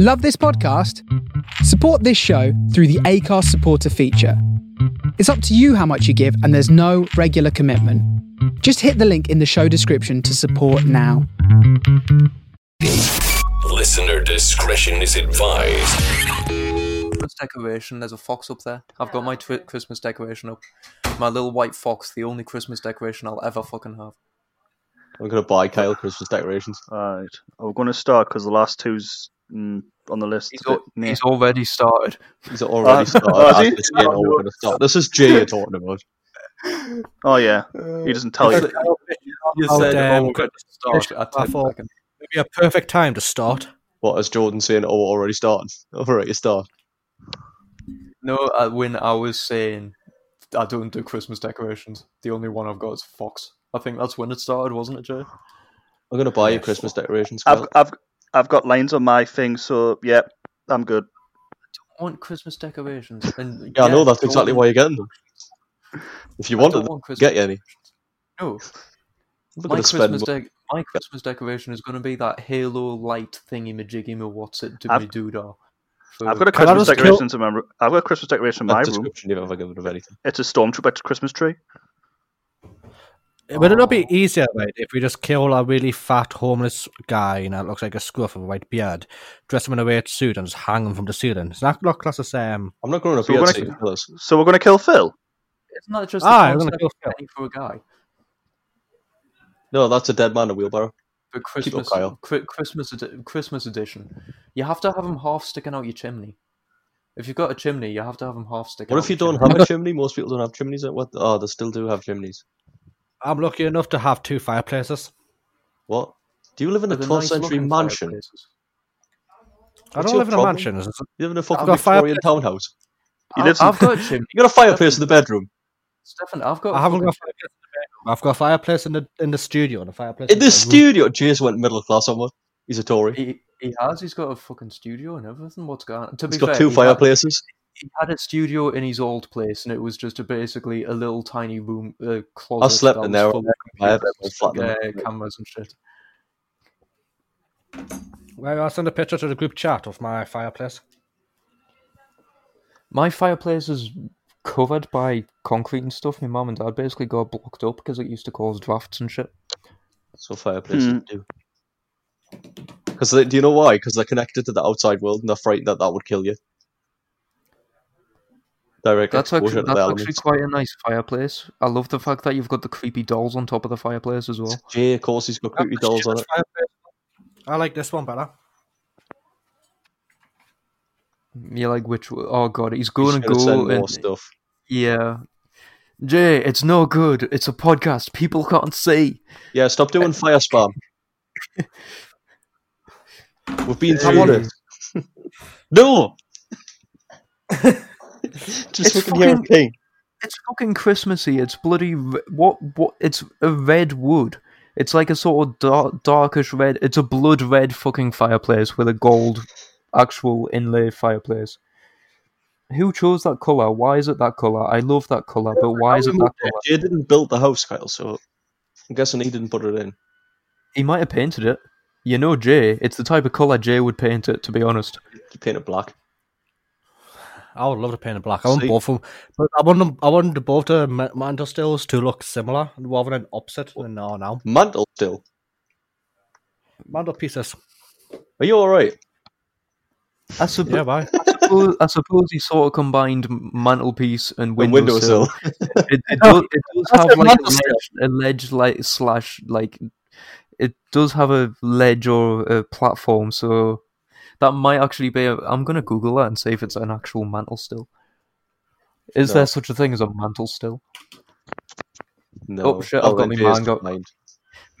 Love this podcast? Support this show through the Acast supporter feature. It's up to you how much you give, and there's no regular commitment. Just hit the link in the show description to support now. Listener discretion is advised. Christmas decoration. There's a fox up there. I've got my twi- Christmas decoration up. My little white fox, the only Christmas decoration I'll ever fucking have. I'm gonna buy Kyle Christmas decorations. Alright. We're going to start because the last two's mm, on the list. He's, a al- he's already started. He's already started. oh, he? This year, no, we're start. This is Jay you're talking about. Oh, yeah. He doesn't tell you. You Oh, said, damn, oh, we're going to start at I 10 thought- seconds. Maybe a perfect time to start. What is Jordan saying? Oh, we're already starting. Alright, you start. No, uh, when I was saying I don't do Christmas decorations, the only one I've got is fox. I think that's when it started, wasn't it, Jay? I'm gonna buy you Christmas decorations. I've, I've, I've got lines on my thing, so yeah, I'm good. I want Christmas decorations. And Yeah, I know that's exactly why you're getting them. If you I wanted don't them, want get you any. No, my. Christmas, mo- de- my Christmas decoration is going to be that Halo light thingy majiggy me what's it to I've- doodah. For- I've got a Christmas just kill- decoration in my room. I've got a Christmas decoration in my room. description you've ever given of anything. It's a Stormtrooper Christmas tree. Would it not Oh. be easier, right, if we just kill a really fat homeless guy, you know, looks like a scruff with a white beard, dress him in a red suit, and just hang him from the ceiling? Does that look class as um? I'm not growing up So we're gonna- so you can. So we're going to kill Phil. It's not just Ah, the I'm gonna concept kill of Phil. penny for a guy. No, that's a dead man in a wheelbarrow. But Christmas, Kyle. Chri- Christmas, edi- Christmas edition, you have to have them half sticking out your chimney. If you've got a chimney, you have to have them half sticking. Out. What if you don't chimney. have a chimney? Most people don't have chimneys. What? Oh, they still do have chimneys. I'm lucky enough to have two fireplaces. What? Do you live in a 12th nice century mansion? fireplaces. I What's don't live in a mansion. You live in a fucking Victorian fireplace. townhouse. He I- lives in- I've got a chimney. You got a fireplace in the bedroom. Stefan, I've got. I a haven't got a fucking- fireplace in the bedroom. I've got a fireplace in the in the studio and a fireplace In the bedroom. studio, Jace went middle class somewhere. He's a Tory. He, he has. He's got a fucking studio and everything. What's going on? To be He's got fair, two he had- fireplaces. He had a studio in his old place, and it was just a, basically a little tiny room, uh, closet. I slept in there. full of I had computers, that flat in uh, cameras and shit. Well, I'll send a picture to the group chat of my fireplace. My fireplace is covered by concrete and stuff. My mum and dad basically got blocked up because it used to cause drafts and shit. So fireplaces Hmm. do. Because do you know why? Because they're connected to the outside world and they're frightened that that would kill you. Direct That's exposure actually to the that's actually elements. quite a nice fireplace. I love the fact that you've got the creepy dolls on top of the fireplace as well. Jay, of course, he's got creepy dolls on it. Fireplace. I like this one better. You're like, which? Oh god, he's He's going to gonna send go more and stuff. yeah. Jay, it's no good. It's a podcast. People can't see. Yeah, stop doing fire spam. We've been through this. no! Just It's fucking fucking- ping. It's fucking Christmassy. It's bloody what? What? It's a red wood. It's like a sort of dark, darkish red. It's a blood red fucking fireplace with a gold actual inlay fireplace. Who chose that color? Why is it that color? I love that color, but why is it that color? Jay didn't build the house, Kyle, so I'm guessing he didn't put it in. He might have painted it. You know, Jay. It's the type of color Jay would paint it. To be honest. He painted black. I would love to paint it black. I want See- both of them, but I want them. I want the both the ma- mantle stills to look similar rather than opposite. And no, now Mantle still. mantle pieces. Are you alright? I, supp- Yeah, bye. I suppose I suppose he sort of combined mantelpiece and And windowsill. windowsill. it, it, does, it does have a like a mantelsill. ledge, a ledge like slash like it does have a ledge or a platform, so that might actually be. A, I'm gonna Google that and see if it's an actual mantle still. Is No. there such a thing as a mantle still? no. Oh, shit, I've got then my Jay's mango. got mine.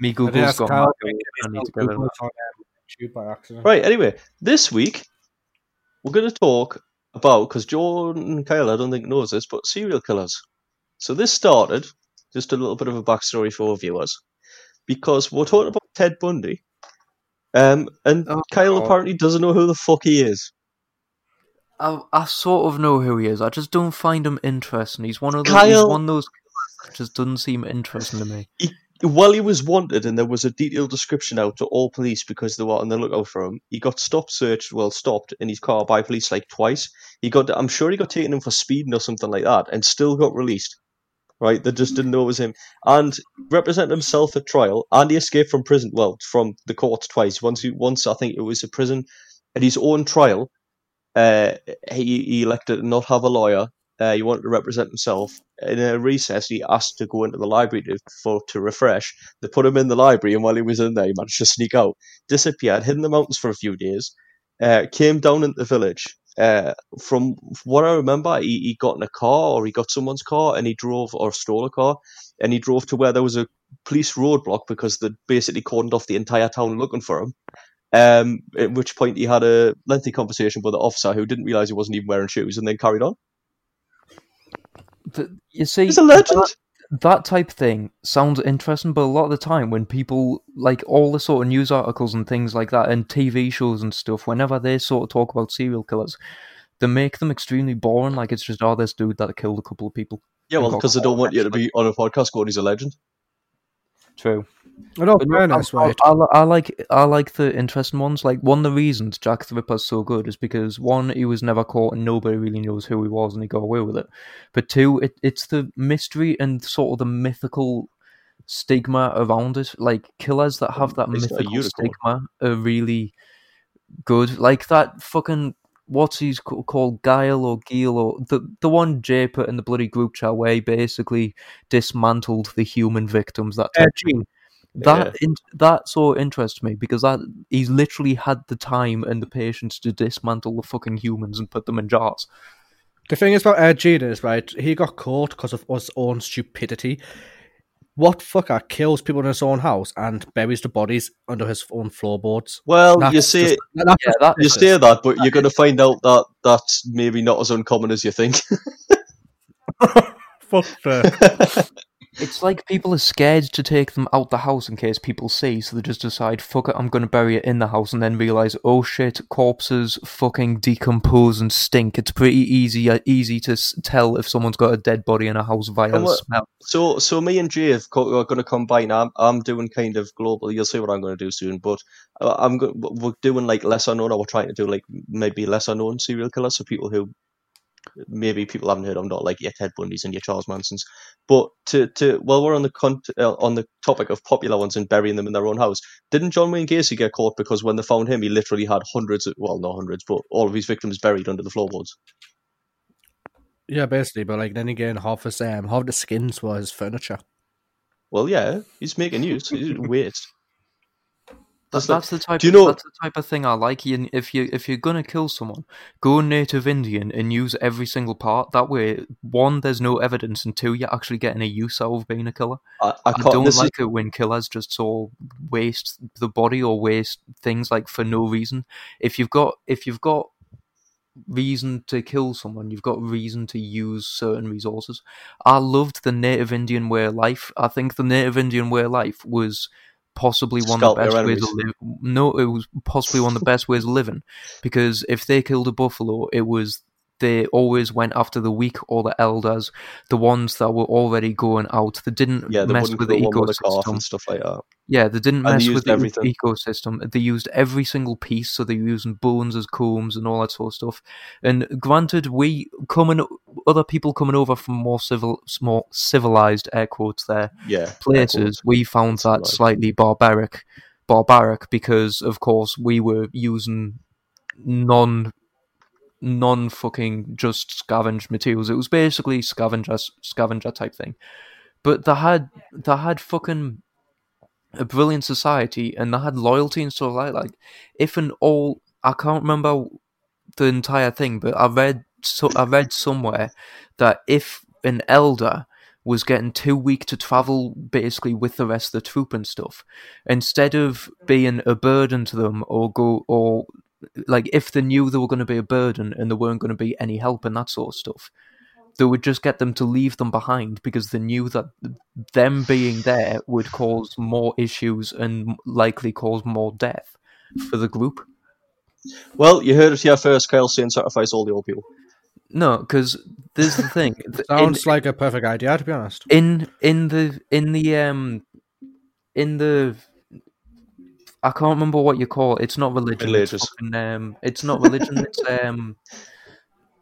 Me I think Google's that's got. Kyle. mango. I need to get rid of Google that. it on, um, YouTube by accident. Right, anyway, this week we're going to talk about, because Jordan and Kyle, I don't think knows this, but serial killers. So this started, just a little bit of a backstory for our viewers, because we're talking about Ted Bundy, um, and Oh, Kyle God. apparently doesn't know who the fuck he is. I, I sort of know who he is. I just don't find him interesting. He's one of those. He's one of those that just doesn't seem interesting to me. while he was wanted and there was a detailed description out to all police because they were on the lookout for him, he got stopped, searched, well, stopped in his car by police like twice. He got, I'm sure he got taken in for speeding or something like that and still got released. Right? They just didn't know it was him. And represented himself at trial and he escaped from prison, well, from the courts twice. Once, he, once I think it was a prison at his own trial. Uh, he, he elected to not have a lawyer. Uh, he wanted to represent himself. In a recess, he asked to go into the library to, for to refresh. They put him in the library, and while he was in there, he managed to sneak out, disappeared, hid in the mountains for a few days, uh, came down into the village. Uh, from what I remember, he, he got in a car or he got someone's car and he drove or stole a car and he drove to where there was a police roadblock because they'd basically cordoned off the entire town looking for him. Um, at which point he had a lengthy conversation with the officer who didn't realise he wasn't even wearing shoes and then carried on. Th- you see, He's a legend. That, type of thing sounds interesting, but a lot of the time when people like all the sort of news articles and things like that, and TV shows and stuff, whenever they sort of talk about serial killers, they make them extremely boring. Like it's just oh, this dude that killed a couple of people. Yeah, well, because they don't want you to be on a podcast going, he's a legend. True. In all But no, fairness, I, right? I, li- I like I like the interesting ones. Like one of the reasons Jack the Ripper's so good is because one, he was never caught and nobody really knows who he was and he got away with it. But two, it, it's the mystery and sort of the mythical stigma around it. Like killers that have that He's not a mythical stigma are really good. Like that fucking what's he's called Guile or Gil or the the one Jay put in the bloody group chat where he basically dismantled the human victims. That uh, thing. That in, that so interests me because that he's literally had the time and the patience to dismantle the fucking humans and put them in jars. The thing is about uh, Ed Gein is, right, he got caught because of his own stupidity. What fucker kills people in his own house and buries the bodies under his own floorboards? Well, That's you see, just- that's Yeah, that you ridiculous. say that, but you're going to find out that that's maybe not as uncommon as you think. Fuck the- It's like people are scared to take them out the house in case people see, so they just decide, fuck it, I'm gonna bury it in the house, and then realize, oh shit, corpses fucking decompose and stink. It's pretty easy uh, easy to s- tell if someone's got a dead body in a house via the smell. So, so me and Jay have co- are going to combine. I'm, I'm doing kind of global. You'll see what I'm going to do soon, but uh, I'm go- we're doing like lesser known, or we're trying to do like maybe lesser known serial killers, so people who maybe people haven't heard of, not like your Ted Bundys and your Charles Mansons. But to to well, we're on the con- uh, on the topic of popular ones and burying them in their own house. Didn't John Wayne Gacy get caught because when they found him, he literally had hundreds, of, well, not hundreds, but all of his victims buried under the floorboards. yeah, basically, but like then again, half his um, half the skins were his furniture. Well, yeah, he's making use. He's waste. That's, like- that's the type. do you know- That's the type of thing I like. You, if you if you're gonna kill someone, go native Indian and use every single part. That way, one, there's no evidence, and two, you're actually getting a use out of being a killer. I, I I don't this is- like it when killers just sort of waste the body or waste things like for no reason. If you've got if you've got reason to kill someone, you've got reason to use certain resources. I loved the native Indian way of life. I think the native Indian way of life was possibly one of the best ways of living. No, it was possibly one of the best ways of living because if they killed a buffalo, it was they always went after the weak or the elders, the ones that were already going out. They didn't yeah, they mess with the kill one with a calf ecosystem. and stuff like that. Yeah, they didn't And mess used with the ecosystem. They used every single piece, so they're using bones as combs and all that sort of stuff. And granted, we coming, other people coming over from more civil, more civilized air quotes there Yeah, places, we found that Civilized. slightly barbaric, barbaric because, of course, we were using non, non fucking just scavenged materials. It was basically scavenger, scavenger type thing. But they had, they had fucking a brilliant society and they had loyalty and stuff like like if an all I can't remember the entire thing, but I read so I read somewhere that if an elder was getting too weak to travel basically with the rest of the troop and stuff, instead of being a burden to them or go or like if they knew they were going to be a burden and there weren't going to be any help and that sort of stuff, they would just get them to leave them behind because they knew that them being there would cause more issues and likely cause more death for the group. Well, you heard it here first. Kyle saying sacrifice all the old people. No, because there's the thing. th- in, Sounds like a perfect idea, to be honest. in in the in the um in the I can't remember what you call it. It's not religion. It's, fucking, um, it's not religion. it's um.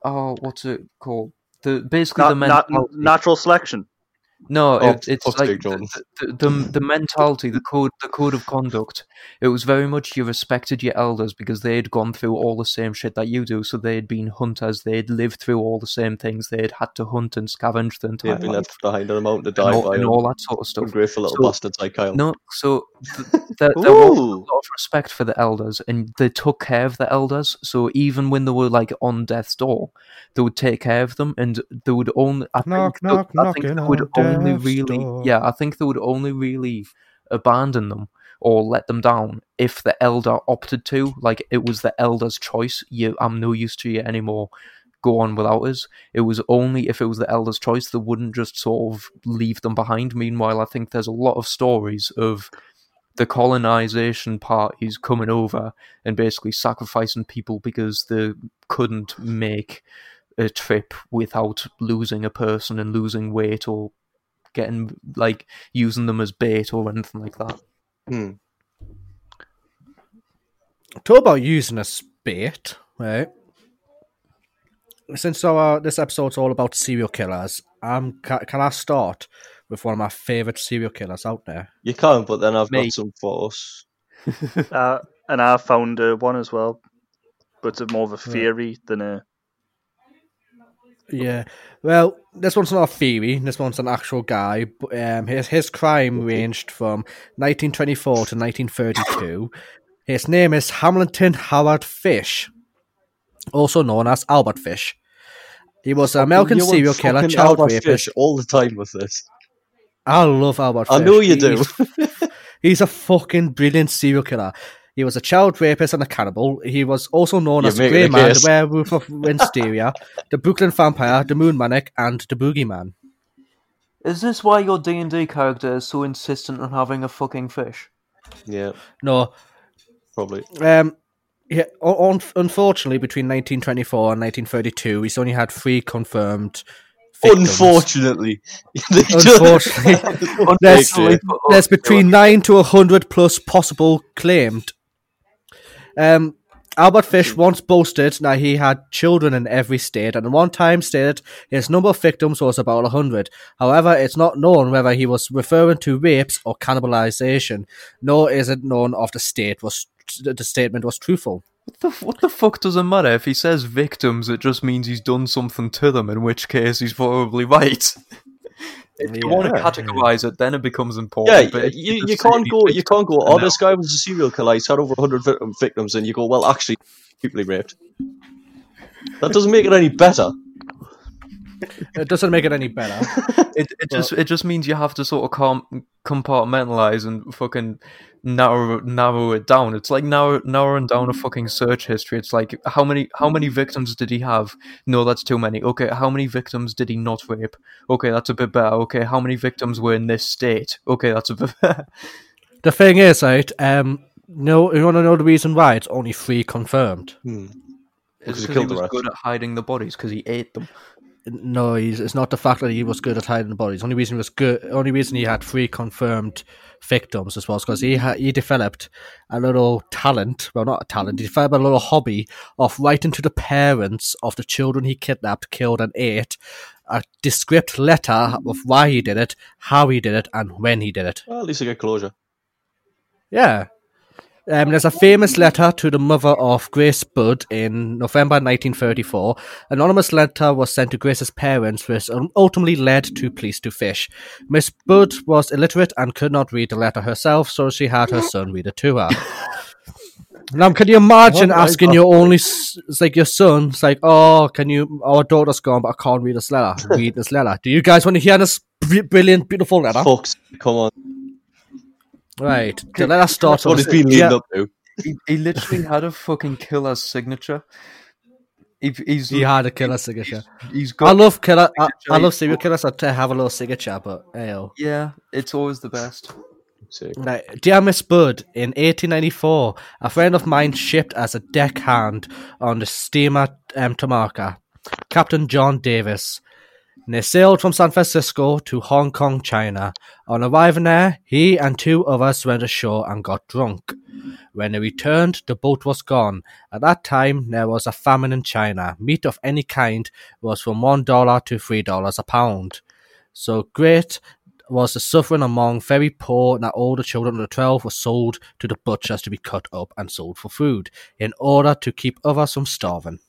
Oh, what's it called? The basically Na- the na- natural selection. No, Oh, it, it's like sake, the, the, the the mentality, the code, the code of conduct. It was very much you respected your elders because they had gone through all the same shit that you do. So they had been hunters. They had lived through all the same things. They had had to hunt and scavenge the entire They've been left behind on a mountain to and, all, by and all that sort of stuff. Ungrateful little So- bastards like Kyle. No, so th- there, there was a lot of respect for the elders, and they took care of the elders. So even when they were like on death's door, they would take care of them, and they would only. I Knock, think, they- knock, I think knocking they would on only really, door. yeah, I think they would only really abandon them or let them down if the elder opted to. Like it was the elder's choice. You, I'm no use to you anymore. Go on without us. It was only if it was the elder's choice they wouldn't just sort of leave them behind. Meanwhile, I think there's a lot of stories of the colonization parties coming over and basically sacrificing people because they couldn't make a trip without losing a person and losing weight or getting like using them as bait or anything like that. Hmm. Talk about using a bait, right? Since our this episode's all about serial killers, um, can, can I start with one of my favorite serial killers out there? You can, but then I've Me. got some for us. Uh, and I found uh, one as well, but it's more of a theory than a. Yeah, well, this one's not a theory. This one's an actual guy. but, Um, his his crime ranged from 1924 to 1932. His name is Hamilton Howard Fish, also known as Albert Fish. He was an American serial killer, child Albert rapist. Fish all the time with this. I love Albert I Fish. know you do. He's, he's a fucking brilliant serial killer. He was a child rapist and a cannibal. He was also known You're as the making Grey Man, the Werewolf of Wysteria, the Brooklyn Vampire, the Moon Manic, and the Boogeyman. Is this why your D and D character is so insistent on having a fucking fish? Yeah, No, probably. um, yeah, un- un- unfortunately, between 1924 and 1932, he's only had three confirmed. victims. Unfortunately. Unfortunately. There's, there's between nine to a hundred plus possible claimed. Um, Albert Fish once boasted that he had children in every state, and at one time stated his number of victims was about a hundred. However, it's not known whether he was referring to rapes or cannibalization, nor is it known if the state was the statement was truthful. What the, what the fuck does it matter? If he says victims, it just means he's done something to them, in which case he's probably right. if you want to categorize it, then it becomes Yeah, important. but you, you can't go. You can't go. Oh, this guy was a serial killer. He's had over hundred victims, and you go, well, actually, people he raped. That doesn't make it any better. It doesn't make it any better. It, it just it just means you have to sort of com- compartmentalize and fucking narrow narrow it down. It's like narrow, narrowing down a fucking search history. It's like how many how many victims did he have? No, that's too many. Okay, how many victims did he not rape? Okay, that's a bit better. Okay, how many victims were in this state? Okay, that's a bit better. the thing is, right? Um, no, you want to know the reason why? It's only three confirmed. Hmm. Because he he was good at hiding the bodies because he ate them. No, he's, it's not the fact that he was good at hiding the bodies. Only reason he was good. Only reason he had three confirmed victims as well because he ha- he developed a little talent. Well, not a talent. He developed a little hobby of writing to the parents of the children he kidnapped, killed, and ate a descript letter of why he did it, how he did it, and when he did it. Well, at least I get closure. Yeah. Um, there's a famous letter to the mother of Grace Budd in November 1934. Anonymous letter was sent to Grace's parents, which ultimately led to police to fish. Miss Budd was illiterate and could not read the letter herself, so she had her son read it to her. Now, can you imagine Oh asking your only, it's like your son, it's like, oh, can you, our daughter's gone, but I can't read this letter. read this letter. Do you guys want to hear this brilliant, beautiful letter? Fucks. Come on. Right. The letter starts That's what on it's been leading up to. He, he literally had a fucking killer signature. He, he's He had a killer signature. he's I got I love killer. I, I signature. love serial killers. I to have a little signature, but hey, yeah. It's always the best. Sick. right. Dear Miss Budd, in 1894, a friend of mine shipped as a deckhand on the steamer um, Tamarka, Captain John Davis. They sailed from San Francisco to Hong Kong, China. On arriving there, he and two others went ashore and got drunk. When they returned, the boat was gone. At that time, there was a famine in China. Meat of any kind was from $1 to $3 a pound. So great was the suffering among very poor that all the children under 12 were sold to the butchers to be cut up and sold for food in order to keep others from starving.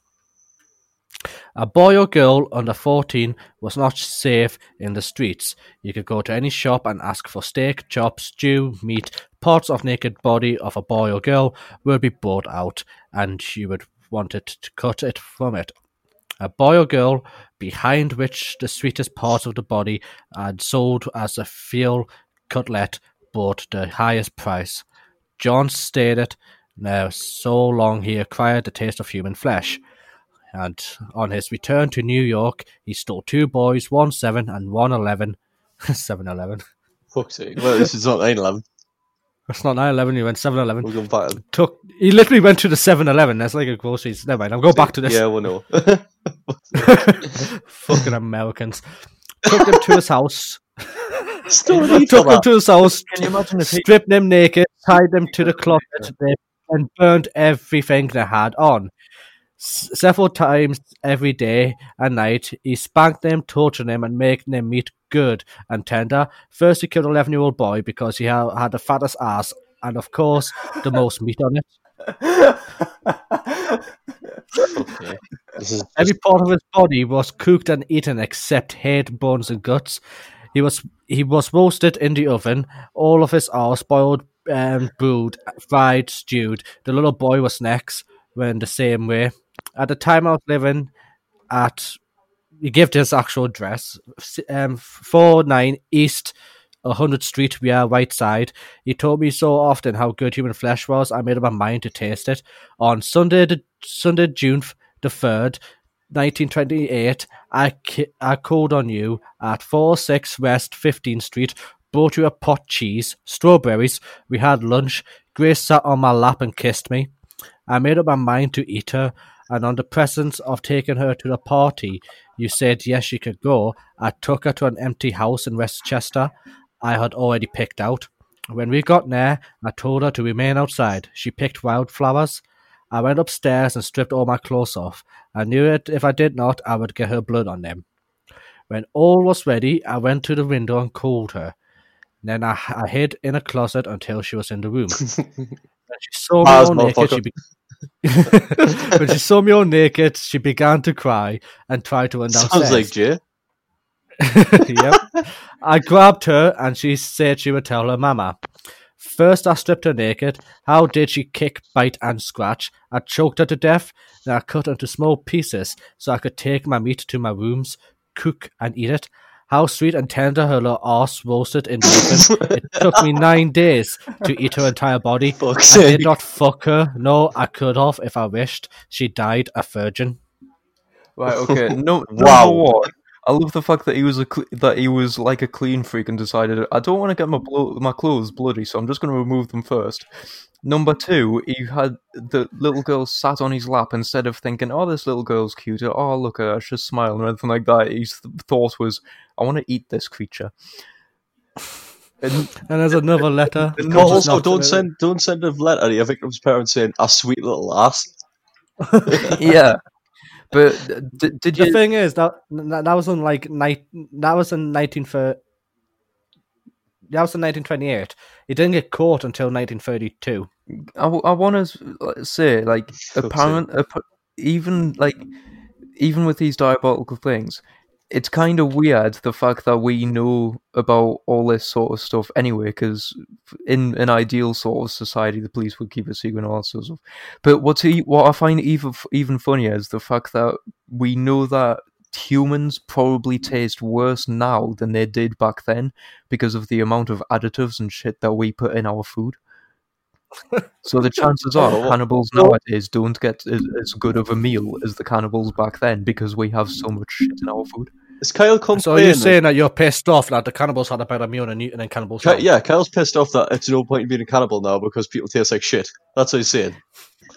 A boy or girl under 14 was not safe in the streets. You could go to any shop and ask for steak, chops, stew, meat, parts of naked body of a boy or girl would be brought out, and you would want it to cut it from it. A boy or girl behind which the sweetest parts of the body and sold as a veal cutlet bought the highest price. John stated, Now so long he acquired the taste of human flesh and on his return to New York, he stole two boys, one seven and one eleven. Seven Eleven. Fuck's sake. Well, this is not 9 11. That's not nine eleven. He went seven eleven. We're going back. Took. He literally went to the seven eleven. That's like a groceries. Never mind. I'll go back to this. Yeah, we know. Fucking Americans. Took him to his house. Story took him to his house. Can you imagine if he stripped them naked, tied them to the closet, and burned everything they had on. S- several times every day and night, he spanked them, tortured them, and making them meat good and tender. First, he killed an 11 year old boy because he ha- had the fattest ass and, of course, the most meat on it. Okay. This is Every part of his body was cooked and eaten except head, bones, and guts. He was he was roasted in the oven. All of his arse boiled, um, brewed, fried, stewed. The little boy was next, went the same way. At the time I was living at, he gave his actual address, um, four nine East. 100 Street, we are right side. He told me so often how good human flesh was, I made up my mind to taste it. On Sunday, the, Sunday, June the 3rd, 1928, I, I called on you at 46 West 15th Street, brought you a pot cheese, strawberries, we had lunch, Grace sat on my lap and kissed me. I made up my mind to eat her, and on the presence of taking her to the party, you said yes, she could go. I took her to an empty house in Westchester I had already picked out. When we got there, I told her to remain outside. She picked wildflowers. I went upstairs and stripped all my clothes off. I knew that if I did not, I would get her blood on them. When all was ready, I went to the window and called her. Then I, I hid in a closet until she was in the room. When she saw me all naked, she be- when she saw me all naked, she began to cry and tried to run downstairs. Sounds like Jay. yep. I grabbed her and she said she would tell her mama. First, I stripped her naked. How did she kick, bite, and scratch? I choked her to death. Then I cut her into small pieces so I could take my meat to my rooms, cook, and eat it. How sweet and tender her little arse roasted in the oven. It took me nine days to eat her entire body. Fuck's I sake. did not fuck her. No, I could have if I wished. She died a virgin. Right. Okay. No. Wow. Number one, I love the fact that he was a cle that he was like a clean freak and decided I don't want to get my blo- my clothes bloody, so I'm just going to remove them first. Number two, he had the little girl sat on his lap instead of thinking, "Oh, this little girl's cute," or "Oh, look at her, she's smiling," or anything like that. His th- thought was, "I want to eat this creature." And And there's another letter. And But also, don't send don't send a letter to your victim's parents saying a sweet little ass. yeah, but d- did The thing is that that that was in like night. That was in nineteen thirty. That was in nineteen twenty eight. He didn't get caught until nineteen thirty two. I, I want to say like sake. apparent ap- even like even with these diabolical things it's kind of weird the fact that we know about all this sort of stuff anyway because in an ideal sort of society the police would keep a secret and all that sort of stuff but what's e- what i find even even funnier is the fact that we know that humans probably taste worse now than they did back then because of the amount of additives and shit that we put in our food so the chances are cannibals nowadays don't get as, as good of a meal as the cannibals back then because we have so much shit in our food. Is Kyle complaining? So you're saying that you're pissed off that the cannibals had a better meal than, you, than cannibals? Ky- yeah, Kyle's pissed off that it's no point in being a cannibal now because people taste like shit. That's what he's saying.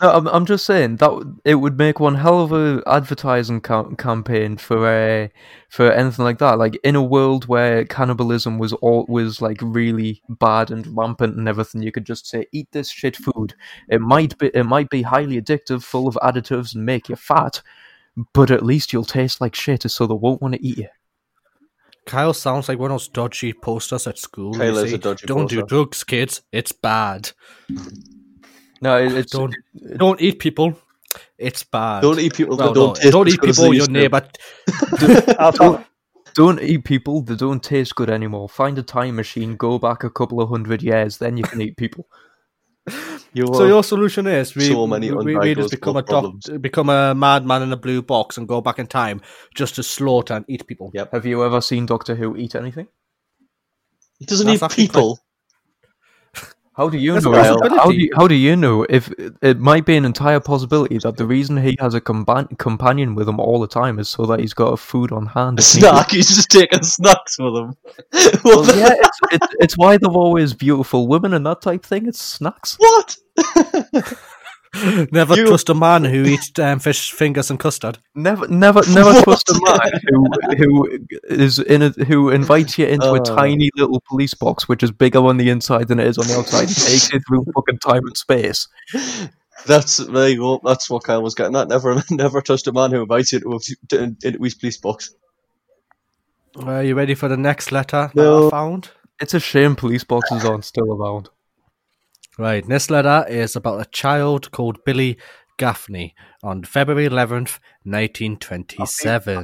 No, I'm, I'm just saying that it would make one hell of a advertising cam- campaign for uh, for anything like that. Like in a world where cannibalism was all was like really bad and rampant and everything, you could just say, "Eat this shit food." It might be it might be highly addictive, full of additives, and make you fat, but at least you'll taste like shit, so they won't want to eat you. Kyle sounds like one of those dodgy posters at school. Kyle you is see, a dodgy Don't do drugs, kids. It's bad. No, it, it's Don't don't eat people. It's bad. Don't eat people Well, don't no, taste don't eat people. Your neighbor. I've, don't eat people. They don't taste good anymore. Find a time machine, go back a couple of hundred years, then you can eat people. You So your solution is we, So many we, we just become a problems. doc, become a madman in a blue box and go back in time just to slaughter and eat people. Yep. Have you ever seen Doctor Who eat anything? He doesn't That's eat actually people. How do you That's know? How do, you, how do you know if it might be an entire possibility that the reason he has a compan- companion with him all the time is so that he's got a food on hand? A snack. He's just taking snacks with him. Well, yeah, it's, it's, it's why they're always beautiful women and that type thing. It's snacks. What? Never You- trust a man who eats um, fish fingers and custard. Never, never, never What? trust a man who who is in a, who invites you into a Oh. tiny little police box, which is bigger on the inside than it is on the outside, and takes you through fucking time and space. That's there you go. That's what Kyle was getting at. Never, never trust a man who invites you to a, to, into his police box. Are you ready for the next letter No. that I found? It's a shame police boxes aren't still around. Right, this letter is about a child called Billy Gaffney on February 11th, 1927. I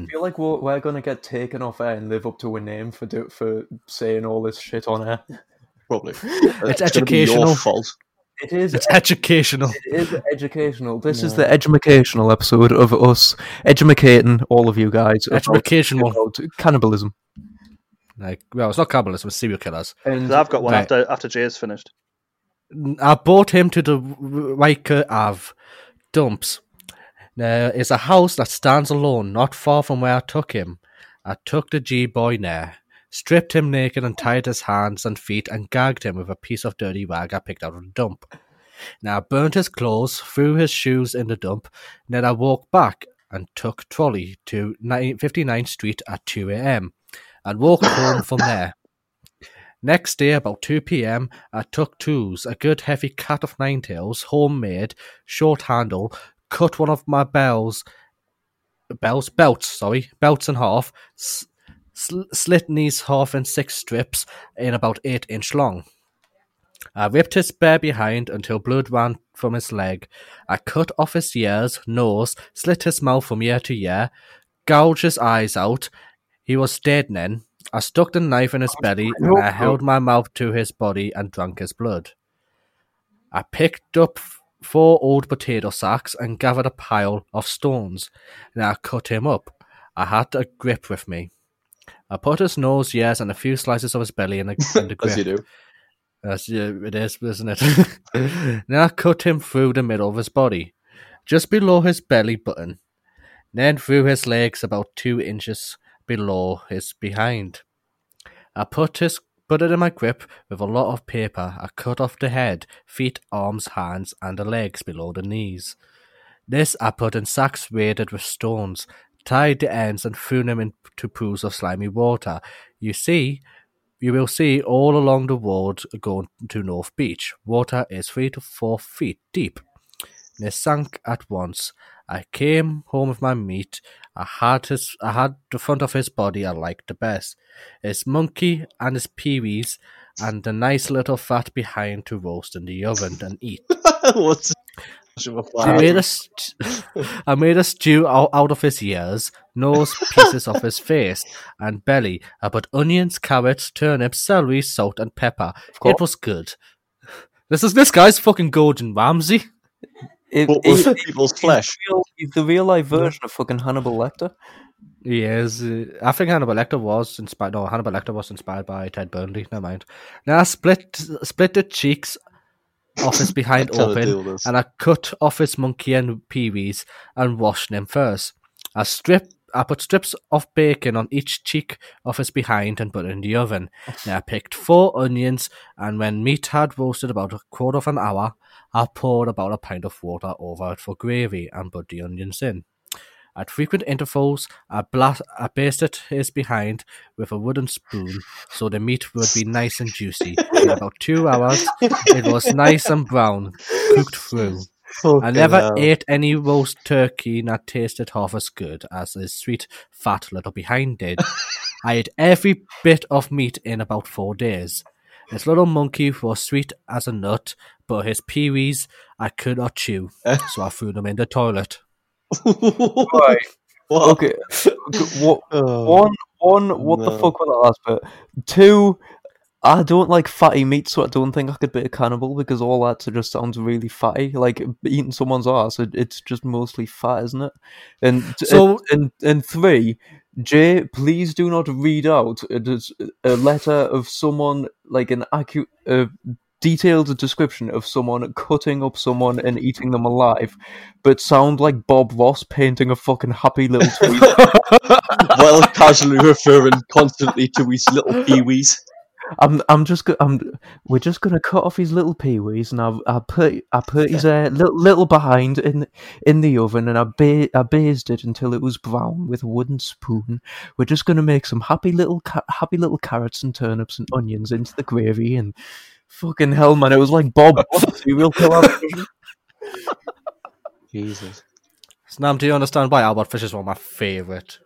1927. feel like we're, we're gonna get taken off air and live up to a name for do, for saying all this shit on air. Probably. Uh, it's gonna be educational. your fault. It is. It's educational. It is educational. This is the educational episode of us educating all of you guys about, Educational. about cannibalism. Like, well, it's not cannibalism, it's serial killers. And I've got one Right. after after Jay's finished. I brought him to the Riker Ave dumps. There is a house that stands alone, not far from where I took him. I took the G boy there, stripped him naked and tied his hands and feet and gagged him with a piece of dirty rag I picked out of the dump. Now I burnt his clothes, threw his shoes in the dump, then I walked back and took trolley to 9 59th Street at 2 a.m. and walked home from there. Next day, about 2 p.m., I took tools, a good heavy cat of nine tails, homemade, short handle, cut one of my bells, bells, belts, sorry, belts in half, sl- slit these half in six strips in about eight inch long. I ripped his bare behind until blood ran from his leg. I cut off his ears, nose, slit his mouth from ear to ear, gouged his eyes out. He was dead then. I stuck the knife in his belly and I held my mouth to his body and drank his blood. I picked up four old potato sacks and gathered a pile of stones. and I cut him up. I had a grip with me. I put his nose, ears, and a few slices of his belly in the, in the grip. As you do. That's, yeah, it is, isn't it? then I cut him through the middle of his body, just below his belly button, then through his legs about two inches below his behind. I put his put it in my grip with a lot of paper. I cut off the head, feet, arms, hands, and the legs below the knees. This I put in sacks weighted with stones, tied the ends, and threw them into pools of slimy water. You see, you will see all along the road going to North Beach. Water is three to four feet deep. They sank at once. I came home with my meat. I had his I had the front of his body I liked the best. His monkey and his peewees and the nice little fat behind to roast in the oven and eat. What's much of a I made a st- I made a stew out, out of his ears, nose, pieces of his face, and belly. I put onions, carrots, turnips, celery, salt, and pepper. It was good. This is this guy's fucking Gordon Ramsay. It, What was people's flesh? Real, he's the real life version of fucking Hannibal Lecter. He is. I think Hannibal Lecter was inspired. No, Hannibal Lecter was inspired by Ted Bundy. Never mind. Now I split split the cheeks off his behind open, deal with this. and I cut off his monkey and peewees and washed them first. I stripped I put strips of bacon on each cheek of his behind and put it in the oven. Then I picked four onions, and when meat had roasted about a quarter of an hour, I poured about a pint of water over it for gravy and put the onions in. At frequent intervals, I, blas- I basted his behind with a wooden spoon so the meat would be nice and juicy. In about two hours, it was nice and brown, cooked through. I never hell. ate any roast turkey that tasted half as good as his sweet, fat little behind did. I ate every bit of meat in about four days. His little monkey was sweet as a nut, but his peewees I could not chew, so I threw them in the toilet. Right. What? Okay. okay, What? Oh. One, one. What the fuck was that last bit? Two. I don't like fatty meat, so I don't think I could be a cannibal because all that just sounds really fatty. Like eating someone's ass, it, it's just mostly fat, isn't it? And So- and, and three, Jay, please do not read out a, a letter of someone like an accurate, uh, detailed description of someone cutting up someone and eating them alive, but sound like Bob Ross painting a fucking happy little tweet. while casually referring constantly to his little peewees. I'm I'm just go- I'm we're just gonna cut off his little peewees and I I put I put his uh, little little behind in in the oven and I ba- I basted it until it was brown with a wooden spoon. We're just gonna make some happy little ca- happy little carrots and turnips and onions into the gravy and fucking hell man, it was like Bob serial killer. Jesus. Snam, do you understand why Albert Fish is one of my favourite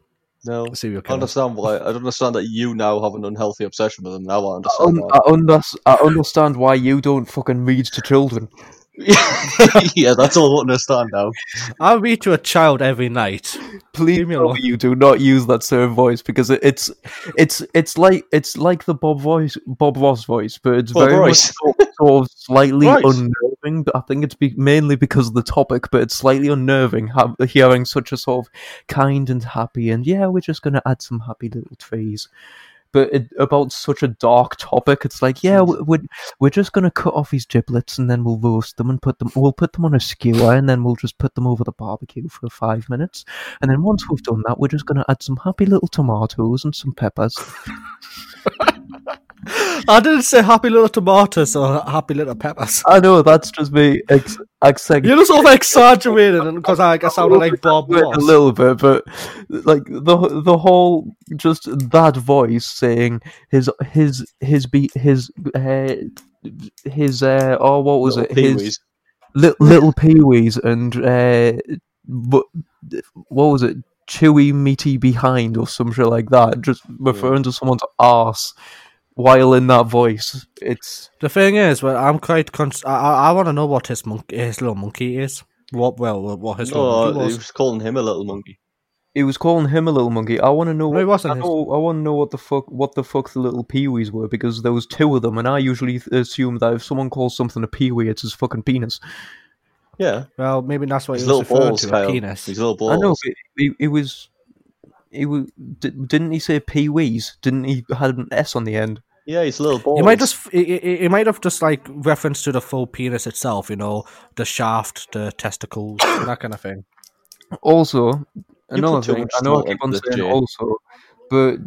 No. serial I killers? understand why. I don't understand that you now have an unhealthy obsession with them. Now I I, understand un- why. I, under- I understand why you don't fucking read to children. yeah, that's all I understand now. I read to a child every night. Please Leave me tell me you do not use that same voice because it, it's it's it's like it's like the Bob voice Bob Ross voice, but it's Bob very much sort, sort of slightly Right. unnerving. But I think it's be- mainly because of the topic, but it's slightly unnerving ha- hearing such a sort of kind and happy and yeah, we're just gonna add some happy little trees. But it, about such a dark topic, it's like, yeah, we- we're we're just gonna cut off his giblets and then we'll roast them and put them. We'll put them on a skewer and then we'll just put them over the barbecue for five minutes. And then once we've done that, we're just gonna add some happy little tomatoes and some peppers. I didn't say happy little tomatoes or happy little peppers. I know that's just me ex- accent You're just over exaggerating because I, I sounded like Bob a little bit, but like the the whole just that voice saying his his his be his uh, his uh oh what was Little it? His peewees. li- little peewees and uh what, what was it? Chewy meaty behind or some shit like that just referring to someone's arse while in that voice it's The thing is, well, I'm quite. Cons- I, I, I want to know what his monkey, his little monkey is. What? Well, what his little No, monkey he was. was calling him a little monkey. he was calling him a little monkey. I want to know. No, he what, wasn't I, his- know, I want to know what the fuck what the fuck the little peewees were because there was two of them, and I usually th- assume that if someone calls something a peewee, it's his fucking penis. Yeah, Well, maybe that's what his he was little referring balls, to. A penis. His little balls. I know. It, he, he was. He was. di- Didn't he say peewees? Didn't he had an s on the end? Yeah, his little balls. He might just. He, he, he might have just like reference to the full penis itself. You know, the shaft, the testicles, that kind of thing. Also, another thing. I know I keep on saying Jay. also, but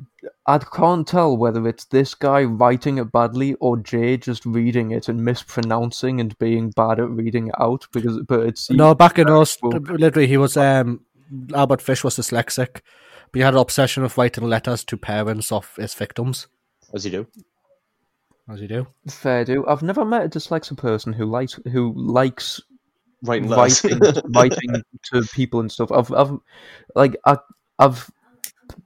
I can't tell whether it's this guy writing it badly or Jay just reading it and mispronouncing and being bad at reading it out. Because, but it's No, back in us, literally, he was. um Albert Fish was dyslexic, but he had an obsession with writing letters to parents of his victims, as you do. as you do. Fair do. I've never met a dyslexic person who likes who likes Writing letters. writing writing to people and stuff. I've I've like I I've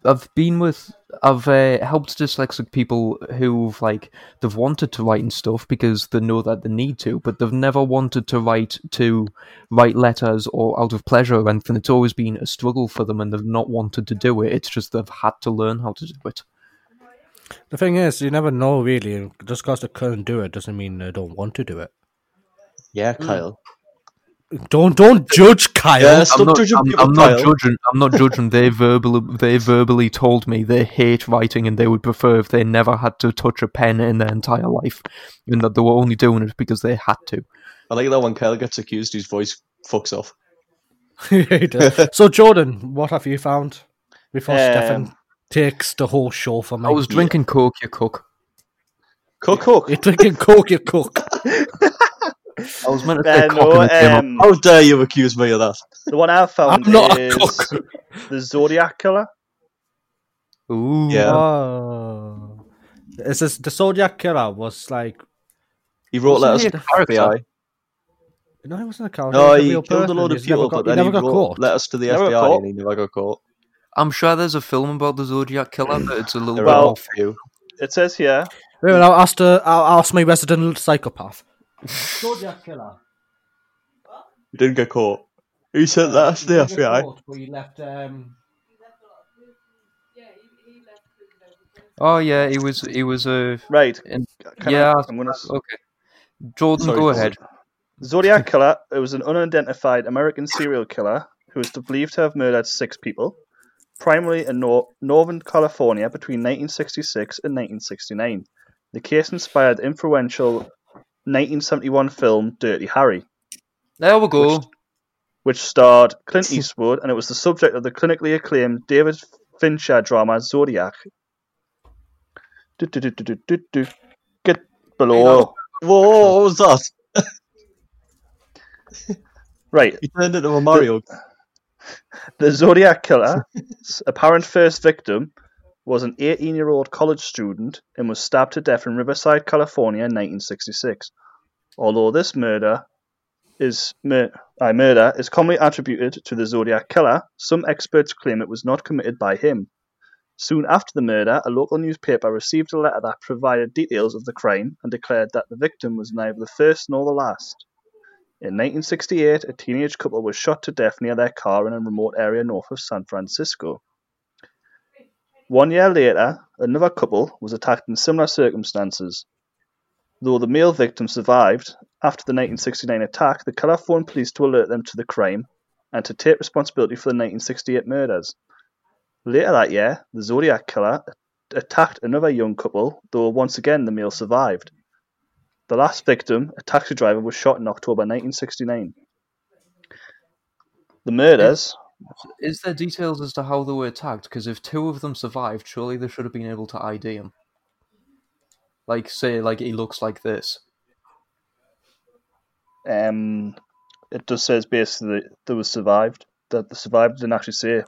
I've been with I've uh, helped dyslexic people who've like they've wanted to write and stuff because they know that they need to, but they've never wanted to write to write letters or out of pleasure or anything. It's always been a struggle for them, and they've not wanted to do it. It's just they've had to learn how to do it. The thing is, you never know really. Just because they couldn't do it doesn't mean they don't want to do it. yeah, Kyle. Don't don't judge Kyle. Yeah, I'm not, judging I'm, people, I'm not Kyle. judging. I'm not judging. They verbally, they verbally told me they hate writing and they would prefer if they never had to touch a pen in their entire life, and that they were only doing it because they had to. I like that when Kyle gets accused, his voice fucks off. He does. so Jordan, what have you found? Before Um, Stefan takes the whole show from me. I was drinking Coke, you cook. Cook. Cook. You're drinking Coke, you cook. I was meant to say cock no, and it came up. um, How dare you accuse me of that? the one I found I'm not a is cook. the Zodiac Killer. Ooh. Yeah. Oh. It's just, the Zodiac Killer was like. He wrote Wasn't letters he to a the FBI. No, he wasn't a character. No, was a he real killed a person. load of He's never people, got- but he then never he got wrote caught. letters to the Never got FBI caught. and he never got caught. I'm sure there's a film about the Zodiac Killer, but it's a little There bit Well- off. a few. It says here Wait, a minute, I'll ask, the, I'll ask my resident psychopath. Zodiac Killer. He didn't get caught. He sent letters to the FBI. But he left. Um, Oh yeah, he was. He was a. right. In, Can yeah. I, I'm gonna Okay. Jordan, Sorry, go go ahead. Zodiac Killer. It was an unidentified American serial killer who is believed to have murdered six people, primarily in nor- Northern California between 1966 and 1969. The case inspired the influential 1971 film Dirty Harry, There we go. Which- which starred Clint Eastwood, and it was the subject of the clinically acclaimed David Fincher drama Zodiac. Do, do, do, do, do, do, do. Get below. Whoa, what was that? Right. He turned into a Mario. The Zodiac Killer's apparent first victim was an 18 year old college student and was stabbed to death in Riverside, California in 1966. Although this murder is mur- uh, murder is commonly attributed to the Zodiac Killer, some experts claim it was not committed by him. Soon after the murder, a local newspaper received a letter that provided details of the crime and declared that the victim was neither the first nor the last. In 1968, a teenage couple was shot to death near their car in a remote area north of San Francisco. One year later, another couple was attacked in similar circumstances. Though the male victim survived, after the 1969 attack, the killer phoned police to alert them to the crime and to take responsibility for the 1968 murders. Later that year, the Zodiac killer attacked another young couple, though once again the male survived. The last victim, a taxi driver, was shot in October 1969. The murders, Is there details as to how they were attacked? Because if two of them survived, surely they should have been able to ID him. Like, say, like he looks like this. um, it just says basically that they was survived. That the survivor didn't actually say.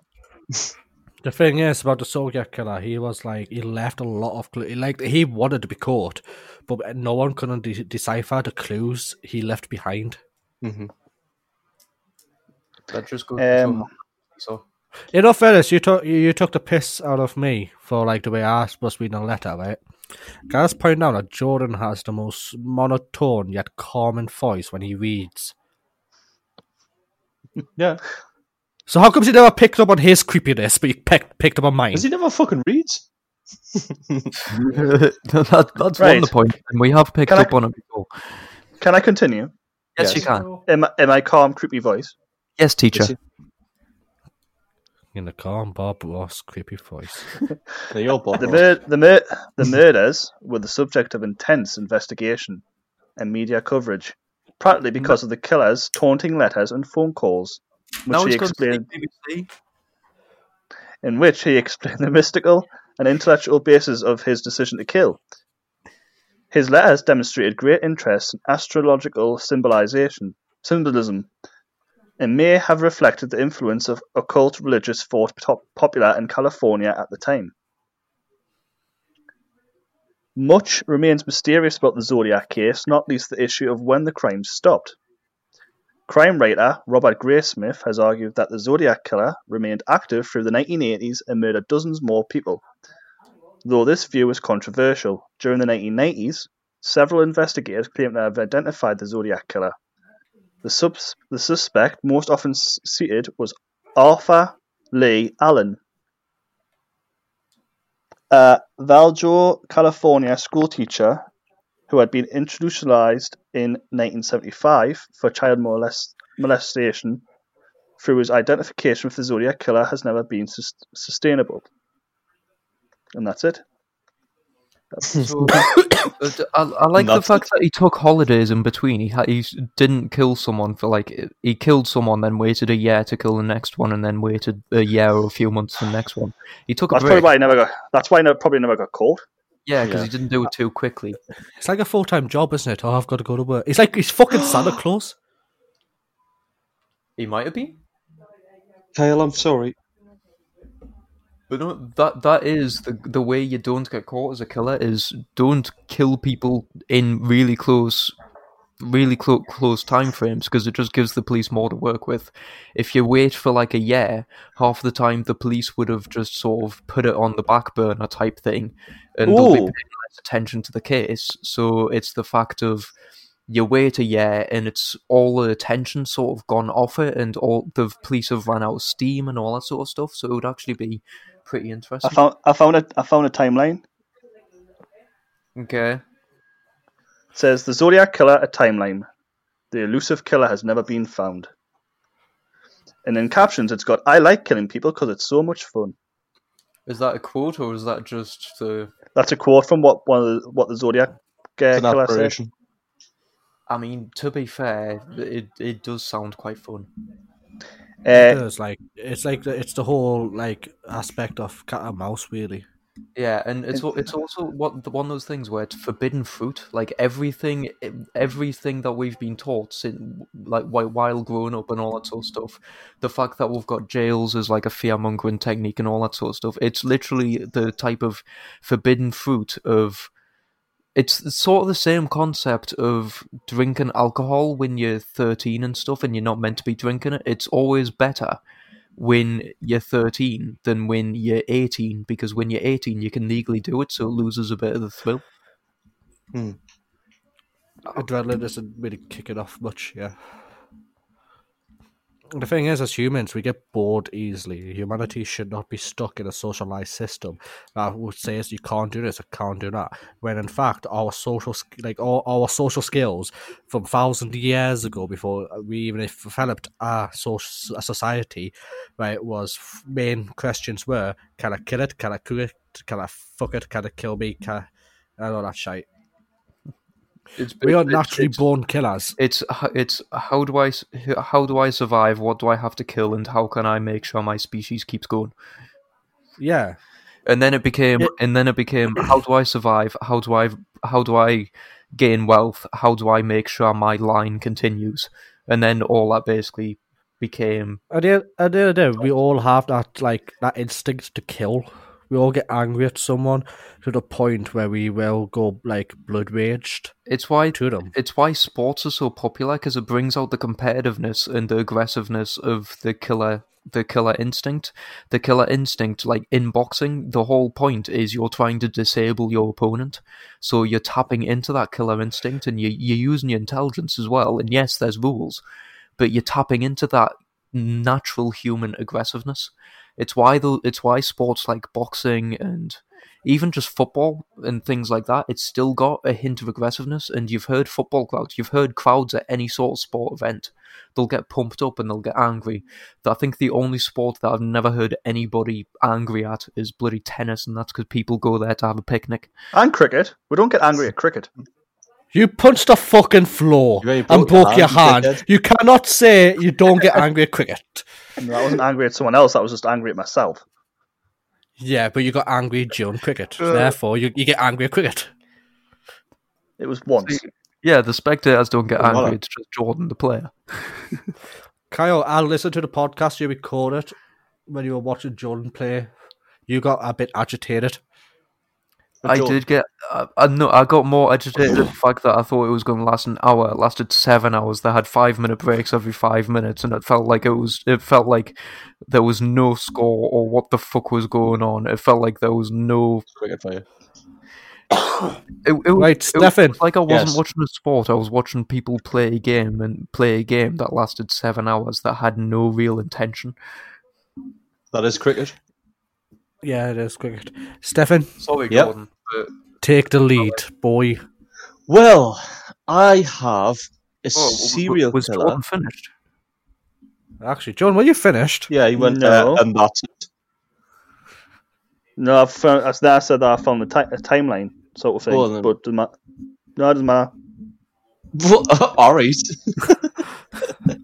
The thing is about the Soviet Killer, he was like he left a lot of clues. Like he wanted to be caught, but no one couldn't de- decipher the clues he left behind. Mm-hmm. That just goes Um, so. In all fairness, you took you, you took the piss out of me for like the way I was reading a letter, right? Can I just point out that Jordan has the most monotone yet calming voice when he reads. Yeah. So how come you never picked up on his creepiness, but you picked picked up on mine? Because he never fucking reads. that, that's Right. one the point, and we have picked Can I- up on it before. Can I continue? Yes, you can. In my, in my calm, creepy voice. Yes, teacher. Yes, In the calm Bob Ross creepy voice. No, you're Bob The, mur- the, mur- the murders were the subject of intense investigation and media coverage, partly because of the killer's taunting letters and phone calls, which now he he's going to explained, in which he explained the mystical and intellectual basis of his decision to kill. His letters demonstrated great interest in astrological symbolization, symbolism, and may have reflected the influence of occult religious thought popular in California at the time. Much remains mysterious about the Zodiac case, not least the issue of when the crime stopped. Crime writer Robert Graysmith has argued that the Zodiac killer remained active through the 1980s and murdered dozens more people. Though this view is controversial, during the 1990s, several investigators claim to have identified the Zodiac killer. The, subs- the suspect most often cited was Arthur Lee Allen, a Valjo, California schoolteacher who had been institutionalized in 1975 for child molest- molestation through his identification with the Zodiac killer has never been sus- sustainable. And that's it. So, uh, I, I like the Nuts. fact that he took holidays in between. He ha- he didn't kill someone for like he killed someone, then waited a year to kill the next one, and then waited a year or a few months for the next one. He took a That's probably why I never got. That's why I never, probably never got caught. Yeah, because Yeah. he didn't do it too quickly. It's like a full time job, isn't it? Oh, I've got to go to work. He's like he's fucking Santa Claus. He might have been. Kyle, I'm sorry. But no, that that is the the way you don't get caught as a killer is don't kill people in really close, really clo- close time frames because it just gives the police more to work with. If you wait for like a year, half the time the police would have just sort of put it on the back burner type thing, and they'll be paying less attention to the case. So it's the fact of you wait a year and it's all the attention sort of gone off it, and all the police have run out of steam and all that sort of stuff. So it would actually be pretty I interesting. found. I found a. I found a timeline. Okay. It says the Zodiac killer a timeline. The elusive killer has never been found. And in captions, it's got "I like killing people because it's so much fun." Is that a quote or is that just the? That's a quote from what one of the, what the Zodiac uh, It's an killer said. I mean, to be fair, it it does sound quite fun. Uh, It's like it's like the, it's the whole like aspect of cat and mouse, really. Yeah, and it's it's also what one of those things where it's forbidden fruit. Like everything, everything that we've been taught since like while growing up and all that sort of stuff. The fact that we've got jails as like a fear mongering technique and all that sort of stuff. It's literally the type of forbidden fruit of. It's sort of the same concept of drinking alcohol when you're 13 and stuff and you're not meant to be drinking it. It's always better when you're 13 than when you're 18 because when you're 18 you can legally do it so it loses a bit of the thrill hmm. Adrenaline doesn't really kick it off much, yeah. The thing is, as humans, we get bored easily. Humanity should not be stuck in a socialized system that would say you can't do this or can't do that. When in fact, our social, like all our social skills from thousand years ago, before we even developed a, social, a society, right, was main questions were: Can I kill it? Can I cook it? Can I fuck it? Can I kill me? Can I, and all that shit. It's, We are it's- naturally it's, born killers. it's it's how do I how do I survive what do I have to kill and how can I make sure my species keeps going Yeah. and then it became Yeah. and then it became how do I survive how do I how do I gain wealth how do I make sure my line continues and then all that basically became At the, at the end of the day, we all have that like that instinct to kill. We all get angry at someone to the point where we will go like blood raged it's why to them. it's why sports are so popular because it brings out the competitiveness and the aggressiveness of the killer the killer instinct. The killer instinct like in boxing the whole point is you're trying to disable your opponent. So you're tapping into that killer instinct and you, you're using your intelligence as well. And yes there's rules but you're tapping into that natural human aggressiveness it's why the it's why sports like boxing and even just football and things like that, it's still got a hint of aggressiveness. And you've heard football crowds, you've heard crowds at any sort of sport event, they'll get pumped up and they'll get angry. I think the only sport that I've never heard anybody angry at is bloody tennis, and that's because people go there to have a picnic. and cricket. We don't get angry at cricket. You punched the fucking floor You ain't and broke your broke your hand, hand. dickhead. You cannot say you don't get angry at cricket. No, I wasn't angry at someone else. I was just angry at myself. Yeah, but you got angry during cricket. Uh, therefore, you, you get angry at cricket. It was once. Yeah, the spectators don't get angry, it's just Jordan the player. Kyle, I listened to the podcast you recorded when you were watching Jordan play. You got a bit agitated. I Jordan- did get. I, I no, I got more agitated at the fact that I thought it was going to last an hour. It lasted seven hours. They had five minute breaks every five minutes, and it felt like it was. It felt like there was no score or what the fuck was going on. It felt like there was no. Cricket for you. It, it, Right, it Stefan. was like I wasn't Yes. watching a sport. I was watching people play a game and play a game that lasted seven hours that had no real intention. That is cricket. Yeah, it is cricket. Stefan, Sorry, Yep. Jordan. But take the lead, boy. Well, I have a Oh, serial was killer. Jordan finished? Actually, John, were you finished? Yeah, he went No. uh, and that's it. No, I've found, as I said that I found the ti- a timeline. sort of thing. Go on then. but doesn't matter. No, it doesn't matter. All right. Are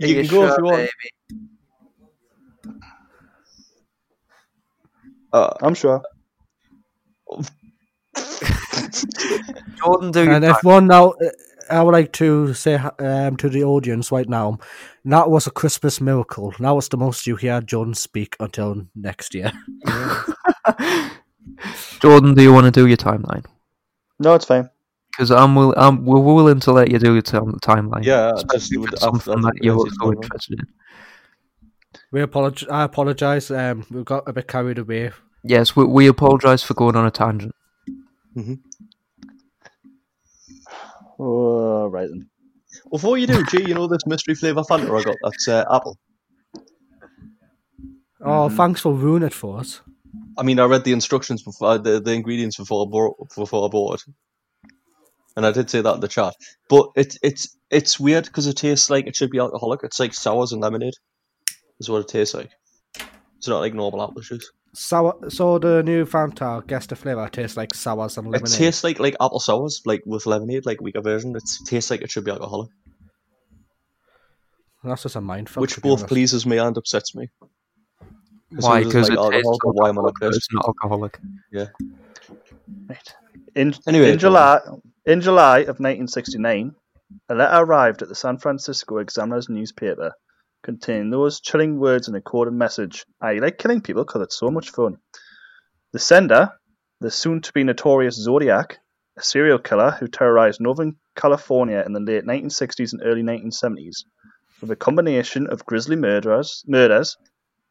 you can go if you want. Uh, I'm sure. Jordan, do your And time. if one now, uh, I would like to say um, to the audience right now, that was a Christmas miracle. That was the most you hear John speak until next year. Jordan, do you want to do your timeline? No, it's fine. Because I'm, will, I'm we're willing to let you do your time- timeline. Yeah, especially just if it's would- something I've- that you're so interested in. We apologize. I apologize. Um, we got a bit carried away. Yes, we, we apologise for going on a tangent. Oh, right then. Before you do, G, you know this mystery flavour Fanta I got? That's uh, apple. Oh, thanks for ruining it for us. I mean, I read the instructions before, uh, the, the ingredients before I, bought, before I bought it. And I did say that in the chat. But it, it's it's weird because it tastes like it should be alcoholic. It's like sours and lemonade, is what it tastes like. It's not like normal apple juice. Sour. So the new Fanta guess the flavor tastes like sours and lemonade. It lemonade. tastes like like apple sours, like with lemonade, like weaker version. It tastes like it should be alcoholic, That's just a mind fuck. which both pleases me and upsets me. Why? Because it's it oh, like tastes alcohol, but why am I not alcoholic, but pissed? it's not alcoholic. Right. In, Anyway, in July, in July of 1969, a letter arrived at the San Francisco Examiner's newspaper containing those chilling words and a coded message. I like killing people because it's so much fun. The sender, the soon-to-be notorious Zodiac, a serial killer who terrorized Northern California in the late 1960s and early 1970s, with a combination of grisly murderers, murders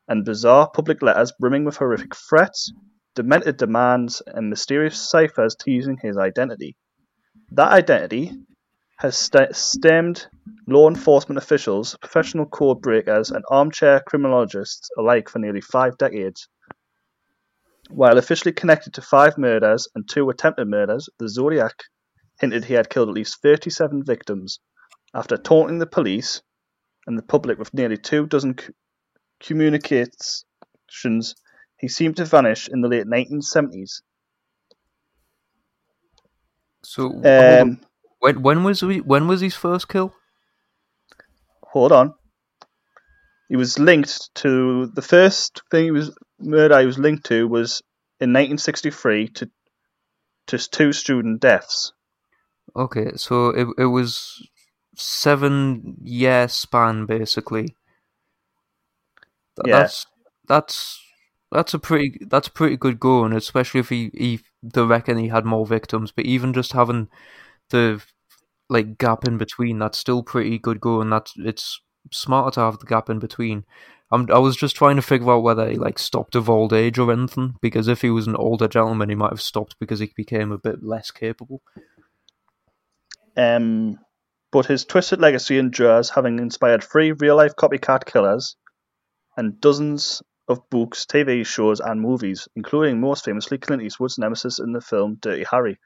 and bizarre public letters brimming with horrific threats, demented demands, and mysterious ciphers teasing his identity. That identity has st- stemmed law enforcement officials, professional code breakers, and armchair criminologists alike for nearly five decades. While officially connected to five murders and two attempted murders, the Zodiac hinted he had killed at least 37 victims. After taunting the police and the public with nearly two dozen c- communications, he seemed to vanish in the late 1970s. So. Um, when when was we, when was his first kill? hold on. He was linked to the first thing he was murder he was linked to was in 1963 to to two student deaths. Okay, so it it was seven year span basically. Th- Yeah. That's that's that's a pretty that's a pretty good going, especially if he he they reckon he had more victims. But even just having the like gap in between, that's still pretty good going. That's it's smarter to have the gap in between. I'm, I was just trying to figure out whether he like stopped of old age or anything. Because if he was an older gentleman, he might have stopped because he became a bit less capable. Um, but his twisted legacy endures, having inspired three real-life copycat killers and dozens of books, TV shows, and movies, including most famously Clint Eastwood's nemesis in the film Dirty Harry.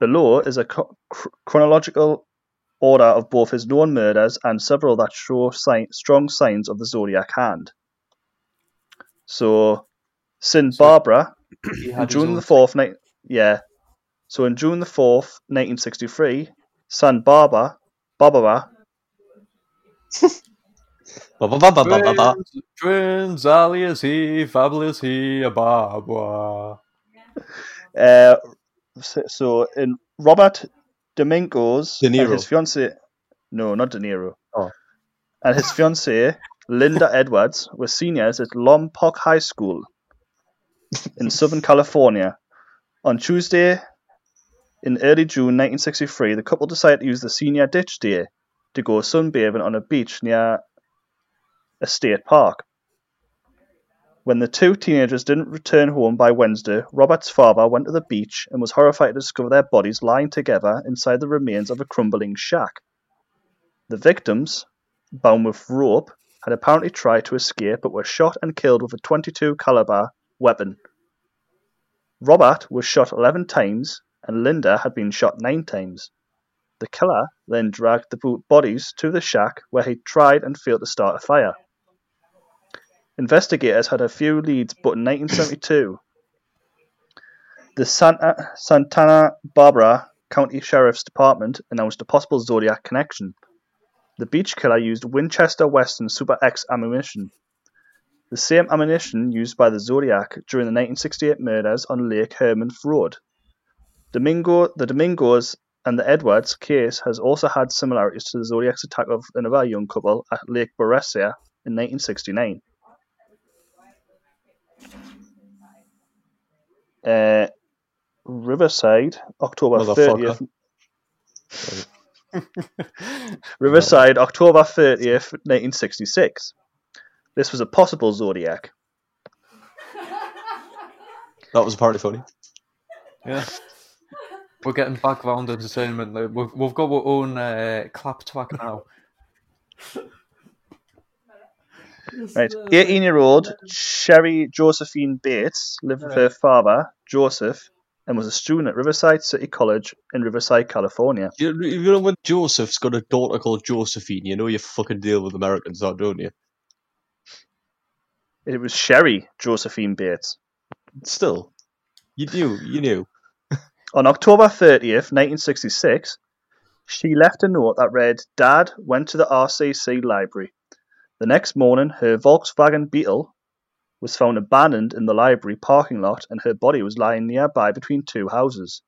Below is a chro- chro- chronological order of both his known murders and several that show sign- strong signs of the Zodiac hand. So, Sin So- Barbara, He in had his June the fourth, ni- yeah. So in June the fourth, nineteen sixty-three, San Barbara, Barbara, Ba ba ba ba ba ba ba. Twins, twins, alias he, fabulous he, a Barbara. uh, so, in Robert Domingos De and Niro. his fiance, no, not De Niro, Oh. and his fiancee Linda Edwards were seniors at Lompoc High School in Southern California. On Tuesday, in early June 1963, the couple decided to use the senior ditch day to go sunbathing on a beach near a state park. When the two teenagers didn't return home by Wednesday, Robert's father went to the beach and was horrified to discover their bodies lying together inside the remains of a crumbling shack. The victims, bound with rope, had apparently tried to escape but were shot and killed with a 22 caliber weapon. Robert was shot 11 times and Linda had been shot 9 times. The killer then dragged the bo- bodies to the shack where he tried and failed to start a fire. Investigators had a few leads, but in 1972, the The uh, Santa, Barbara County Sheriff's Department announced a possible Zodiac connection. The beach killer used Winchester Western Super X ammunition, the same ammunition used by the Zodiac during the 1968 murders on Lake Herman Road. Domingo, the Domingos and the Edwards case has also had similarities to the Zodiac's attack of another young couple at Lake Berryessa in 1969. Uh, Riverside, October Motherfucker. 30th. Riverside, October 30th, 1966. This was a possible Zodiac. That was apparently funny. Yeah. We're getting background entertainment. We've, we've got our own uh, clap track now. Right. 18 year old Sherry Josephine Bates lived with her father, Joseph, and was a student at Riverside City College in Riverside, California. You, you know when Joseph's got a daughter called Josephine, you know you fucking deal with Americans, now, don't you? It was Sherry Josephine Bates. Still, you knew, you knew. On October 30th, 1966, she left a note that read, Dad went to the RCC library. The next morning, her Volkswagen Beetle was found abandoned in the library parking lot and her body was lying nearby between two houses.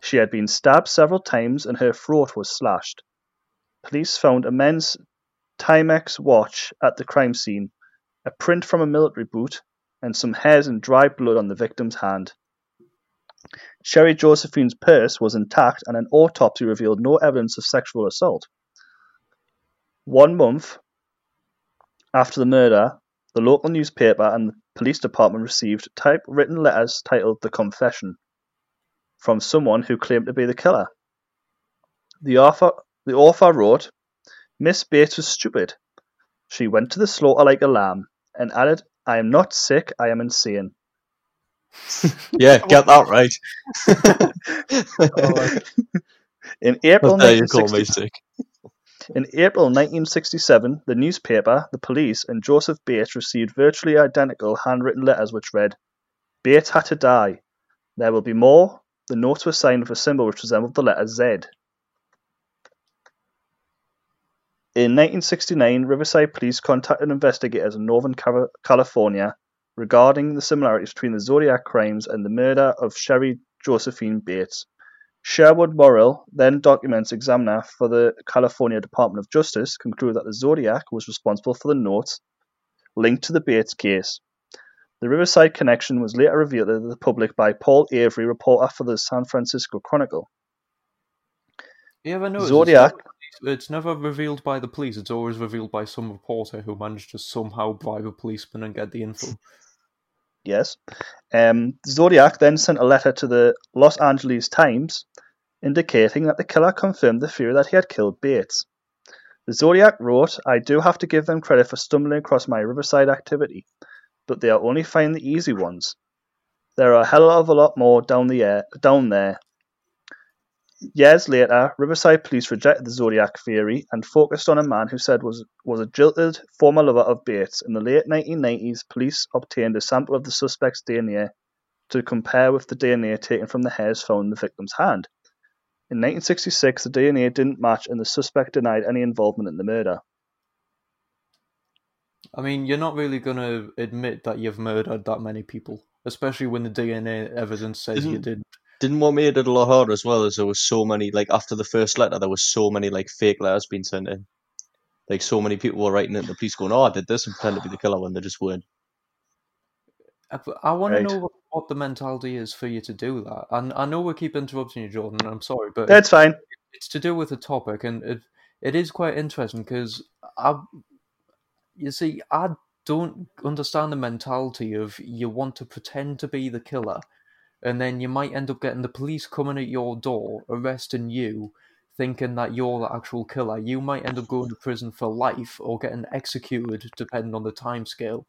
She had been stabbed several times and her throat was slashed. Police found a men's Timex watch at the crime scene, a print from a military boot, and some hairs and dry blood on the victim's hand. Sherry Josephine's purse was intact and an autopsy revealed no evidence of sexual assault. One month after the murder, the local newspaper and the police department received typewritten letters titled The Confession from someone who claimed to be the killer. The author, the author wrote, Miss Bates was stupid. She went to the slaughter like a lamb and added, I am not sick, I am insane. Yeah, get that right. In April, There you call 1960 me sick. In April 1967, the newspaper, the police, and Joseph Bates received virtually identical handwritten letters which read, Bates had to die. There will be more. The notes were signed with a symbol which resembled the letter Z. In 1969, Riverside police contacted investigators in Northern California regarding the similarities between the Zodiac crimes and the murder of Sherry Josephine Bates. Sherwood Morrill, then documents examiner for the California Department of Justice, concluded that the Zodiac was responsible for the notes linked to the Bates case. The Riverside connection was later revealed to the public by Paul Avery, reporter for the San Francisco Chronicle. You ever notice? Zodiac. It's never, it's never revealed by the police. It's always revealed by some reporter who managed to somehow bribe a policeman and get the info. Yes. Um, Zodiac then sent a letter to the Los Angeles Times indicating that the killer confirmed the theory that he had killed Bates. The Zodiac wrote, I do have to give them credit for stumbling across my Riverside activity, but they are only finding the easy ones. There are a hell of a lot more down the air, down there. Years later, Riverside police rejected the Zodiac theory and focused on a man who said was was a jilted former lover of Bates. In the late 1990s, police obtained a sample of the suspect's DNA to compare with the DNA taken from the hairs found in the victim's hand. In 1966, the DNA didn't match and the suspect denied any involvement in the murder. I mean, you're not really going to admit that you've murdered that many people, especially when the DNA evidence says you Isn't- did. Didn't want what made it a lot harder as well is there was so many like after the first letter there was so many like fake letters being sent in. Like so many people were writing it, the police going, "Oh, I did this," and pretend to be the killer when they just weren't. I- I want Right. to know what, what the mentality is for you to do that. And I know we keep interrupting you, Jordan. I'm sorry, but That's fine. it's to do with the topic, and it it is quite interesting because I, you see, I don't understand the mentality of you want to pretend to be the killer, and then you might end up getting the police coming at your door, arresting you, thinking that you're the actual killer. You might end up going to prison for life or getting executed, depending on the time scale.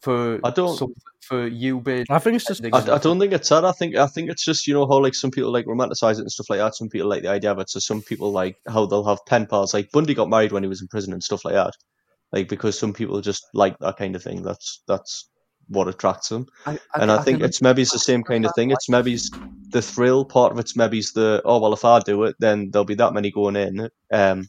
For I don't- some- for you being. I think it's just. I, I don't think it's that. I think I think it's just you know how like some people like romanticize it and stuff like that. Some people like the idea of it. So some people like how they'll have pen pals. Like Bundy got married when he was in prison and stuff like that. Like because some people just like that kind of thing. That's that's what attracts them. I, and I, think it's maybe it's the same kind of thing. It's maybe the thrill part of it's maybe it's the oh well if I do it then there'll be that many going in. Um,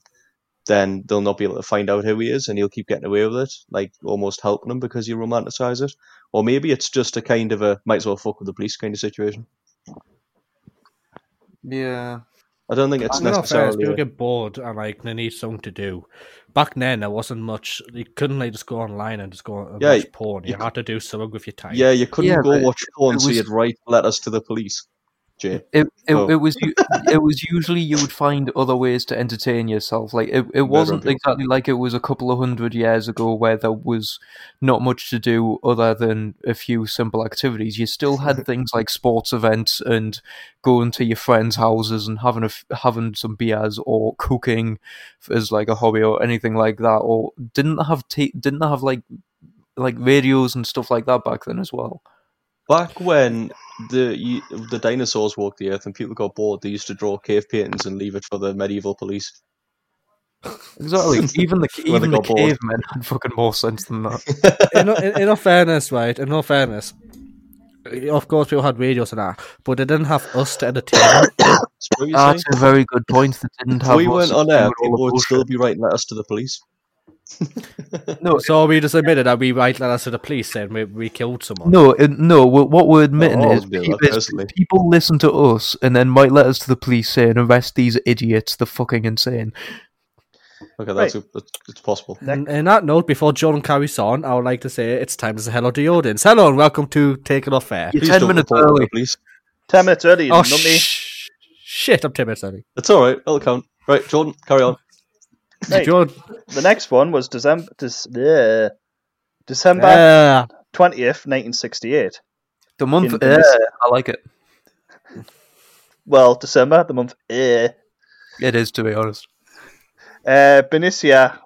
then they'll not be able to find out who he is, and he'll keep getting away with it, like almost helping him because you romanticize it. Or maybe it's just a kind of a might as well fuck with the police kind of situation. Yeah. I don't think it's I don't know, fair, necessarily. people get bored and like they need something to do. Back then, there wasn't much. You couldn't like just go online and just go and Yeah, watch porn. You, you had to do something with your time. yeah, you couldn't Yeah, go watch porn, it so was- you'd write letters to the police. Jay. It it, Oh. it was it was usually you would find other ways to entertain yourself. Like it, it wasn't exactly like it was a couple of hundred years ago where there was not much to do other than a few simple activities. You still had things like sports events and going to your friends' houses and having a having some beers or cooking as like a hobby or anything like that. Or didn't have t- didn't have like like radios and stuff like that back then as well. Back when the you, the dinosaurs walked the earth and people got bored, they used to draw cave paintings and leave it for the medieval police. Exactly. Even the When they even the got bored. cavemen had fucking more sense than that. in, in, in all fairness, right? In all fairness, of course, people had radios and that, but they didn't have us to entertain them. So what are ah, you That's a very good point. That didn't If have. we weren't on air, people the would still be writing letters to the police. No, so we just admitted that we write letters to the police saying we, we killed someone. no, it- no. What we're admitting I'll is, do that pe- is people listen to us and then write letters to the police saying, "Arrest these idiots! They're fucking insane." Okay, that's, a, it's possible. And in that note, before Jordan carries on, I would like to say it's time to say hello to the audience. Hello and welcome to Take It Off Air. You're ten minutes report early. police. Ten minutes early, Oh, not me. sh- shit, I'm 10 minutes early. It's all right. It'll count. Right, Jordan, carry on. Right. Jordan, The next one was December, uh, December uh, twentieth, nineteen sixty-eight. The month. In Yeah, I like it. Well, December, the month. Uh, It is, to be honest. uh, Benicia.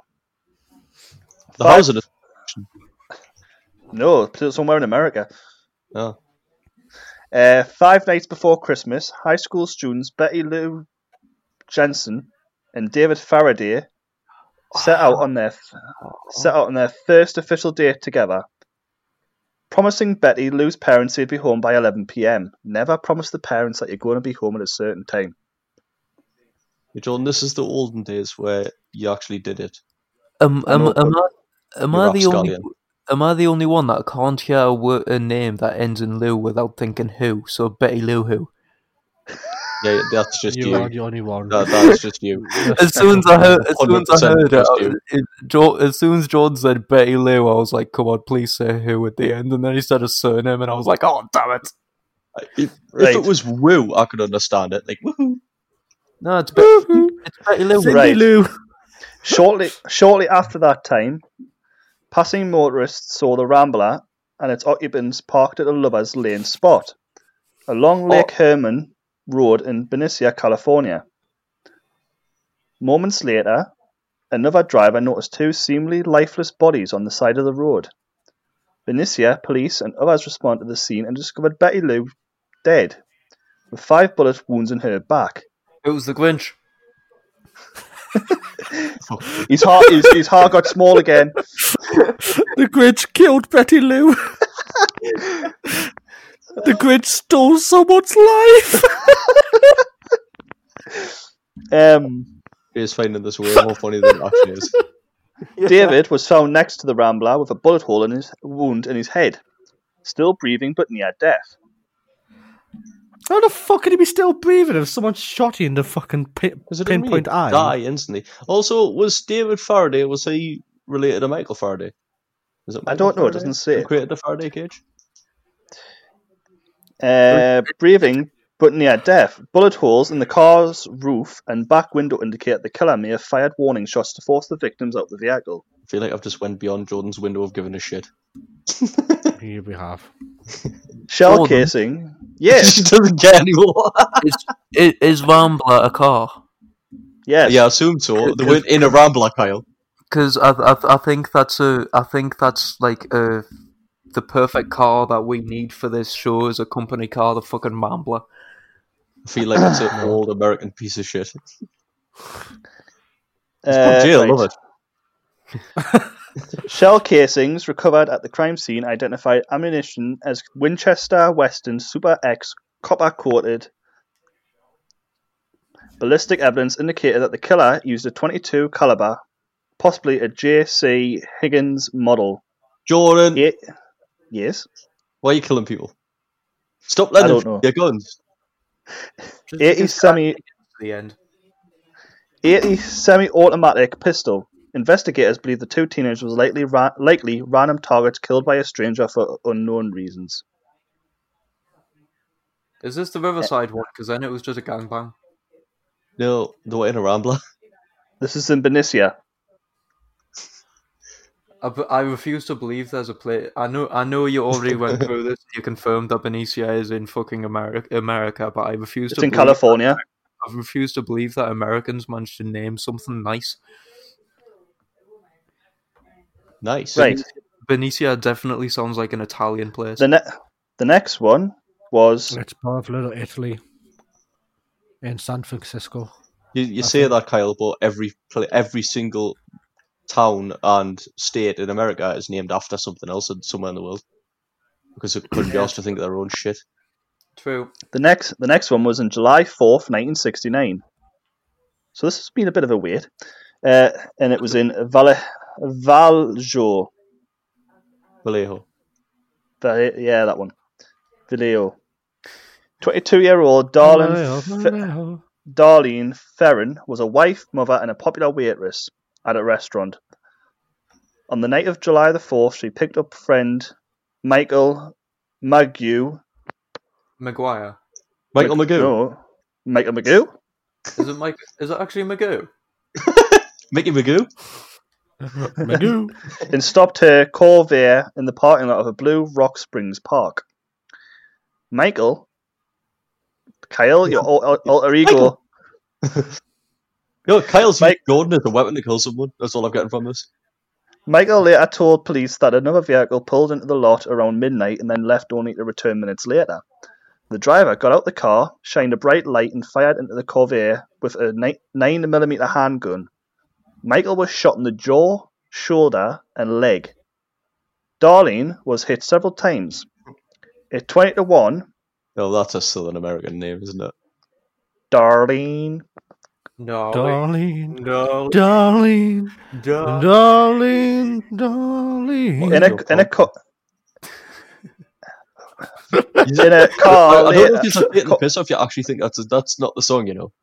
The Five- housing. No, it's somewhere in America. Oh. Uh, five nights before Christmas, high school students Betty Lou Jensen and David Faraday set out on their set out on their first official date together. Promising Betty Lou's parents they'd be home by 11 p.m. Never promise the parents that you're going to be home at a certain time. Hey, Jordan, this is the olden days where you actually did it. Um, I am, am I, am I the only am I the only one that can't hear a, word, a name that ends in Lou without thinking who? So Betty Lou who? Yeah, that's just you you. are the only one. That, that's just you. As soon as I heard, as soon as I heard it, just I- you. it, as soon as Jordan said Betty Lou, I was like, "Come on, please say who" at the end, and then he said a surname, and I was like, "Oh, damn it!" If, Right. if it was woo, I could understand it. Like woohoo. No, it's Betty. it's Betty Lou. Cindy Right. Lou. Shortly, shortly after that time, passing motorists saw the Rambler and its occupants parked at a lovers lane spot along oh. Lake Herman Road in Benicia, California. Moments later, another driver noticed two seemingly lifeless bodies on the side of the road. Benicia police and others responded to the scene and discovered Betty Lou dead, with five bullet wounds in her back. It was the Grinch. His heart, his, his heart got small again. The Grinch killed Betty Lou. the Grinch stole someone's life. Um, He is finding this way more funny than it actually is. David was found next to the Rambler with a bullet hole in his wound in his head, still breathing but near death. How the fuck could he be still breathing if someone shot you in the fucking pi- Because it didn't pinpoint really eye? die instantly. Also, was David Faraday was he related to Michael Faraday? Is it I don't know, it doesn't say. who created the Faraday cage. Uh, breathing but near death. Bullet holes in the car's roof and back window indicate the killer may have fired warning shots to force the victims out of the vehicle. I feel like I've just went beyond Jordan's window of giving a shit. Here we have. Shell Jordan? casing. Yes, she doesn't care anymore. Is, is, is Rambler a car? yes. yeah, I assume so. They weren't in a Rambler, Kyle. Because I, I I think that's a I think that's like a the perfect car that we need for this show is a company car, the fucking Rambler. I feel like it's an old American piece of shit. Uh, Jail, right. love it. Shell casings recovered at the crime scene identified ammunition as Winchester Western Super X copper coated. Ballistic evidence indicated that the killer used a 22 caliber, possibly a J.C. Higgins model. Jordan, Eight, yes. why are you killing people? Stop I letting don't them know. your guns. Just 80 just semi to the end. 80 semi-automatic pistol. Investigators believe the two teenagers was likely ra- likely random targets killed by a stranger for unknown reasons. Is this the Riverside one? Because then it was just a gangbang. No, they were in a rambler. This is in Benicia. I, b- I refuse to believe there's a place. I know, I know you already went through this. You confirmed that Benicia is in fucking America, America, but I refuse It's to. in believe- California. I refuse to believe that Americans managed to name something nice. Nice. Right. Benicia definitely sounds like an Italian place. The ne- the next one was It's part of Little Italy in San Francisco. You, you say that, Kyle, but every every single town and state in America is named after something else somewhere in the world because it couldn't be asked to think of their own shit. True. the next the next one was in July fourth, nineteen sixty nine. So this has been a bit of a wait, uh, and it was in Val Valjo. Vallejo. Val- yeah, that one. Vallejo. Twenty two year old Darlene Vallejo, Fe- Darlene Ferrin was a wife, mother, and a popular waitress at a restaurant. On the night of July the 4th, she picked up friend Michael Magoo. Maguire. Michael Magoo. No, Michael Magoo? Is it Mike? Is it actually Magoo? Mickey Magoo. Magoo. and stopped her Corvair in the parking lot of a Blue Rock Springs park. Michael, Kyle, your al- al- alter ego, No, Kyle's Mike- Gordon as a weapon to kill someone. That's all I'm getting from this. Michael later told police that another vehicle pulled into the lot around midnight and then left only to return minutes later. The driver got out the car, shined a bright light, and fired into the Corvair with a 9mm handgun. Michael was shot in the jaw, shoulder, and leg. Darlene was hit several times. At 20 to 1, Oh, that's a Southern American name, isn't it? Darlene. No. Darling, No. darling, No. darling, darling. In a, in a, co- in a I, car I don't know if you're taking the piss off. You actually think that's that's not the song, you know.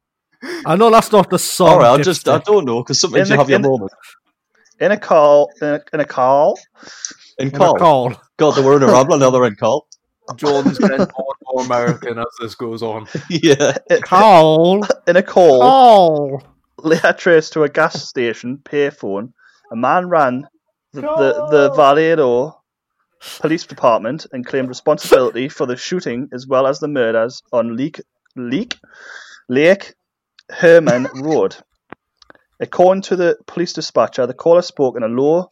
I know that's not the song. All right, I just I don't know because sometimes In you have your moment. In a car, in a, in a car, In In a Carl, call. God, they were in a rambler. Now they're in Carl. Jordan's getting more and more American as this goes on. yeah, Call. in a call. Call. later traced to a gas station payphone, a man ran the, the, the Vallejo Police Department and claimed responsibility for the shooting as well as the murders on Leak, Leak, Lake Herman Road. According to the police dispatcher, the caller spoke in a low,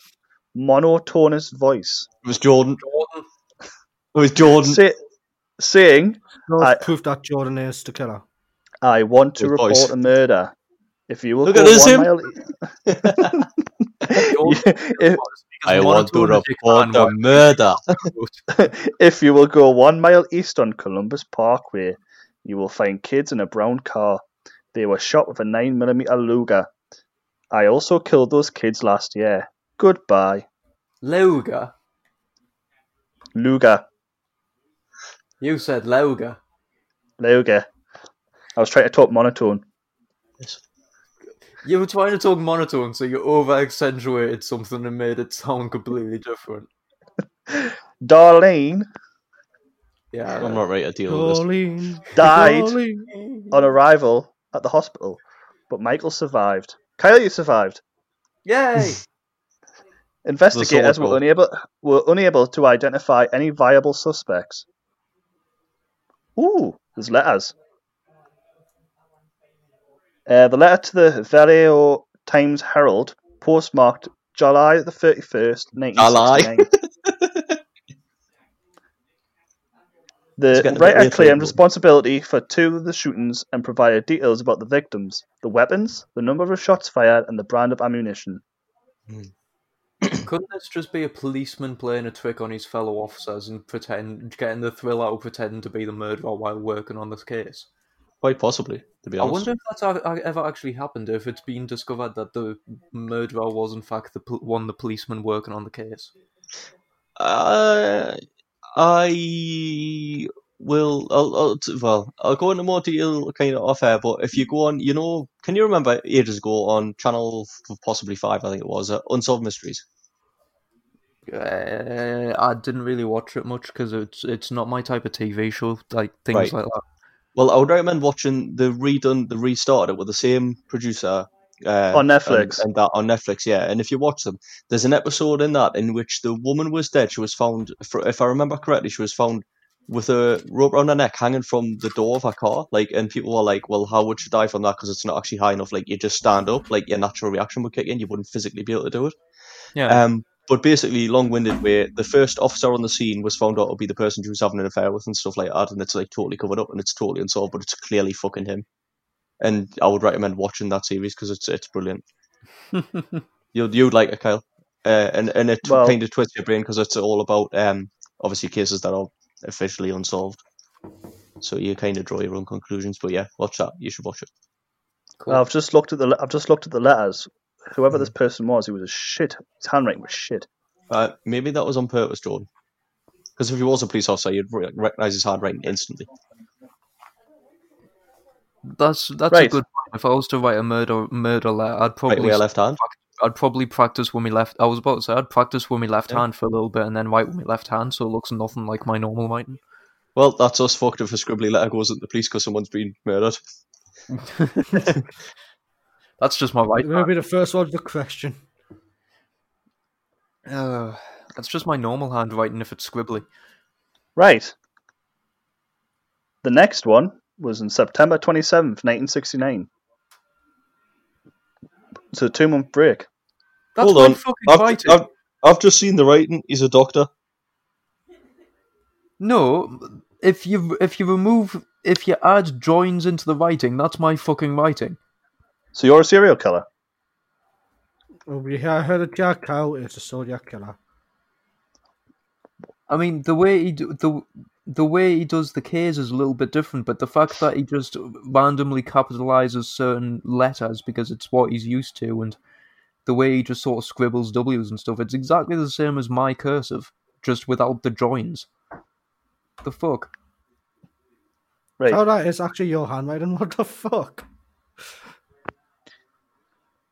monotonous voice, it was Jordan. Jordan. It was Jordan. say, saying, No I- proof that Jordan is the killer. I want to Good report voice. a murder. If you will Look go at this, one him. mile... if, I want to Monotone as you report can the while- murder. if you will go one mile east on Columbus Parkway, you will find kids in a brown car. They were shot with a 9mm Luger. I also killed those kids last year. Goodbye. Luger. Luger. You said Luger. Luger. I was trying to talk monotone. You were trying to talk monotone, so you over accentuated something and made it sound completely different. Darlene Yeah. I'm not ready to deal with this. Darling. died Darling. on arrival at the hospital, but Michael survived. Kyle, you survived. Yay! Investigators were unable were unable to identify any viable suspects. Ooh, there's letters. Uh, the letter to the Vallejo Times Herald, postmarked July the thirty first, nineteen sixty nine. It's The getting a bit writer claimed it. responsibility for two of the shootings and provided details about the victims, the weapons, the number of shots fired, and the brand of ammunition. Couldn't this just be a policeman playing a trick on his fellow officers and pretend getting the thrill out of pretending to be the murderer while working on this case? Quite possibly, to be honest. I wonder if that's ever actually happened. If it's been discovered that the murderer was in fact the one the policeman working on the case. Uh, I will. I'll, I'll, well, I'll go into more detail kind of off air. But if you go on, you know, can you remember ages ago on Channel possibly five, I think it was, uh, Unsolved Mysteries. Uh, I didn't really watch it much because it's it's not my type of TV show. Like things Right. like that. Well, I would recommend watching the redone, the restarted with the same producer. Uh, On Netflix. and, and that on Netflix, yeah. And if you watch them, there's an episode in that in which the woman was dead. She was found, if, if I remember correctly, she was found with a rope around her neck hanging from the door of her car. Like, and people were like, "Well, how would she die from that? Because it's not actually high enough. Like, you just stand up, like your natural reaction would kick in. You wouldn't physically be able to do it." Yeah. Um, but basically, long-winded way, the first officer on the scene was found out to be the person she was having an affair with and stuff like that, and it's like totally covered up and it's totally unsolved, but it's clearly fucking him. And I would recommend watching that series because it's it's brilliant. You'd you'd like it, Kyle, uh, and and it Well- kind of twists your brain because it's all about um obviously cases that are officially unsolved. So you kind of draw your own conclusions, but yeah, watch that. You should watch it. Cool. I've just looked at the. I've just looked at the letters. Whoever this person was, he was a shit. His handwriting was shit. Uh, maybe that was on purpose, Jordan. Because if he was a police officer, you'd re- recognize his handwriting instantly. That's that's a good. Point. If I was to write a murder murder letter, I'd Right probably with your left hand. I'd probably practice with my left. I was about to say I'd practice with my left Yeah. hand for a little bit and then write with my left hand, so it looks nothing like my normal writing. Well, that's us fucked if a scribbly letter goes at the police because someone's been murdered. That's just my right. Maybe be the first one to question. Uh, that's just my normal handwriting if it's scribbly. Right. The next one was in September 27th, 1969. It's a two month break. That's Hold my on, fucking I've, writing. I've, I've just seen the writing. He's a doctor. No, if you if you remove if you add joins into the writing, that's my fucking writing. So you're a serial killer. Oh, we I heard a Jack Cow is a serial killer. I mean, the way he do, the the way he does the K's is a little bit different, but the fact that he just randomly capitalizes certain letters because it's what he's used to, and the way he just sort of scribbles W's and stuff, it's exactly the same as my cursive, just without the joins. The fuck? Right. Oh, that is actually your handwriting. What the fuck?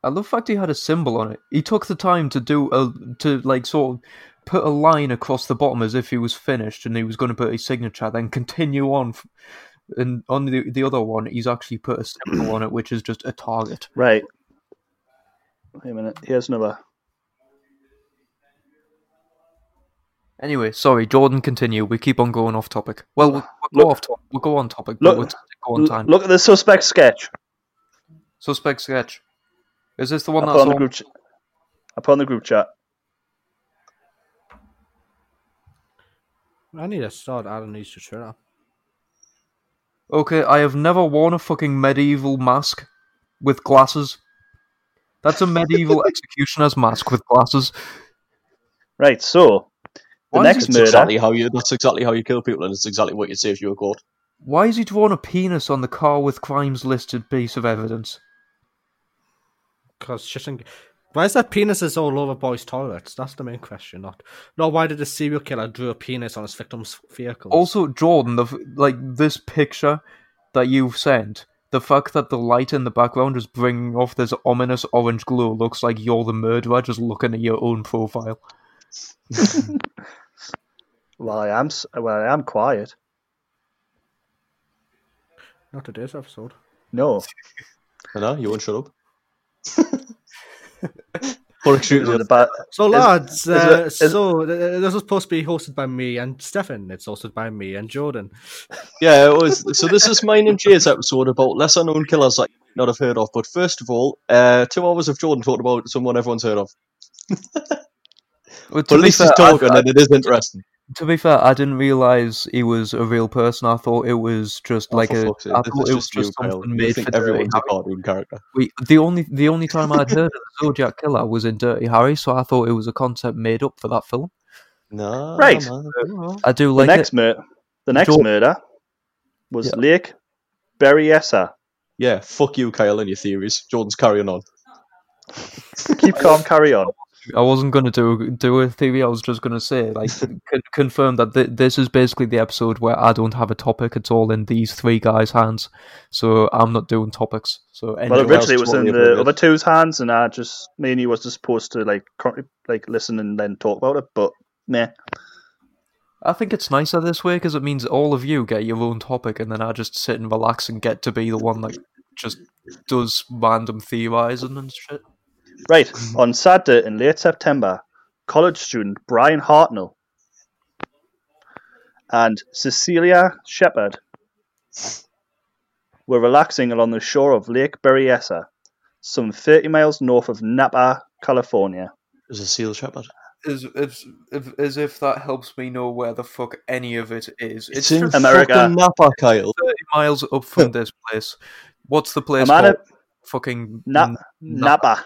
I love the fact he had a symbol on it. He took the time to do a to like sort of put a line across the bottom as if he was finished and he was going to put his signature, then continue on. f- And on the the other one, he's actually put a symbol on it, which is just a target. Right. Wait a minute. Here's another. Anyway, sorry, Jordan. Continue. We keep on going off topic. Well, we'll, we'll go off topic. We'll go on topic, Look- but we'll go on time. Look at the suspect sketch. Suspect sketch. Is this the one I that's put on the group. Ch- I put on the group chat. I need to start adding these to Twitter. Okay, I have never worn a fucking medieval mask with glasses. That's a medieval executioner's mask with glasses. Right. So the Why next That's murder. exactly how you. That's exactly how you kill people, and it's exactly what you'd say if you were caught. Why is he drawing a penis on the car with crimes listed piece of evidence? Because just in... why is there penises all over boys' toilets? That's the main question. Not, not why did the serial killer draw a penis on his victim's vehicle? Also, Jordan, the like this picture that you've sent, the fact that the light in the background is bringing off this ominous orange glow looks like you're the murderer just looking at your own profile. Well, I am. Well, I am quiet. not today's episode. No. I know you won't shut up. Or Is excuse it me. a bad- So, Is- lads, is uh, is- so th- th- this was supposed to be hosted by me and Stefan. It's hosted by me and Jordan. Yeah, it was. So this is mine and Jay's episode about lesser known killers that you might not have heard of. But first of all, uh, two hours of Jordan talked about someone everyone's heard of. Well, to But at least fair, he's talking, I- I- and it is interesting. To be fair, I didn't realize he was a real person. I thought it was just Oh, like for a. fuck's I this thought is it was just you, just Kyle. something made think for Dirty everyone's a Harry. cartoon character. We, the only the only time I'd heard of the Zodiac Killer was in Dirty Harry, so I thought it was a concept made up for that film. No, Right. man. I do The like next it. mur- the next Don't- murder was Yeah. Lake Berryessa. Yeah, fuck you, Kyle, and your theories. Jordan's carrying on. Keep calm, carry on. I wasn't going to do do a theory. I was just going to say, like, con- confirm that th- this is basically the episode where I don't have a topic. It's all in these three guys' hands, so I'm not doing topics. So Well, originally it was in the other two's hands, and I just me and you was just supposed to like like listen and then talk about it. But meh, I think it's nicer this way because it means all of you get your own topic, and then I just sit and relax and get to be the one that just does random theorizing and shit. Right mm-hmm. on Saturday in late September, college student Bryan Hartnell and Cecelia Shepard were relaxing along the shore of Lake Berryessa, some 30 miles north of Napa, California. Is a seal shepherd. As as if, as if that helps me know where the fuck any of it is. It's, in just America. fucking Napa, Kyle. thirty miles up from this place. What's the place A man, called? Fucking Na- N- Napa.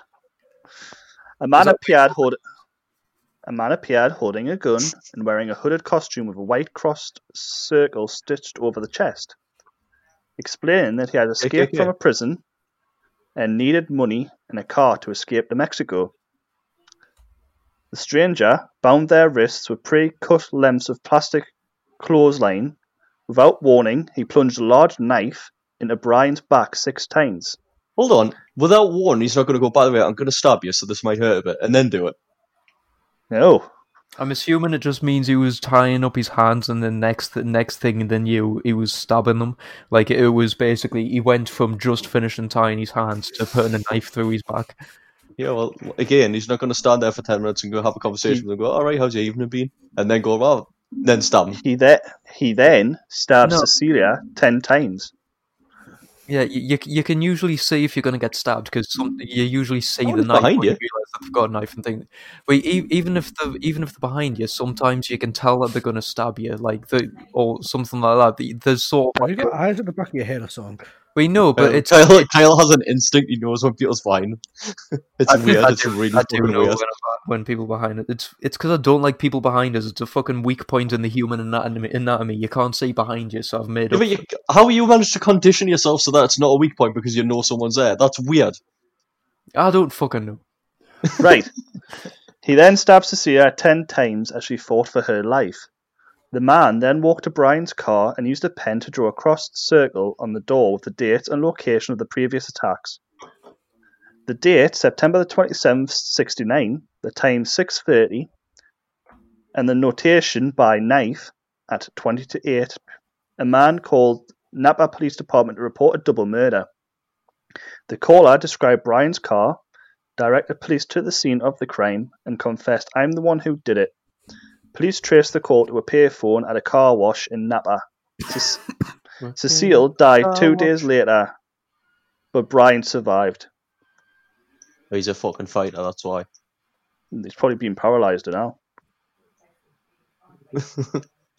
A man appeared hold- a man appeared holding a gun and wearing a hooded costume with a white crossed circle stitched over the chest, explaining that he had escaped from a prison and needed money and a car to escape to Mexico. The stranger bound their wrists with pre-cut lengths of plastic clothesline. Without warning, he plunged a large knife into Bryan's back six times. Hold on. Without warning, he's not going to go, by the way, I'm going to stab you, so this might hurt a bit, and then do it. No, I'm assuming it just means he was tying up his hands, and the next the next thing then you, he was stabbing them. Like it was basically he went from just finishing tying his hands to putting a knife through his back. Yeah, well, again, he's not going to stand there for 10 minutes and go have a conversation with him, go, alright, how's your evening been? And then go, well, then stab him. He then he then stabs No. Cecelia ten times. Yeah, you, you, you can usually see if you're going to get stabbed because you usually see Oh, the knife behind you you. realize they've got a knife and think. Wait, e- even if the even if they're behind you, sometimes you can tell that they're going to stab you, like the or something like that. The- There's sort of Have you got eyes at the back of your head or something? We know, but Uh, it's Kyle, Kyle has an instinct, he knows when people's fine. it's I, weird, I it's do, really I do know weird. when, when people behind it. It's it's because I don't like people behind us. It's a fucking weak point in the human anatomy. Anatomy. You can't see behind you, so I've made Yeah, up. but you, how you managed to condition yourself so that it's not a weak point because you know someone's there? That's weird. I don't fucking know. Right. he then stabs Cecelia ten times as she fought for her life. The man then walked to Bryan's car and used a pen to draw a crossed circle on the door with the date and location of the previous attacks. The date, September the 27th, 69, the time 6.30, and the notation by knife at 20 to 8, a man called Napa Police Department to report a double murder. The caller described Bryan's car, directed police to the scene of the crime, and confessed, I'm the one who did it. Police traced the call to a payphone at a car wash in Napa. Cecile died two days later, but Bryan survived. He's a fucking fighter, that's why. He's probably been paralysed now.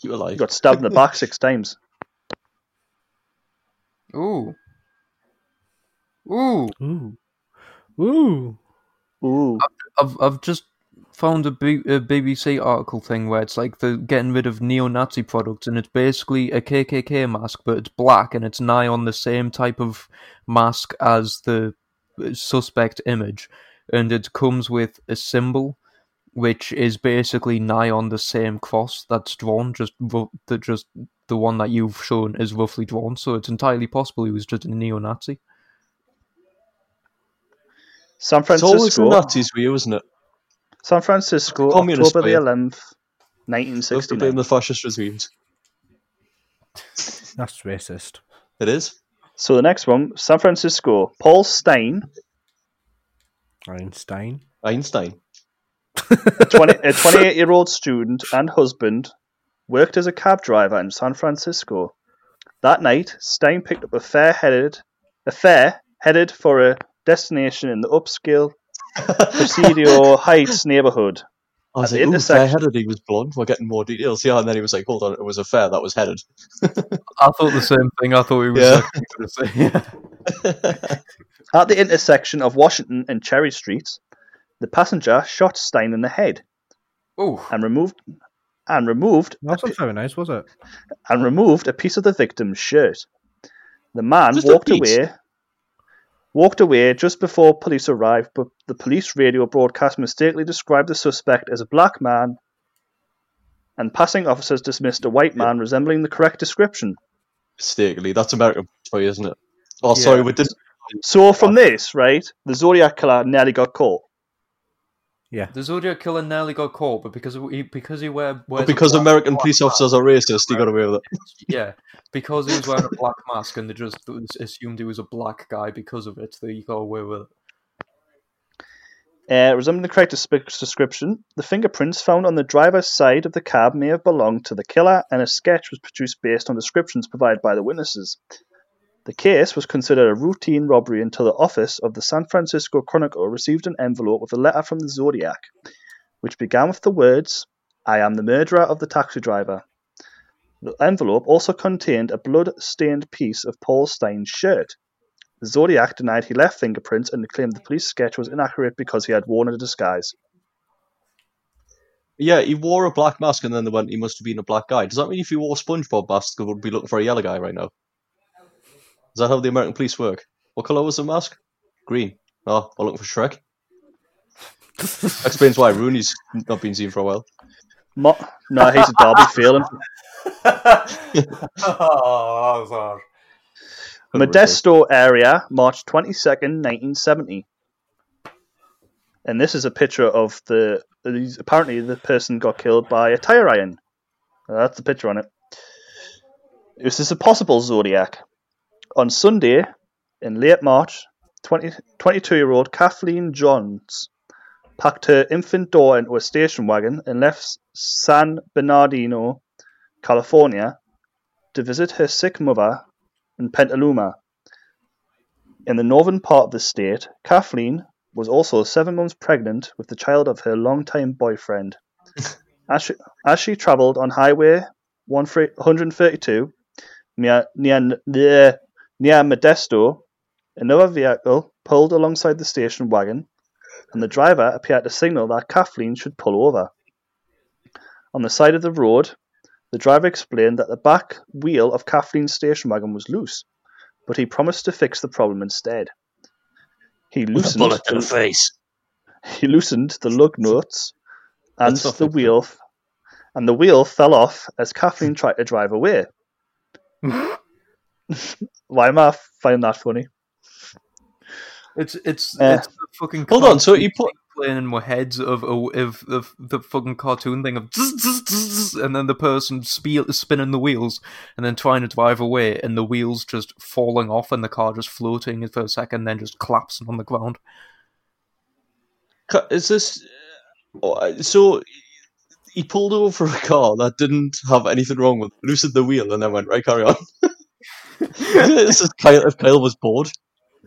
You alive. He got stabbed in the back six times. Ooh. Ooh. Ooh. Ooh. Ooh. I've I've just found a, B- a BBC article thing where it's like they're getting rid of neo-Nazi products, and it's basically a KKK mask, but it's black and it's nigh on the same type of mask as the suspect image, and it comes with a symbol, which is basically nigh on the same cross that's drawn, just ru- the just the one that you've shown is roughly drawn. So it's entirely possible he was just a neo-Nazi. San Francisco. It's always the Francisco. Nazis for you, isn't it? San Francisco, Communist October the 11th, Love to blame the fascist regimes. That's racist. It is. So the next one, San Francisco. Paul Stine, Einstein. Einstein. a 20 a 28 year old student and husband, worked as a cab driver in San Francisco. That night, Stine picked up a fare headed a fare headed for a destination in the upscale Presidio Heights neighborhood. I was At like, the ooh, intersection- fair-headed, he was blonde. We're getting more details. Yeah, and then he was like, hold on, it was a fair that was headed. I thought the same thing. I thought he was Yeah. actually to say. Yeah. At the intersection of Washington and Cherry Streets, the passenger shot Stine in the head Oh, and removed and removed That wasn't very nice, was it? and removed a piece of the victim's shirt. The man Just walked away walked away just before police arrived, but the police radio broadcast mistakenly described the suspect as a black man and passing officers dismissed a white man resembling the correct description. Mistakenly. That's American for you, isn't it? Oh, sorry, Yeah. we didn't. So from oh. this, right, the Zodiac killer nearly got caught. The Zodiac killer nearly got caught, but because he because he wear wears But because American black police mask- officers are racist, he got away with it. Yeah, because he was wearing a black mask, and they just assumed he was a black guy because of it. They got away with it. Uh, resembling the correct description, the fingerprints found on the driver's side of the cab may have belonged to the killer, and a sketch was produced based on descriptions provided by the witnesses. The case was considered a routine robbery until the office of the San Francisco Chronicle received an envelope with a letter from the Zodiac, which began with the words, I am the murderer of the taxi driver. The envelope also contained a blood stained piece of Paul Stine's shirt. The Zodiac denied he left fingerprints and claimed the police sketch was inaccurate because he had worn a disguise. Yeah, he wore a black mask and then they went, he must have been a black guy. Does that mean if he wore a SpongeBob mask, we would be looking for a yellow guy right now? Is that how the American police work? What colour was the mask? Green. Oh, we're looking for Shrek. Explains why Rooney's not been seen for a while. Mo- no, he's a Derby feeling. oh, that was hard. Modesto area, March 22nd, 1970. And this is a picture of the. Apparently, the person got killed by a tire iron. That's the picture on it. This is a possible Zodiac. On Sunday, in late March, 22 year old Kathleen Johns packed her infant daughter into a station wagon and left San Bernardino, California, to visit her sick mother in Petaluma. In the northern part of the state, Kathleen was also seven months pregnant with the child of her longtime boyfriend. as she, as she travelled on Highway 132 near, near, near, near Modesto, another vehicle pulled alongside the station wagon, and the driver appeared to signal that Kathleen should pull over. On the side of the road, the driver explained that the back wheel of Kathleen's station wagon was loose, but he promised to fix the problem instead. He loosened, the, face. he loosened the lug nuts, and That's the wheel, and the wheel fell off as Kathleen tried to drive away. Why am I finding that funny? It's it's Uh, it's the fucking. Hold on, so you put- thing playing in my heads of of, of, of the fucking cartoon thing of zzz, zzz, zzz, and then the person spe- spinning the wheels and then trying to drive away and the wheels just falling off and the car just floating for a second then just collapsing on the ground. Is this oh, so? He pulled over a car that didn't have anything wrong with, loosened the wheel, and then went right. Carry on. this is Kyle. If Kyle was bored,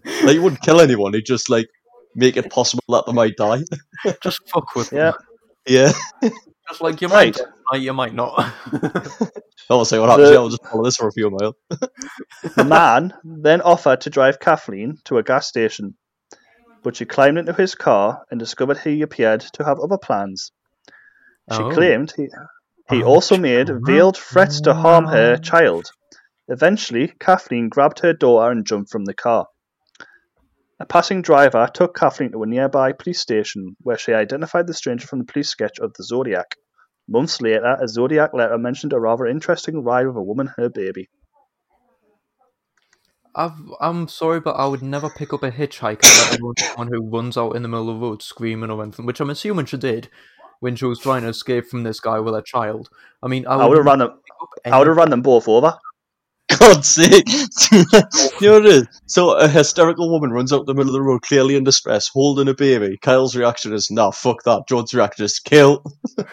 like he wouldn't kill anyone. He'd just like make it possible that they might die. Just fuck with Yeah. them. Yeah. Just like you Right. might, die, you might not. I'll say what happens. The- Yeah, I'll just follow this for a few miles. The man then offered to drive Kathleen to a gas station, but she climbed into his car and discovered he appeared to have other plans. She Oh. claimed he, he Oh, also made veiled threats to harm her child. Eventually, Kathleen grabbed her daughter and jumped from the car. A passing driver took Kathleen to a nearby police station where she identified the stranger from the police sketch of the Zodiac. Months later, a Zodiac letter mentioned a rather interesting ride with a woman and her baby. I've, I'm sorry, but I would never pick up a hitchhiker, let alone someone who runs out in the middle of the road screaming or anything, which I'm assuming she did when she was trying to escape from this guy with her child. I mean, I I would have run them. I would have run them both over. God's sake! you know what it is? So a hysterical woman runs out the middle of the road, clearly in distress, holding a baby. Kyle's reaction is, "Nah, fuck that." John's reaction is, "Kill."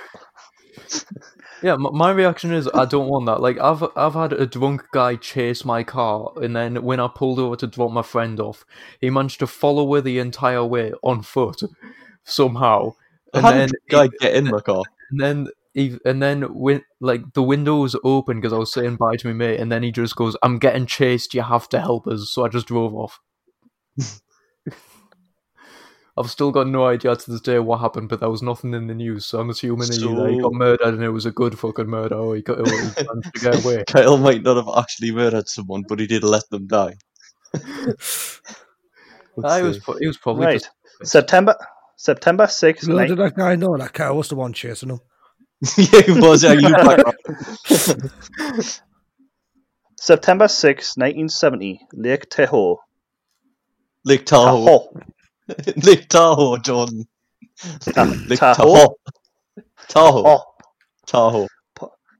Yeah, m- my reaction is I don't want that. Like I've I've had a drunk guy chase my car, and then when I pulled over to drop my friend off, he managed to follow her the entire way on foot somehow, And How then did the guy get in my car? and then he, and then when like the window was open because I was saying bye to my mate, and then he just goes, "I'm getting chased. You have to help us." So I just drove off. I've still got no idea to this day what happened, but there was nothing in the news, so I'm assuming he, that he got murdered and it was a good fucking murder, or he got or he to get away. Kyle might not have actually murdered someone, but he did let them die. I was see. pro- he was probably Right. just September September 6th, No, nine- did that guy know that car was the one chasing him? yeah, he was. Yeah, you. September 6, 1970, Lake Tahoe. Lake Tahoe. Tahoe. Lake Tahoe, Jordan. Lake Tahoe? Tahoe. Tahoe. Oh, Tahoe.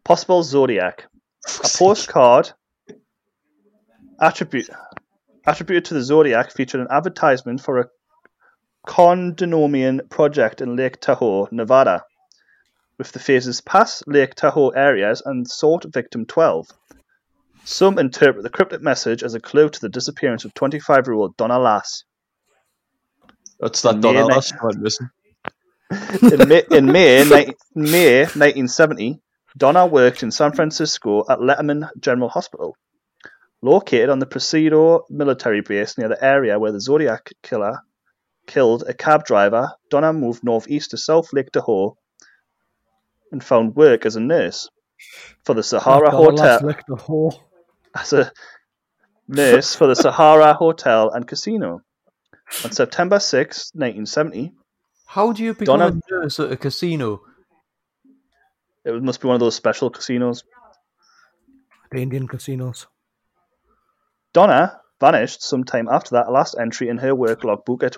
possible zodiac. A postcard attribute attributed to the zodiac featured an advertisement for a condominium project in Lake Tahoe, Nevada, with the phases past Lake Tahoe areas and sought victim 12. Some interpret the cryptic message as a clue to the disappearance of 25-year-old Donna Lass. That's that May Donna one missing. In May, in May, ni- May 1970, Donna worked in San Francisco at Letterman General Hospital. Located on the Presidio military base near the area where the Zodiac killer killed a cab driver, Donna moved northeast to South Lake Tahoe and found work as a nurse for the Sahara After the Hotel the whole as a nurse for the Sahara Hotel and Casino. On September 6, 1970, How do you become Donna- a nurse at a casino? it must be one of those special casinos. the Indian casinos. Donna vanished sometime after that last entry in her work logbook at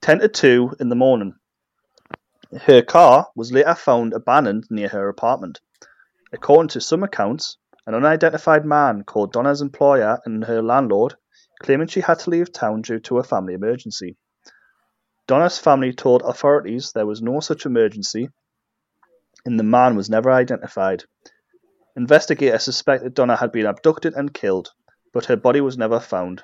10 to 2 in the morning. Her car was later found abandoned near her apartment. According to some accounts, an unidentified man called Donna's employer and her landlord, claiming she had to leave town due to a family emergency. Donna's family told authorities there was no such emergency, and the man was never identified. Investigators suspect that Donna had been abducted and killed but her body was never found.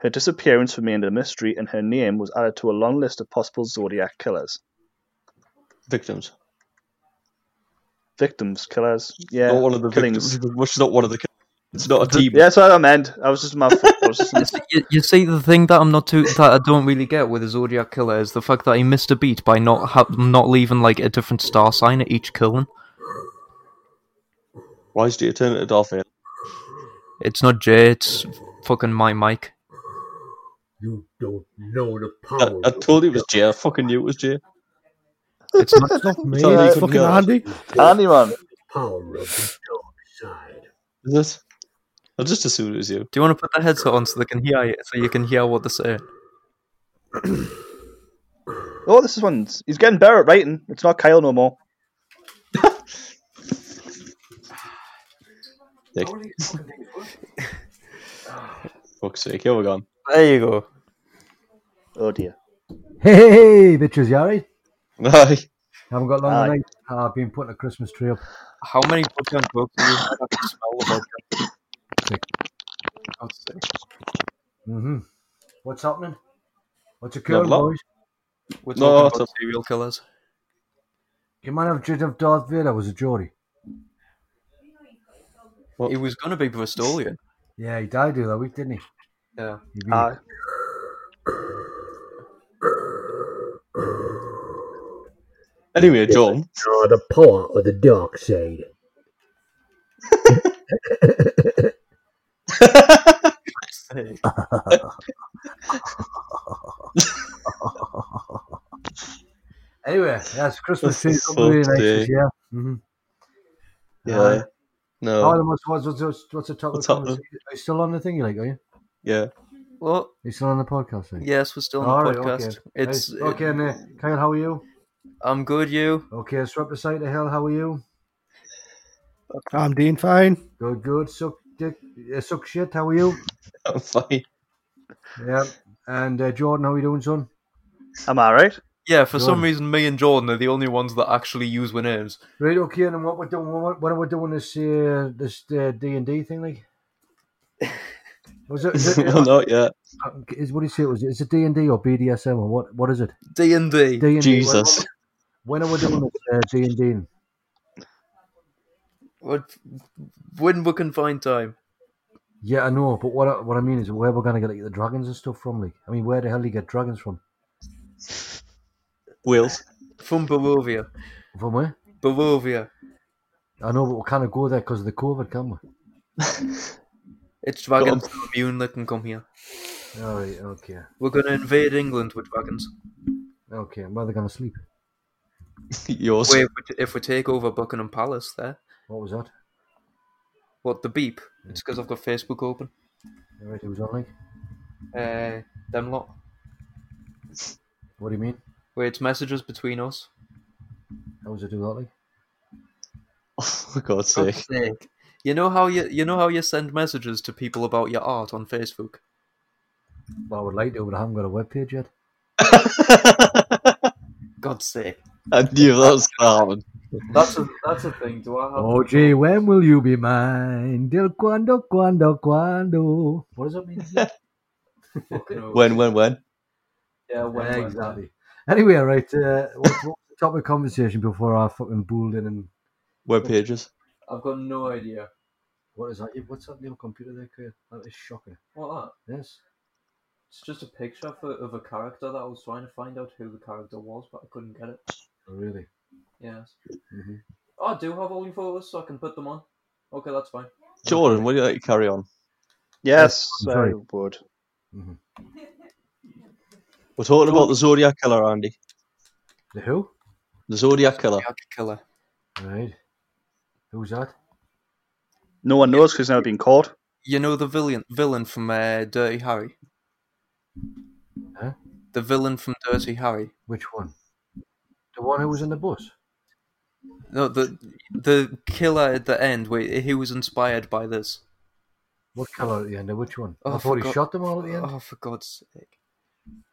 Her disappearance remained a mystery, and her name was added to a long list of possible Zodiac killers. Victims. Victims, killers, yeah, not one of the killings. victims. Which is not one of the. ki- It's not a team. Yeah, that's what I meant. I was just my. I was just, You see- you, you see, the thing that I'm not too that I don't really get with the Zodiac killer is the fact that he missed a beat by not ha- not leaving like a different star sign at each killing. Why is you turn it off here? It's not Jay, it's fucking my mic. You don't know the I, power. I told you it was Jay. I fucking knew it was Jay. It's not. It's not me, It's only it's you fucking can Andy. Andy, man. power of the dark side. Is it? I just assumed it was you. Do you want to put the headset on so they can hear you, so you can hear what they're saying? Oh, this is one. He's getting better at writing. It's not Kyle no more. Dick. Fuck's sake, here we go. There you go. Oh dear. Hey, hey, hey, bitches, you alright? Aye. Haven't got long Aye. tonight. I've been putting a Christmas tree up. How many fucking books have you had? I can smell the vodka. Six. God's sake. Mm-hmm. What's happening? What's Not a occurring, lot. boys? We're No, talking it's about serial killers. You might have judged of Darth Vader was a Geordie. He was going to be Bristolian. Yeah, he died the other week, didn't he? Yeah. He be- Aye. Anyway, John. Oh, the power of the dark side. Anyway, yes, Christmas For trees up really fuck's nice this sake. year. Mm-hmm. Yeah. Oh, No. what's, what's, what's, what's the topic? What's of happening? conversation? Are you still on the thing, like, are you? Yeah. What? Are you still on the podcast thing? Yes, we're still on All the right, podcast. okay. It's Right, okay, and uh, Kyle, how are you? I'm good. You? Okay, so up the side of hell, how are you? I'm Dean Fine. Good, good. Suck dick, uh, suck shit. How are you? I'm fine. Yeah. And uh, Jordan, how are you doing, son? I'm I right? Yeah. For some Good. reason, me and Jordan are the only ones that actually use our names. Right. Okay. And what we're doing? What, what are we doing? This uh, this uh, D and D thing, like? Was it? Is it well, not yet. uh, is what do you say? it Was it? Is it D and D or BDSM or what? What is it? D and D. D and D. Jesus. When are we doing it? uh, D and D. What? When we can find time. Yeah, I know, but what I, what I mean is where we're gonna get like, the dragons and stuff from. Like, I mean, where the hell do you get dragons from? Wales. From Barovia. From where? Barovia. I know, but we can't go there because of the COVID, can we? It's dragons from immune that can come here. All right, okay, We're gonna invade England with dragons. okay. Where they gonna sleep? Yours. Wait, if we- take over Buckingham Palace there. What was that? What, the beep? It's because I've got Facebook open. All right, it was on like. Uh, them lot. What do you mean? Wait, it's messages between us. How was it do that like? For God's God's sake. sake. You know how you you know how you send messages to people about your art on Facebook? Well, I would like to, but I haven't got a web page yet. God's sake. I knew that was going to happen. That's a that's a thing. Do I have Oh, gee, when will you be mine? Del cuando, cuando, cuando. What does that mean? When, when, when? Yeah, when, Yeah, when, exactly. Anyway, right. Uh, what's, what's the topic of conversation before I fucking bulled in and Web pages. I've got no idea. what is that? What's that little computer there, Kurt? That is shocking. What that? Yes. It's just a picture for, of a character that I was trying to find out who the character was, but I couldn't get it. Oh, really? Yes. Mhm. Oh, I do have all your photos, so I can put them on. Okay, that's fine. Jordan, will you let you carry on? Yes, I'm I sorry. We're talking about the Zodiac Killer, Andy. The who? The Zodiac Killer. Zodiac Killer. Right. Who's that? No one knows because he's never been caught. You know the villain villain from uh, Dirty Harry. Huh? The villain from Dirty Harry. Which one? The one who was in the bus? No, the the killer at the end. Wait, he was inspired by this. What colour at the end? Of which one? Oh, I thought he for shot them all at the end. Oh, for God's sake!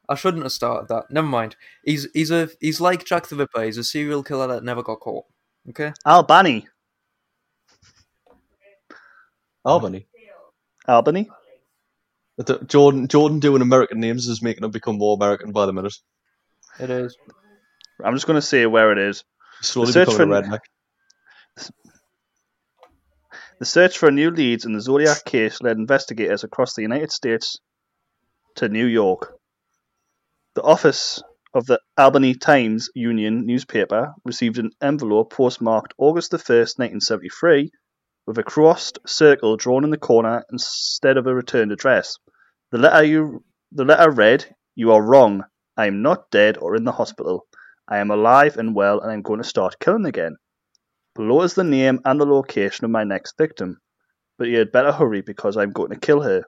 I shouldn't have started that. Never mind. He's he's a he's like Jack the Ripper. He's a serial killer that never got caught. Okay. Albany. Albany. Albany? The- Jordan Jordan doing American names is making them become more American by the minute. It is. I'm just going to say where it is. Slowly search becoming a redneck. The search for new leads in the Zodiac case led investigators across the United States to New York. The office of the Albany Times Union newspaper received an envelope postmarked August the 1st, 1973, with a crossed circle drawn in the corner instead of a returned address. The letter you the letter read, "You are wrong. I am not dead or in the hospital. I am alive and well and I'm going to start killing again." Below is the name and the location of my next victim, but you had better hurry because I'm going to kill her.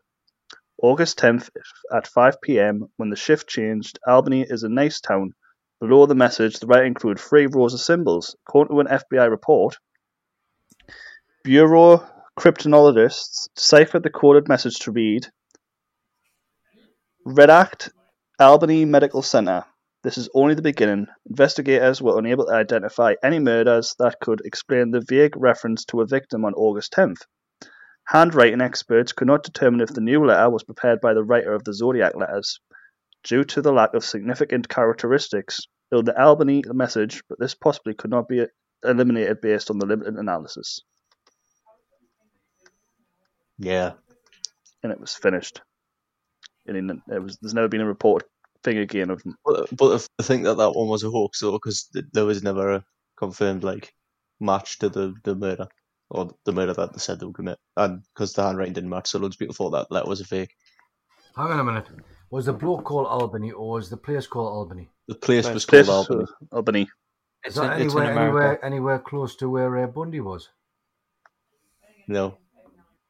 August 10th at 5 pm, when the shift changed, Albany is a nice town. Below the message, the writing included three rows of symbols. According to an FBI report, Bureau cryptonologists deciphered the coded message to read Redact Albany Medical Center. This is only the beginning. Investigators were unable to identify any murders that could explain the vague reference to a victim on August 10th. Handwriting experts could not determine if the new letter was prepared by the writer of the Zodiac letters, due to the lack of significant characteristics in the Albany message, but this possibly could not be eliminated based on the limited analysis. Yeah. And it was finished. And it was, there's never been a report thing again of them. But, but I think that that one was a hoax though, because there was never a confirmed like match to the, the murder or the murder that they said they would commit, and because the handwriting didn't match, so loads of people thought that letter was a fake. Hang on a minute. Was the bloke called Albany or was the place called Albany? The place Right. was Place called Albany. Albany. Is It's, that in, it's anywhere, anywhere, anywhere close to where uh, Bundy was? No,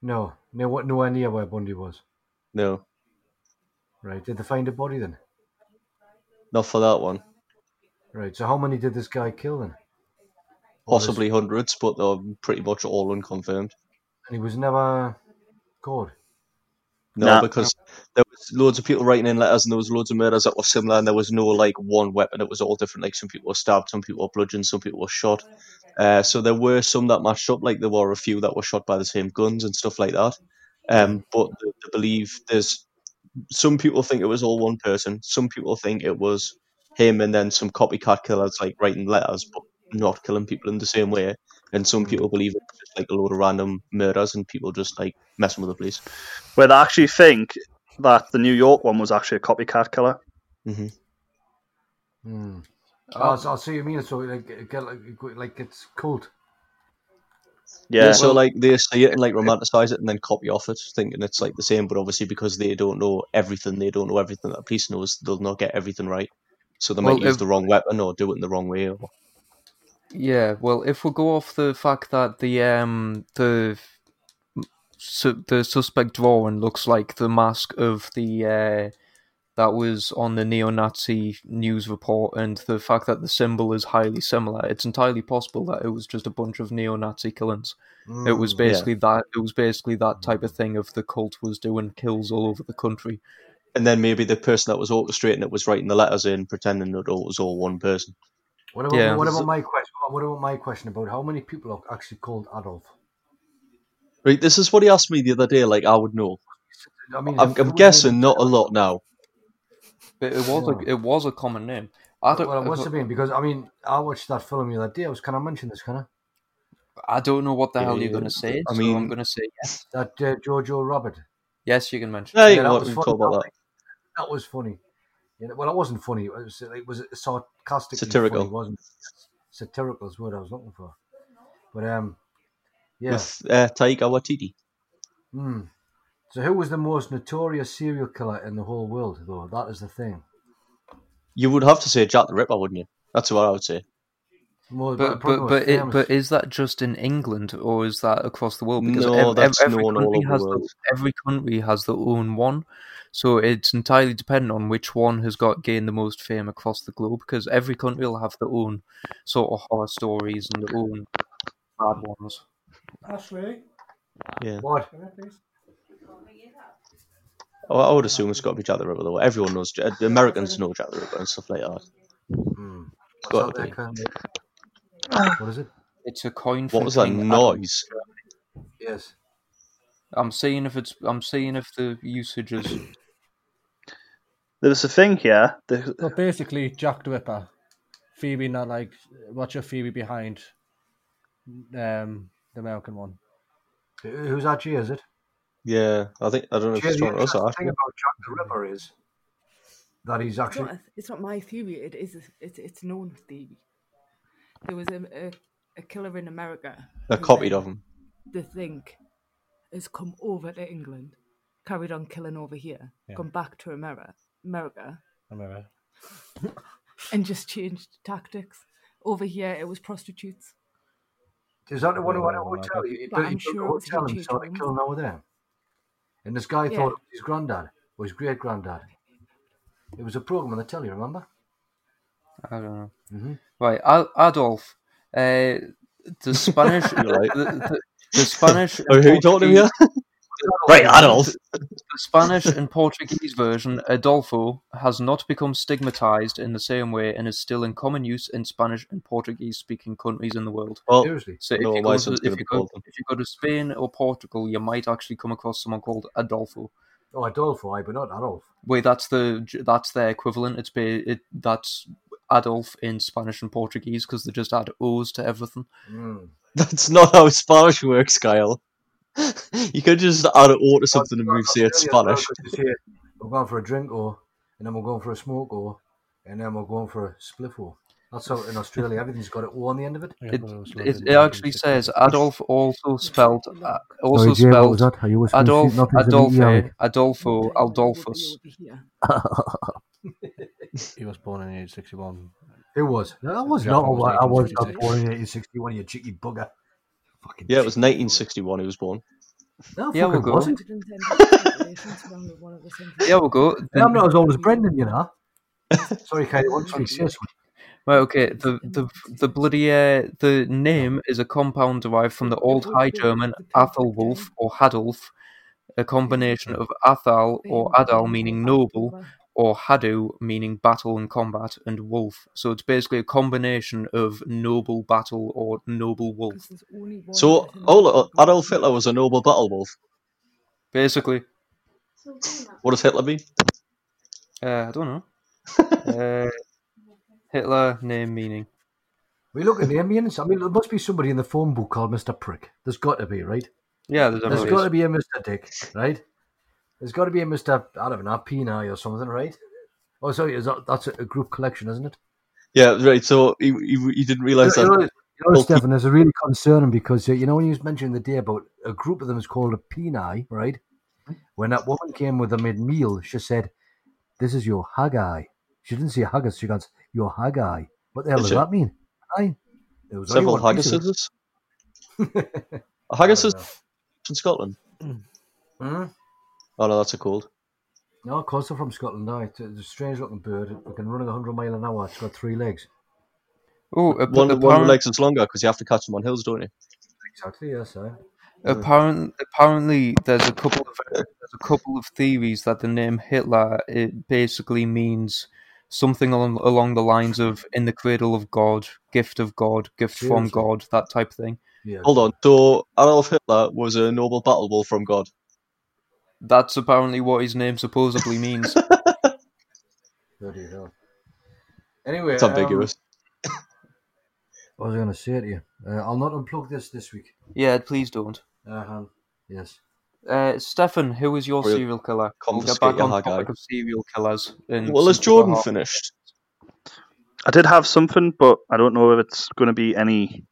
No, no, nowhere near where Bundy was. no, Right. Did they find a body then? Not for that one. Right. So how many did this guy kill then? Or this- Possibly hundreds, but they're pretty much all unconfirmed. And he was never caught. No, Nah. because there was loads of people writing in letters, and there was loads of murders that were similar, and there was no like one weapon. It was all different. Like some people were stabbed, some people were bludgeoned, some people were shot. Uh, so there were some that matched up. Like there were a few that were shot by the same guns and stuff like that. Um, but they, they believe there's some people think it was all one person. Some people think it was him and then some copycat killers like writing letters but not killing people in the same way. And some people believe it's just like a load of random murders and people just like messing with the police. Where they actually think that the New York one was actually a copycat killer. hmm Hmm. Oh, so I see what you mean. So like, it like, like it's cult. Yeah, Yeah. so like they see it and like romanticize it and then copy off it, thinking it's like the same, but obviously because they don't know everything, they don't know everything that the police knows, they'll not get everything right. So they might Well, use if- the wrong weapon or do it in the wrong way. Or... Yeah, well, if we go off the fact that the um the su- the suspect drawing looks like the mask of the uh that was on the neo-Nazi news report, and the fact that the symbol is highly similar, it's entirely possible that it was just a bunch of neo-Nazi killings. It was Mm. basically that. It was basically that type of thing. Of the cult was doing kills all over the country. And then maybe the person that was orchestrating it was writing the letters in, pretending that it was all one person. What about, Yeah. what about my question? What about my question about how many people are actually called Adolf? Right, this is what he asked me the other day, like I would know. I mean, I'm, I'm guessing not a lot now. But it was a, it was a common name. I don't. Well, it must have been because I mean, I watched that film the other day. I was can I mention this? Can I? I don't know what the hell you're Yeah, going to say. I so mean- I'm going to say yes. That uh, Jojo Rabbit. Yes, you can mention. Yeah, Yeah, that was we funny. talk about that. That was funny. You know, well, it wasn't funny. It was it was sarcastic, Satirical. Funny, wasn't it? Satirical is what I was looking for. But um, yeah. With uh, Taika Waititi. Hmm. So, who was the most notorious serial killer in the whole world? Though that is the thing. You would have to say Jack the Ripper, wouldn't you? That's what I would say. More, But but but, it, but is that just in England or is that across the world? Because No, ev- ev- that's every known all country over the has world. every country has their own one, so it's entirely dependent on which one has got gained the most fame across the globe. Because every country will have their own sort of horror stories and their own bad ones. Ashley, Yeah. what? Can I please? I I would assume it's got to be Jack the Ripper, though. Everyone knows. The Americans know Jack the Ripper and stuff like that. Hmm. It's What's got that to there, be. Colin? What is it? It's a coin. What was that King Adam. noise? Yes. I'm seeing if it's. I'm seeing if the usage is. There was a thing here. The, So basically, Jack the Ripper, Phoebe not like watch your Phoebe behind, um, the American one. Who's that? G? Is it? Yeah, I think I don't know if Jay, it's the trying to us interesting thing about Jack the Ripper is that he's It's actually not, it's not my theory. It is. It's it's known theory. There was a, a, a killer in America. They who copied of him. They think has come over to England, carried on killing over here, Yeah. gone back to America, America, America. and just changed tactics. Over here, it was prostitutes. Is that the one who had a Yeah, well, hotel? He, he But built, I'm he built sure a it was hotel and H.H. started killing over there. And this guy Yeah. thought it was his granddad or his great granddad. It was a program on the telly, remember? I don't know. Mhm. Right, Ad- Adolf. Uh, the Spanish. Right. the, the, the Spanish. Oh, who are you talking to Portuguese- here? Right, Adolf. The Spanish and Portuguese version, Adolfo, has not become stigmatized in the same way and is still in common use in Spanish and Portuguese speaking countries in the world. Well, Seriously. So if, No, you go, to, if, you go, if you go to Spain or Portugal, you might actually come across someone called Adolfo. Oh, Adolfo, I but not Adolf. Wait, that's the that's their equivalent. It's ba- it that's Adolf in Spanish and Portuguese because they just add O's to everything. Mm. that's not how Spanish works, Kyle. you could just add an O to something and move say it's Spanish. because you say, We're going for a drink or, and then we're going for a smoke or, and then we're going for a spliff or. That's how in Australia everything's got an O on the end of it. It, it, it actually says Adolf also spelled uh, also Sorry, Jay, what was spelled that? Are you Adolf sweet nothings in the Adolphe ear? Adolfo Adolphus. He was born in age sixty one. It was. No, I was Yeah, not. I was I was not born in 1861. You cheeky bugger. Fucking Yeah, it was 1961 he was born. No, Yeah, we'll fucking go. wasn't. 110 populations around the one of the century. Yeah, we'll go. Yeah, I'm not as old as Brendan, you know. Sorry, Katie. What did you say? Right, okay. The the the bloody uh, the name is a compound derived from the Old High German Athelwulf or Hadulf, a combination of Athal or Adal meaning noble or Hadu meaning battle and combat and wolf. So it's basically a combination of noble battle or noble wolf. Because there's only one So, written hold book on, Adolf Hitler was a noble battle wolf. Basically, What does Hitler mean? uh, I don't know. uh, Hitler name meaning. We look at the meanings. I mean, there must be somebody in the phone book called Mister Prick. There's got to be, right? Yeah, there's, There's got to be a Mister Dick, right? There's got to be a Mister I don't know, Peni or something, right? Oh, sorry, is that, that's a, a group collection, isn't it? Yeah, right. So he, he, he didn't realize you that. know, you know, Well, Stefan, it's really concerning because uh, you know when you was mentioning the day about a group of them is called a Peni, right? When that woman came with them in meal, she said, "This is your Haggai." She didn't say haggis. She goes, "Your Haggai." What the hell Did does that mean? I. There was Several one piece of it. haggises. A haggis I is from Scotland. Hmm? Oh no, that's a cold. No, of course they're from Scotland. No, it's a, it's a strange looking bird. It can run at 100 mile an hour. It's got three legs. Oh, ap- One, one apparent- legs is longer because you have to catch them on hills, don't you? Exactly, yes, aye. Apparent, apparently, there's a couple of there's a couple of theories that the name Hitler it basically means something along along the lines of "in the cradle of God," "gift of God," "gift from God," that type of thing. Yeah. Hold on. So Adolf Hitler was a noble battle bull from God. That's apparently what his name supposedly means. Bloody hell. Anyway, It's um, ambiguous. what was I going to say to you? Uh, I'll not unplug this this week. yeah, please don't. Uh-huh. Yes. Uh, Stefan, who is your We'll serial killer? We'll get back on Haggai. topic of serial killers. in well, has Jordan finished? I did have something, but I don't know if it's going to be any.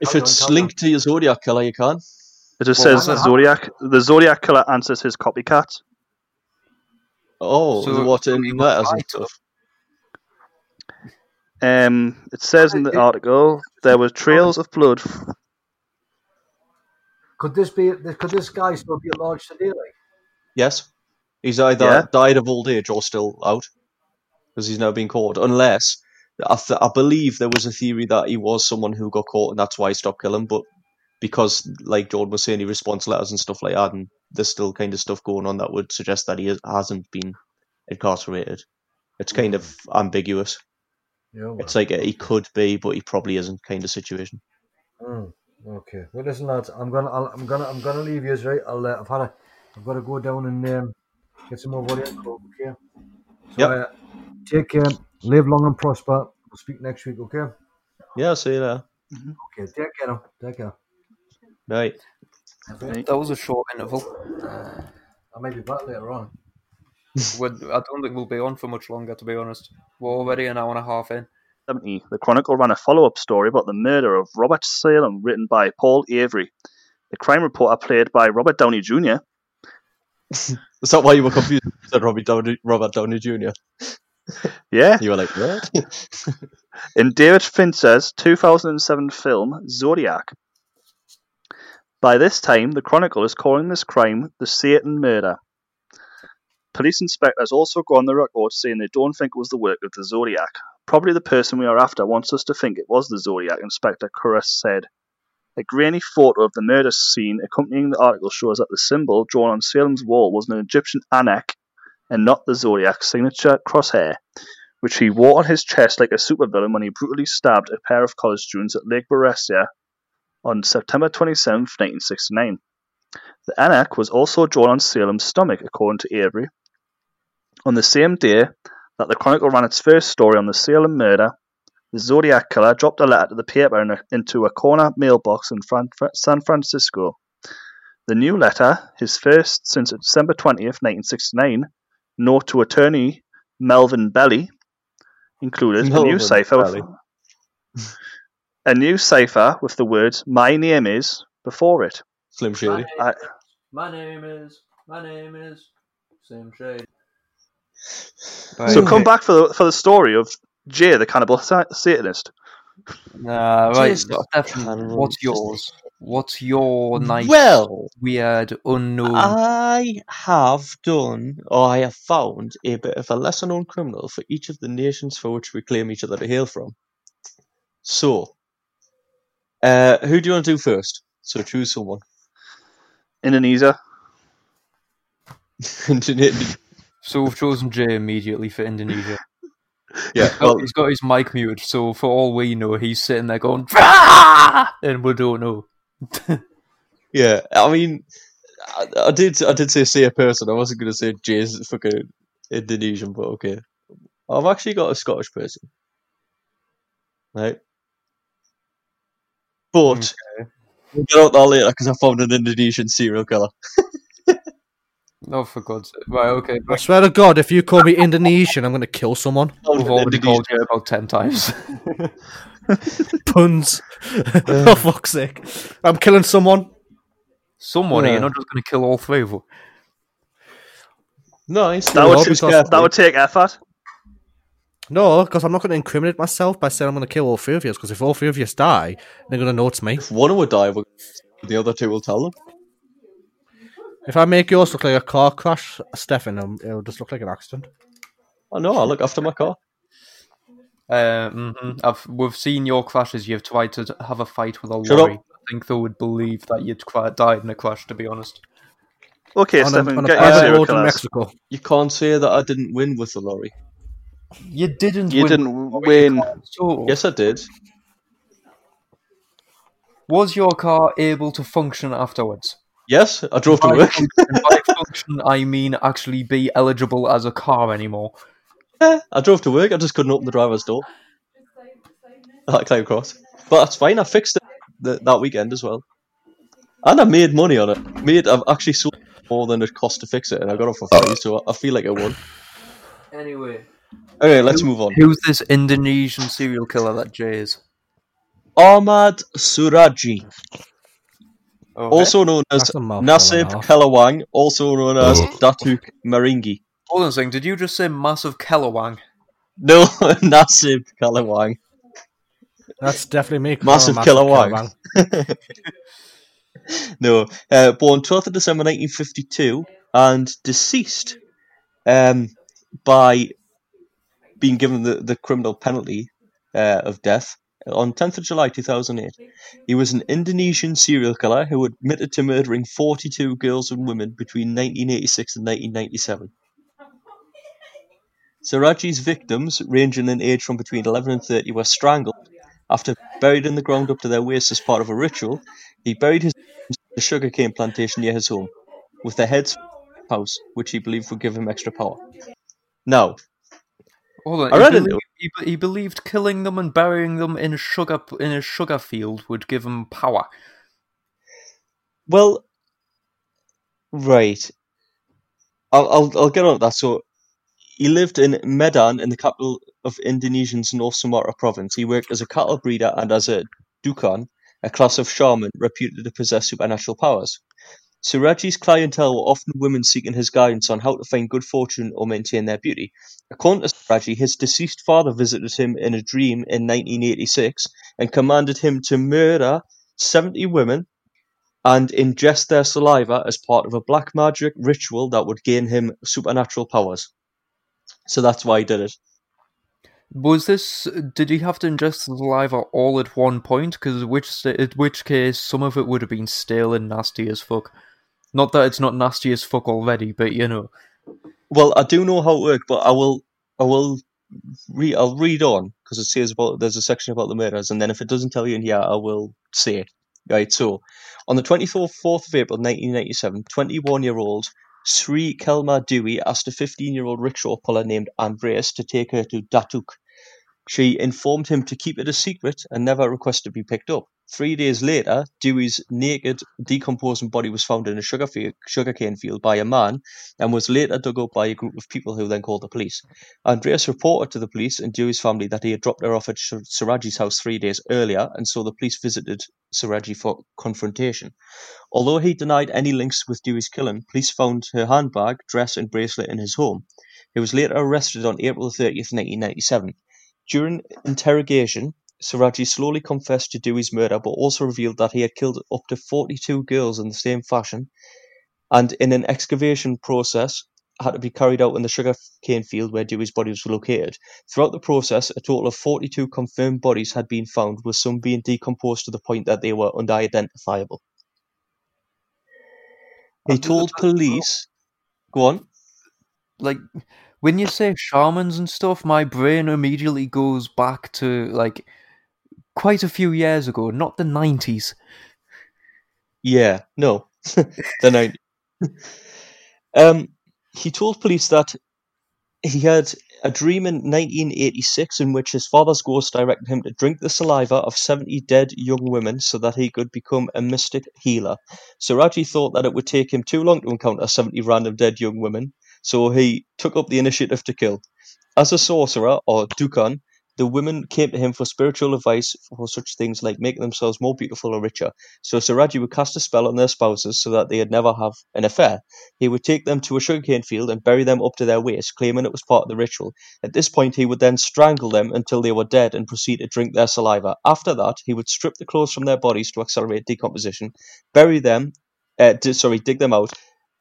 If it's linked to your Zodiac killer, you can. It just Well, says hang on. Zodiac. The Zodiac killer answers his copycat. Oh, So- what so in you letters and stuff? Um, it says in the article there were trails of blood. Could this be? Could this guy still be at large today? Like? Yes, he's either Yeah. died of old age or still out because he's now been caught. Unless I, th- I believe there was a theory that he was someone who got caught and that's why he stopped killing. But because, like Jordan was saying, he responds letters and stuff like that, and there's still kind of stuff going on that would suggest that he hasn't been incarcerated. It's kind of ambiguous. Yeah. Well. It's like a, he could be, but he probably isn't kind of situation. Mm, okay. Well, listen, lads. I'm gonna. I'll, I'm gonna. I'm gonna leave you. As right. I'll. Uh, I've had a. I've got to go down and um, get some more vodka and coke. Okay. So, Yep. uh, take care. Live long and prosper. We'll speak next week. Okay. Yeah, see you there. Okay. Take care. Now. Take care. Right. That was a short interval. Uh, I may be back later on. We're- I don't think we'll be on for much longer, to be honest. We're already an hour and a half in. 70, the Chronicle ran a follow up story about the murder of Robert Salem, written by Paul Avery. The crime reporter, played by Robert Downey Jr., Is that why you were confused? when you said Robert Downey, Robert Downey Jr. yeah, You were like, what? in David Fincher's 2007 film Zodiac. By this time, the Chronicle is calling this crime the Satan murder. Police inspectors also go on the record saying they don't think it was the work of the Zodiac. Probably the person we are after wants us to think it was the Zodiac, Inspector Curris said. A grainy photo of the murder scene accompanying the article shows that the symbol drawn on Salem's wall was an Egyptian ankh and not the Zodiac's signature crosshair, which he wore on his chest like a supervillain when he brutally stabbed a pair of college students at Lake Berryessa on September 27, 1969. The ankh was also drawn on Salem's stomach, according to Avery. On the same day that the Chronicle ran its first story on the Salem murder, the Zodiac killer dropped a letter to the paper in a, into a corner mailbox in Fran- San Francisco. The new letter, his first since December 20th, 1969, note to attorney Melvin Belli, included a new Melvin cipher with. a new cipher with the words "My name is" before it. Slim Shady. I, My name is. My name is. Same shade. so come back for the, for the story of Jay, the cannibal Satanist. Nah, right. Just Stefan, what's yours? What's your nice, Well, weird, unknown? I have done, or I have found, a bit of a lesser known criminal for each of the nations for which we claim each other to hail from. So, uh, who do you want to do first? So choose someone. Indonesia. so we've chosen Jay immediately for Indonesia. yeah, Oh, well, he's got his mic muted, so for all we know, he's sitting there going, "Ah!" and we don't know. yeah. I mean, I, I did. I did say say a person. I wasn't going to say Jay's fucking Indonesian, but okay. I've actually got a Scottish person, right? But we'll get out that later because I found an Indonesian serial killer. Oh, for God's sake. Right, okay. I swear to God, if you call me Indonesian, I'm going to kill someone. We've already called you about 10 times. Puns. oh, fuck's sake. I'm killing someone. Someone, Yeah. you're not just going to kill all three of them. Nice. That would, because- that would take effort. No, because I'm not going to incriminate myself by saying I'm going to kill all three of you. Because if all three of you die, they're going to know it's me. If one would die, we'll- the other two will tell them. If I make yours look like a car crash, Stefan, um, it'll just look like an accident. I know. I look after my car. Uh, mhm. I've, we've seen your crashes. You've tried to have a fight with a Shut lorry. up. I think they would believe that you'd cra- died in a crash, to be honest. Okay, on a, Stefan, on a get your private serial road in. Mexico. You can't say that I didn't win with the lorry. You didn't You win. didn't win. Yes, I did. Was your car able to function afterwards? Yes, I drove to By work. function, by function, I mean actually be eligible as a car anymore. Yeah, I drove to work. I just couldn't open the driver's door. I climb across. But that's fine. I fixed it th- that weekend as well. And I made money on it. Made I've actually sold more than it cost to fix it, and I got it for free. So I feel like I won. Anyway, Okay, let's move on. who's this Indonesian serial killer that Jay is? Ahmad Suradji, Oh, also known as That's a Nasib and a half. Kalawang, also known as Datuk Maringi. hold on a second. Did you just say massive Kelawang? No, Nasib Kelawang. That's definitely me. Massive Oh, killer killer no, uh, born 12th of December 1952 and deceased um, by being given the, the criminal penalty uh, of death on 10th of July 2008. He was an Indonesian serial killer who admitted to murdering 42 girls and women between 1986 and 1997. Siraji's victims, ranging in age from between 11 and 30, were strangled. After buried in the ground up to their waist as part of a ritual, he buried his in a sugarcane plantation near his home, with their heads house, which he believed would give him extra power. Now, Hold on. I he, read it. believed, he, he believed killing them and burying them in a sugar in a sugar field would give him power. well, right. I'll, I'll, I'll get on to that. So, he lived in Medan, in the capital of Indonesia's North Sumatra province. He worked as a cattle breeder and as a dukun, a class of shaman reputed to possess supernatural powers. Suradji's clientele were often women seeking his guidance on how to find good fortune or maintain their beauty. According to Suradji, his deceased father visited him in a dream in 1986 and commanded him to murder 70 women and ingest their saliva as part of a black magic ritual that would gain him supernatural powers. So that's why he did it. Was this? Did he have to ingest the saliva all at one point? Because which in which case some of it would have been stale and nasty as fuck. Not that it's not nasty as fuck already, but you know. Well, I do know how it worked, but I will, I will read. I'll read on because it says about. There's a section about the murders, and then if it doesn't tell you in here, I will say it. Right. So, on the 24th of April 1997, 21-year-old Sri Kelma Dewi asked a 15-year-old rickshaw puller named Andreas to take her to Datuk. She informed him to keep it a secret and never request to be picked up. Three days later, Dewi's naked, decomposing body was found in a sugar field, sugarcane field by a man and was later dug up by a group of people who then called the police. Andreas reported to the police and Dewi's family that he had dropped her off at Suradji's house three days earlier, and so the police visited Suradji for confrontation. Although he denied any links with Dewi's killing, police found her handbag, dress, and bracelet in his home. He was later arrested on April 30th, 1997. During interrogation, Siraji slowly confessed to Dewi's murder, but also revealed that he had killed up to 42 girls in the same fashion, and in an excavation process had to be carried out in the sugarcane field where Dewi's body was located. Throughout the process, a total of 42 confirmed bodies had been found, with some being decomposed to the point that they were unidentifiable. He told police, "Go on." like when you say shamans and stuff, my brain immediately goes back to like quite a few years ago, not the nineties. Yeah, no, the night. Um, he told police that he had a dream in 1986 in which his father's ghost directed him to drink the saliva of 70 dead young women so that he could become a mystic healer. Siraji thought that it would take him too long to encounter 70 random dead young women, so he took up the initiative to kill. As a sorcerer, or Dukun, the women came to him for spiritual advice for such things like making themselves more beautiful or richer. So Siraji would cast a spell on their spouses so that they'd never have an affair. He would take them to a sugarcane field and bury them up to their waist, claiming it was part of the ritual. At this point, he would then strangle them until they were dead and proceed to drink their saliva. After that, he would strip the clothes from their bodies to accelerate decomposition, bury them, uh, di- sorry, dig them out,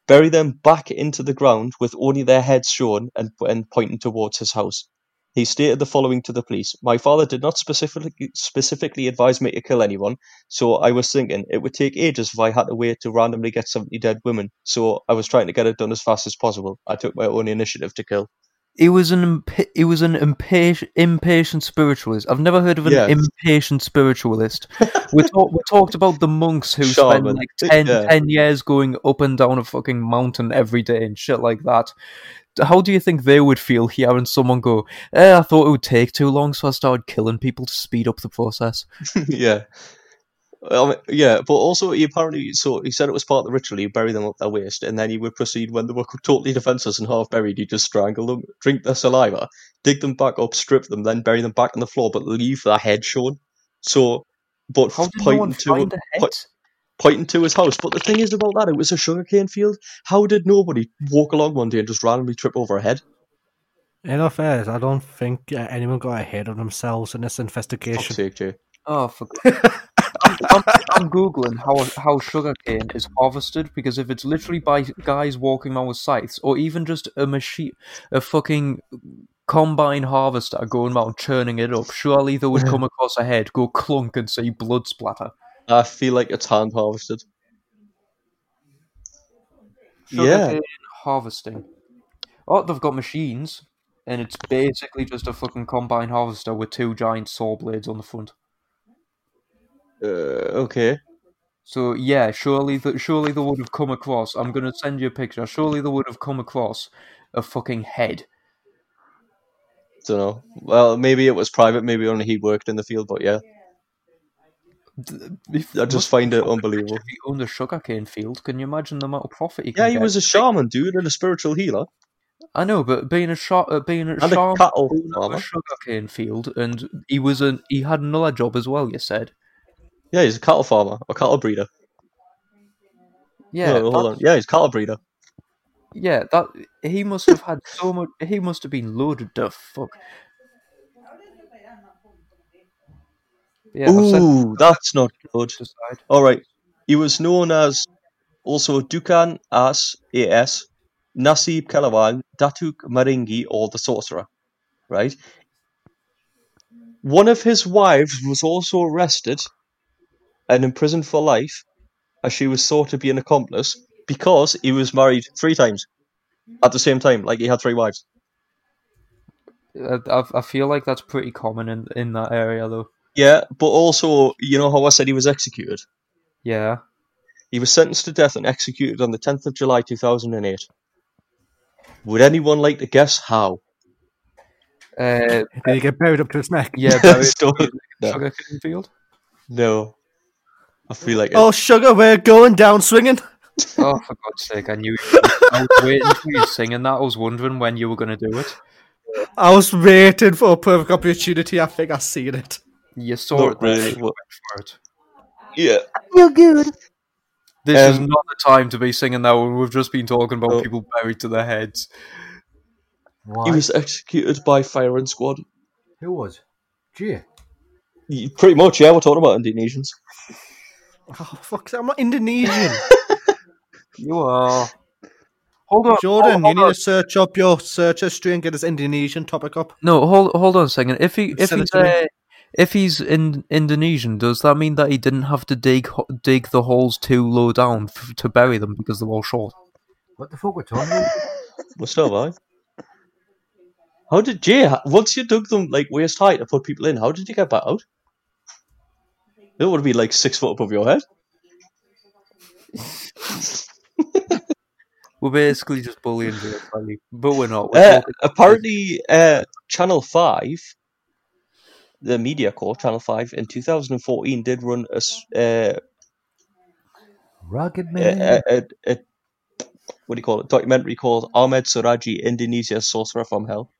bury them back into the ground with only their heads shown and, and pointing towards his house. He stated the following to the police: "My father did not specifically specifically advise me to kill anyone, so I was thinking it would take ages if I had to wait to randomly get 70 dead women. So I was trying to get it done as fast as possible. I took my own initiative to kill." He was an imp- he was an impatient impatient spiritualist. I've never heard of an Yeah. impatient spiritualist. we, talk, we talked about the monks who spend like 10, Yeah. 10 years going up and down a fucking mountain every day and shit like that. How do you think they would feel hearing someone go, eh, I thought it would take too long, so I started killing people to speed up the process? yeah. Um, yeah, but also he apparently so he said it was part of the ritual. He bury them up their waist, and then he would proceed when they were totally defenseless and half buried. He'd just strangle them, drink their saliva, dig them back up, strip them, then bury them back on the floor, but leave their head shown. So, but How did no one to find a po- pointing to his house. But the thing is about that, it was a sugarcane field. How did nobody walk along one day and just randomly trip over a head? In all fairness, I don't think uh, anyone got ahead of themselves in this investigation. sake, Jay. Oh, for I'm, I'm, I'm googling how how sugarcane is harvested because if it's literally by guys walking around with scythes, or even just a machine, a fucking combine harvester going around churning it up, surely they would come across a head, go clunk, and see blood splatter. I feel like it's hand harvested. Yeah. Sugarcane harvesting. Oh, they've got machines, and it's basically just a fucking combine harvester with two giant saw blades on the front. Uh, okay. So yeah, surely the, surely they would have come across. I'm gonna send you a picture. Surely they would have come across a fucking head. Don't know. Well, maybe it was private. Maybe only he worked in the field. But yeah, If- I just find it unbelievable. If he owned a sugarcane field, can you imagine the amount of profit he Yeah, he get? was a shaman, dude, and a spiritual healer, I know, but being a shot, uh, being a and a shaman cattle of farmer. a sugarcane field, and he was an he had another job as well. You said, Yeah, he's a cattle farmer or cattle breeder. yeah, no, hold on. Yeah, he's a cattle breeder. yeah. That he must have had so much. He must have been loaded the fuck. Yeah, Ooh, that's not good. All right. He was known as also Dukun As As Nasib Kalawan, Datuk Maringi, or the Sorcerer. Right. One of his wives was also arrested and imprisoned for life, as she was thought to be an accomplice because he was married three times at the same time. Like he had three wives. I, I I feel like that's pretty common in in that area, though. Yeah, but also, you know how I said he was executed. Yeah. He was sentenced to death and executed on the 10th of July 2008. Would anyone like to guess how? Uh, Did he get buried up to his neck? yeah, buried in the no. sugarcane field. No. I feel like it. Oh, sugar, we're going down swinging. Oh, for God's sake! I knew. You I was waiting for you singing that. I was wondering when you were going to do it. I was waiting for a perfect opportunity. I think I seen it. You saw Not it. there, really, you what- went for it. yeah. This is Um, not the time to be singing that when we've just been talking about Oh. people buried to their heads. Why? He was executed by firing squad. Who was? Gee. Pretty much, yeah. We're talking about Indonesians. Oh, fuck, I'm not Indonesian. You are. Hold on, Jordan, hold, you need on. to search up your search history and get this Indonesian topic up. No, hold hold on a second. If he if Send he's uh, if he's in Indonesian, does that mean that he didn't have to dig dig the holes too low down f- to bury them because they're all short? What the fuck we're talking about? Well, still, right? How did Jay? Once you dug them like waist high to put people in, how did you get back out? It would be like six foot above your head. We're basically just bullying Joe Slightly, but we're not. We're Uh, apparently, uh, Channel 5, the media core, Channel 5, in 2014 did run a, s- uh, Rugged a, man. a, a, a what do you call it? Documentary called Ahmed Suradji, Indonesia Sorcerer from Hell.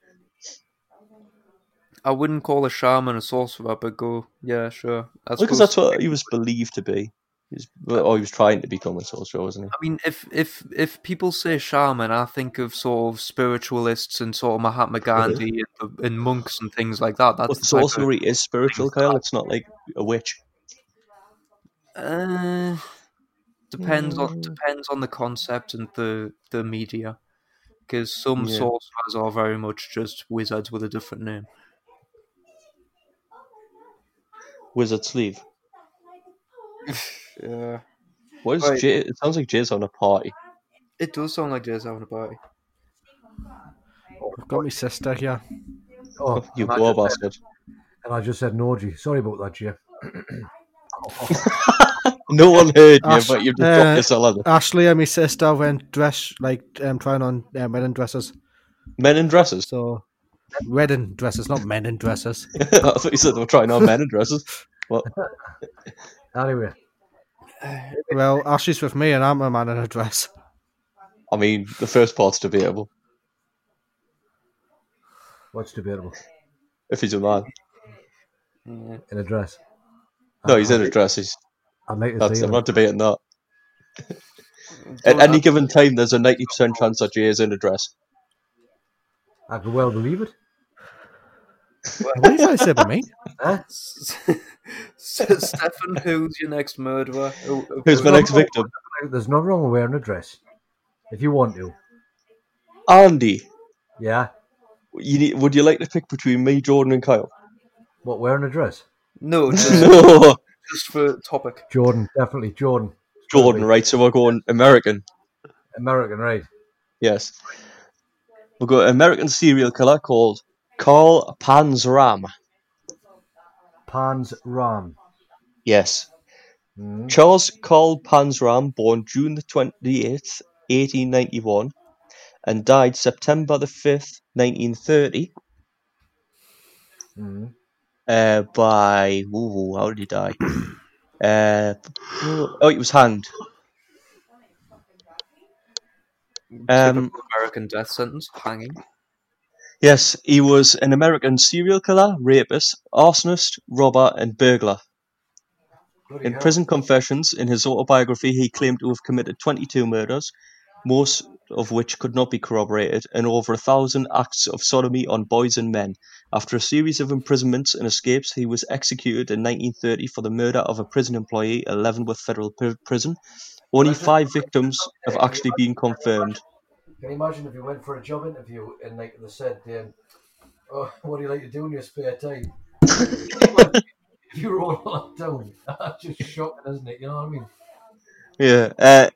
I wouldn't call a shaman a sorcerer, but go, yeah, sure. Because that's what he was believed to be. He was, or he was trying to become a sorcerer, wasn't he? I mean, if if if people say shaman, I think of sort of spiritualists and sort of Mahatma Gandhi and, and monks and things like that. That's But the type of- sorcery is spiritual, Kyle. It's not like a witch. Uh, depends on Mm. depends on the concept and the the media, because some Yeah. sorcerers are very much just wizards with a different name. Wizard sleeve. Yeah, What is Right. Jay? It sounds like Jay's on a party. it does sound like Jay's having a party. I've got my sister here. oh, You and I poor just said- bastard. And I just said no, G. Sorry about that, G. No one heard you, Ash- but you've just uh, dropped yourself on it. Ashley and my sister went dress like um, trying on uh, in dresses. Men in dresses. So wedding dresses, not men in dresses. I thought you said they were trying on men in dresses. What? Anyway, Well, Ashley's with me, and I'm a man in a dress. I mean, the first part's debatable. what's debatable? If he's a man. Yeah. In a dress. No, he's in a dress. He's, I might That's, I'm not debating that. At any given time, there's a 90% chance that Jay is in a dress. I could well believe it. What are you trying to say about me? Huh? So, Stefan, who's your next murderer? Who- who- Who's my next victim? There's no wrong with wearing a dress. If you want to. Andy. Yeah. You need, would you like to pick between me, Jordan, and Kyle? What, wearing a dress? No, just, no, just for topic. Jordan, definitely. Jordan. Jordan, right? So we're going American. American, right. Yes. We'll go American serial killer called Carl Panzram. Pans Ram. Yes. Mm. Charles Carl Panzram, born June the 28th, 1891, and died September the 5th, 1930, Mm. uh, by. Ooh, how did he die? uh, oh, he was hanged. Um, American death sentence, hanging. Yes, he was an American serial killer, rapist, arsonist, robber, and burglar. Bloody In hell. prison confessions, in his autobiography, he claimed to have committed 22 murders, most of which could not be corroborated, and over a thousand acts of sodomy on boys and men. After a series of imprisonments and escapes, he was executed in 1930 for the murder of a prison employee at Leavenworth Federal Pri- Prison. Only five victims have actually been confirmed. Can you imagine if you went for a job interview and like they said, um, oh, what do you like to do in your spare time? If you wrote all that down. That's just shocking, isn't it? You know what I mean? Yeah, uh,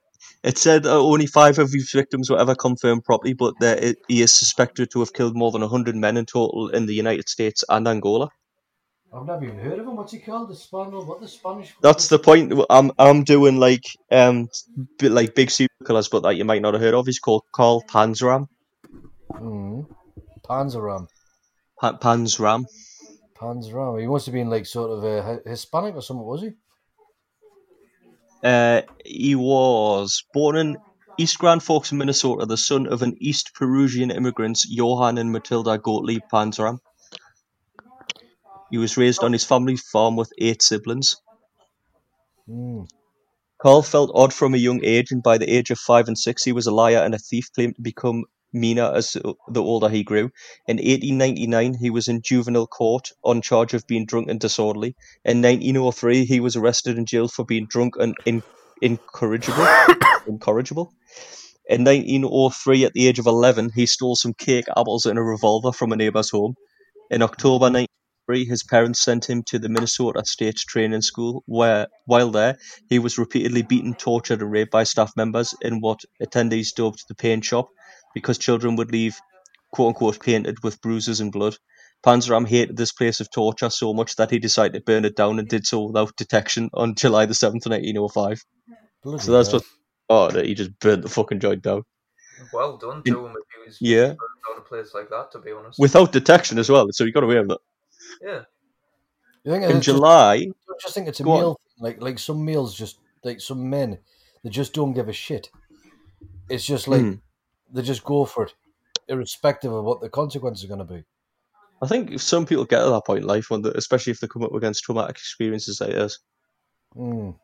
it said uh, only five of his victims were ever confirmed properly, but it, he is suspected to have killed more than 100 men in total in the United States and Angola. I've never even heard of him. What's he called? The Spaniel? What the Spanish? That's the point. I'm I'm doing like um bit like big killers, but that you might not have heard of. He's called Carl Panzram. Mm. Panzeram. Pa- Panzram. Panzeram. He must have been like sort of a Hi- Hispanic or something, was he? Uh, he was born in East Grand Forks, Minnesota, the son of an East Prussian immigrants, Johann and Matilda Gottlieb Panzram. He was raised on his family farm with eight siblings. Mm. Carl felt odd from a young age, and by the age of five and six, he was a liar and a thief, claimed to become meaner as the older he grew. In 1899, he was in juvenile court on charge of being drunk and disorderly. In 1903, he was arrested and jailed for being drunk and in- incorrigible. incorrigible. In 1903, at the age of 11, he stole some cake, apples, and a revolver from a neighbour's home. In October 1903, his parents sent him to the Minnesota State Training School, where, while there, he was repeatedly beaten, tortured, and raped by staff members in what attendees dubbed the paint shop, because children would leave quote unquote painted with bruises and blood. Panzeram hated this place of torture so much that he decided to burn it down and did so without detection on July the 7th, 1905. Bloody So that's hell. what. Oh, that he just burnt the fucking joint down. Well done to him if he was Yeah. down a place like that. To be honest, Without detection as well, so he got away with it. Yeah. You think In it's just- July, I just think it's a meal. on. Like like some meals, just like some men, they just don't give a shit. It's just like Mm. they just go for it, irrespective of what the consequences are going to be. I think some people get to that point in life, when they, especially if they come up against traumatic experiences like this. Mm.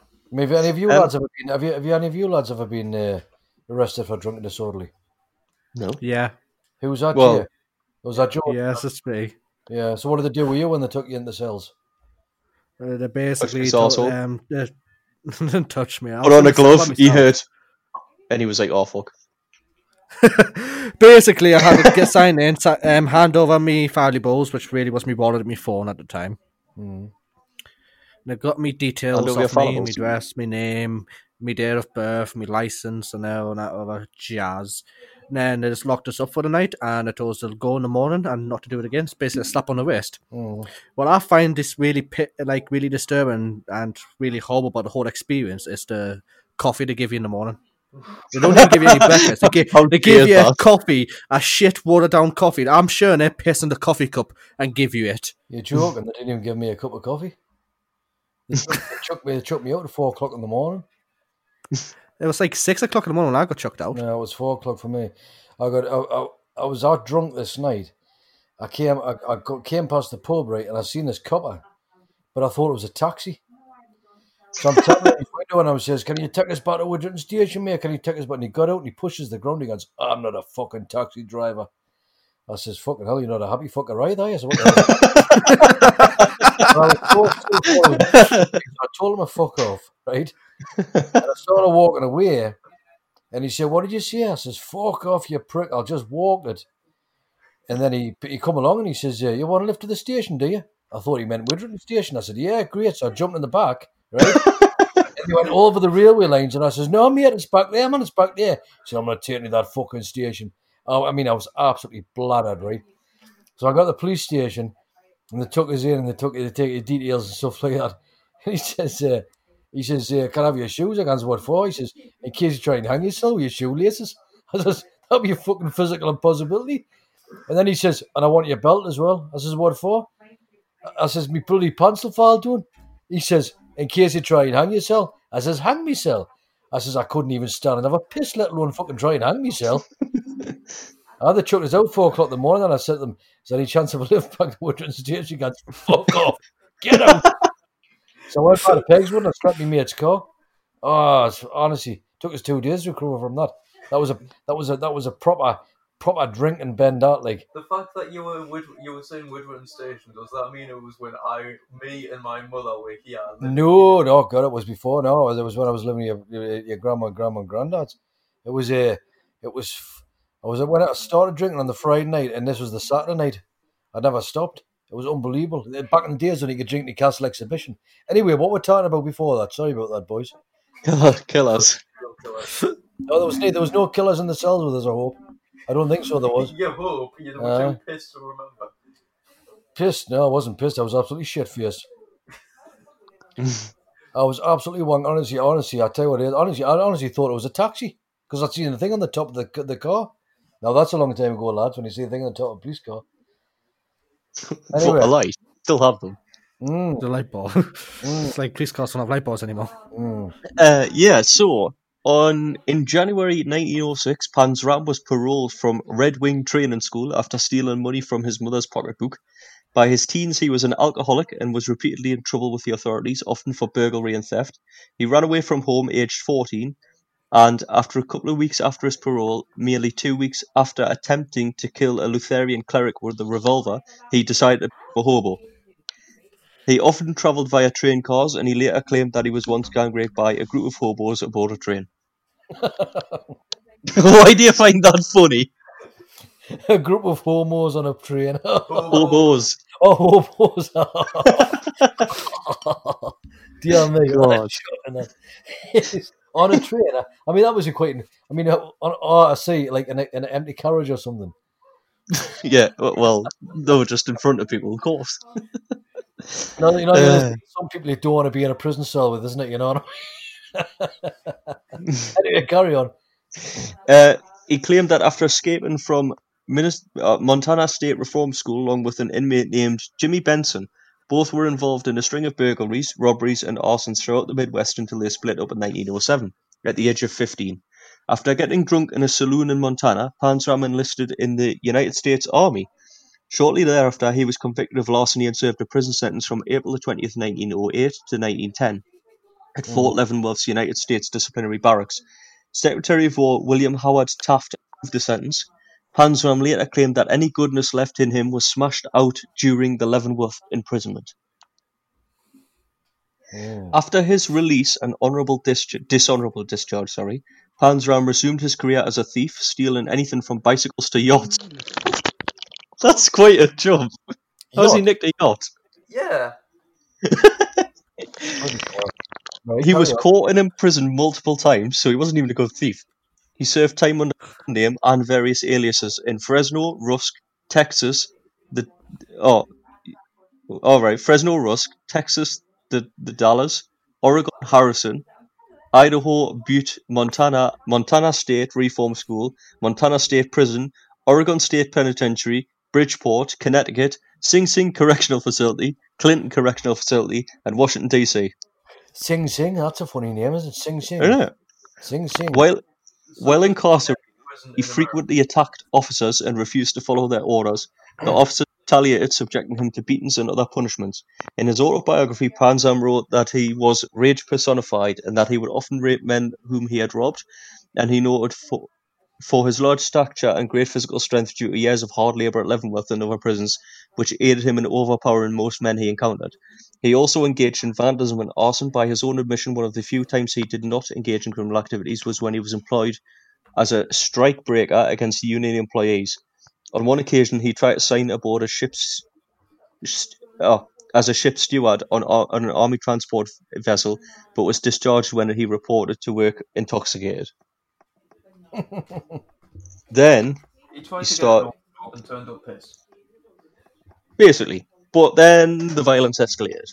I mean, have any of you Um, lads ever been? Have you? Have you any of you lads ever been uh, arrested for drunk and disorderly? No. Yeah. Who was that? Well- Jay? Was that Joe? Yes, it's me. Yeah. So what did they do with you when they took you in the cells? Uh, they basically his told, um, they didn't touch me. I Put on a glove, he myself. hurt. And he was like, oh, fuck. Basically, I had to get signed in, um, hand over me family balls, which really was me wallet and me phone at the time. Mm. They got me details Hand over your of me, valuables. me dress, me name, me date of birth, me license, and all that other jazz. And then they just locked us up for the night, and they told us to go in the morning and not to do it again. It's basically a slap on the wrist. Mm. What I find this really like really disturbing and really horrible about the whole experience is the coffee they give you in the morning. They don't even give you any breakfast. They give, they give you a coffee, a shit watered down coffee. I'm sure they piss in the coffee cup and give you it. You're joking? they didn't even give me a cup of coffee. They chucked, they chucked me. They chucked me out at four o'clock in the morning. It was like six o'clock in the morning when I got chucked out. No, it was four o'clock for me. I got. I, I, I was out drunk this night. I came. I, I got, came past the pub right, and I seen this copper, but I thought it was a taxi. So I'm telling him, window and I says, "Can you take us back to Woodrington Station, mate? Can you take us back?" And he got out and he pushes the ground. He goes, "I'm not a fucking taxi driver." I says, "Fucking hell, you're not a happy fucker either." I said, "What the hell?" I, was so- so forward. I told him a fuck off, right? And I started walking away, and he said, "What did you see? I says, "Fuck off, you prick! I'll just walk it." And then he he come along and he says, yeah, "You want to lift to the station, do you?" I thought he meant Widdrington Station. I said, "Yeah, great." So I jumped in the back, right? and he went over the railway lines, and I says, "No, mate, it's back there, man. It's back there." He said, "I'm going to take you to that fucking station." Oh, I mean, I was absolutely bladdered, right? So I got the police station, and they took us in, and they took they take your details and stuff like that. And he says, uh, "He says, uh, can I have your shoes?" I goes, "What for?" He says, "In case you try and hang yourself with your shoelaces." I says, "That'll be a fucking physical impossibility." And then he says, "And I want your belt as well." I says, "What for?" I says, "Me bloody pants will fall down." He says, "In case you try and hang yourself." I says, "Hang myself." I says, "I couldn't even stand and have a piss, let alone fucking try and hang myself." I they chucked us out four o'clock in the morning, and I said to them, "Is there any chance of a lift back to Woodrington Station?" She goes, "Fuck off, get out." So I went by the pegs one and strapped me mate's car. Oh, honestly, took us two days to recover from that. That was a that was a that was a proper proper drink and bend out like. The fact that you were Wood, you were saying Woodward Station does that mean it was when I, me, and my mother were here? No, no, God, it was before. No, it was when I was living with your, your, your grandma, grandma, and granddad's. It was a, it was. I was when I started drinking on the Friday night, and this was the Saturday night. I never stopped. It was unbelievable. Back in the days when you could drink the Castle Exhibition. Anyway, what we're talking about before that? Sorry about that, boys. Killers. No, there was no, there was no killers in the cells with us. I hope. I don't think so. There was. You hope you were Uh, too pissed to remember. Pissed? No, I wasn't pissed. I was absolutely shit faced. I was absolutely one. Honestly, honestly, I tell you what, honestly, I honestly thought it was a taxi because I'd seen the thing on the top of the the car. Now that's a long time ago, lads. When you see the thing on the top of a police car. What Anyway. a lie. Still have them. Mm, The light bulb. it's like police cars don't have light bulbs anymore. mm. Uh, yeah, so on in January 1906, Panzram was paroled from Red Wing Training School after stealing money from his mother's pocketbook. By his teens, he was an alcoholic and was repeatedly in trouble with the authorities, often for burglary and theft. He ran away from home aged 14, and after a couple of weeks after his parole, merely two weeks after attempting to kill a Lutheran cleric with a revolver, he decided to be a hobo. He often travelled via train cars, and he later claimed that he was once gang raped by a group of hobos aboard a train. Why do you find that funny? a group of homos on a train. Hobos. oh, homos! Dear me, God. On a train. I mean, that was a quite. I mean, on, oh, I see, like an, an empty carriage or something. Yeah, well, they were just in front of people, of course. Know, you know, Uh. some people you don't want to be in a prison cell with, isn't it? You know. what I mean? anyway, carry on. Uh, he claimed that after escaping from Minis- uh, Montana State Reform School along with an inmate named Jimmy Benson, both were involved in a string of burglaries, robberies, and arsons throughout the Midwest until they split up in 1907 at the age of 15. After getting drunk in a saloon in Montana, Panzram enlisted in the United States Army. Shortly thereafter, he was convicted of larceny and served a prison sentence from April the 20th, 1908 to 1910 at mm. Fort Leavenworth's United States Disciplinary Barracks. Secretary of War William Howard Taft approved the sentence. Panzram later claimed that any goodness left in him was smashed out during the Leavenworth imprisonment. After his release and honorable discharge, dishonorable discharge, sorry, Panzram resumed his career as a thief, stealing anything from bicycles to yachts. Hmm. That's quite a jump. How's he Yacht? nicked a yacht? Yeah. He was caught and imprisoned multiple times, so he wasn't even a good thief. He served time under name and various aliases in Fresno, Rusk, Texas, the oh, all right, Fresno, Rusk, Texas, the the Dalles, Oregon, Harrison, Idaho, Butte, Montana, Montana State Reform School, Montana State Prison, Oregon State Penitentiary, Bridgeport, Connecticut, Sing Sing Correctional Facility, Clinton Correctional Facility, and Washington D.C. Sing Sing, that's a funny name, isn't it? Sing Sing. Isn't it? Sing Sing. While while incarcerated, he frequently attacked officers and refused to follow their orders. The officers retaliated, subjecting him to beatings and other punishments. In his autobiography, Panzam wrote that he was rage personified and that he would often rape men whom he had robbed, and he noted for for his large stature and great physical strength due to years of hard labour at Leavenworth and other prisons, which aided him in overpowering most men he encountered. He also engaged in vandalism and arson. By his own admission, one of the few times he did not engage in criminal activities was when he was employed as a strike breaker against union employees. On one occasion, he tried to sign aboard a ship's oh, uh, as a ship steward on, on an army transport vessel, but was discharged when he reported to work intoxicated. Then, He tried You to start- get off and turned up pissed. basically, but then the violence escalated.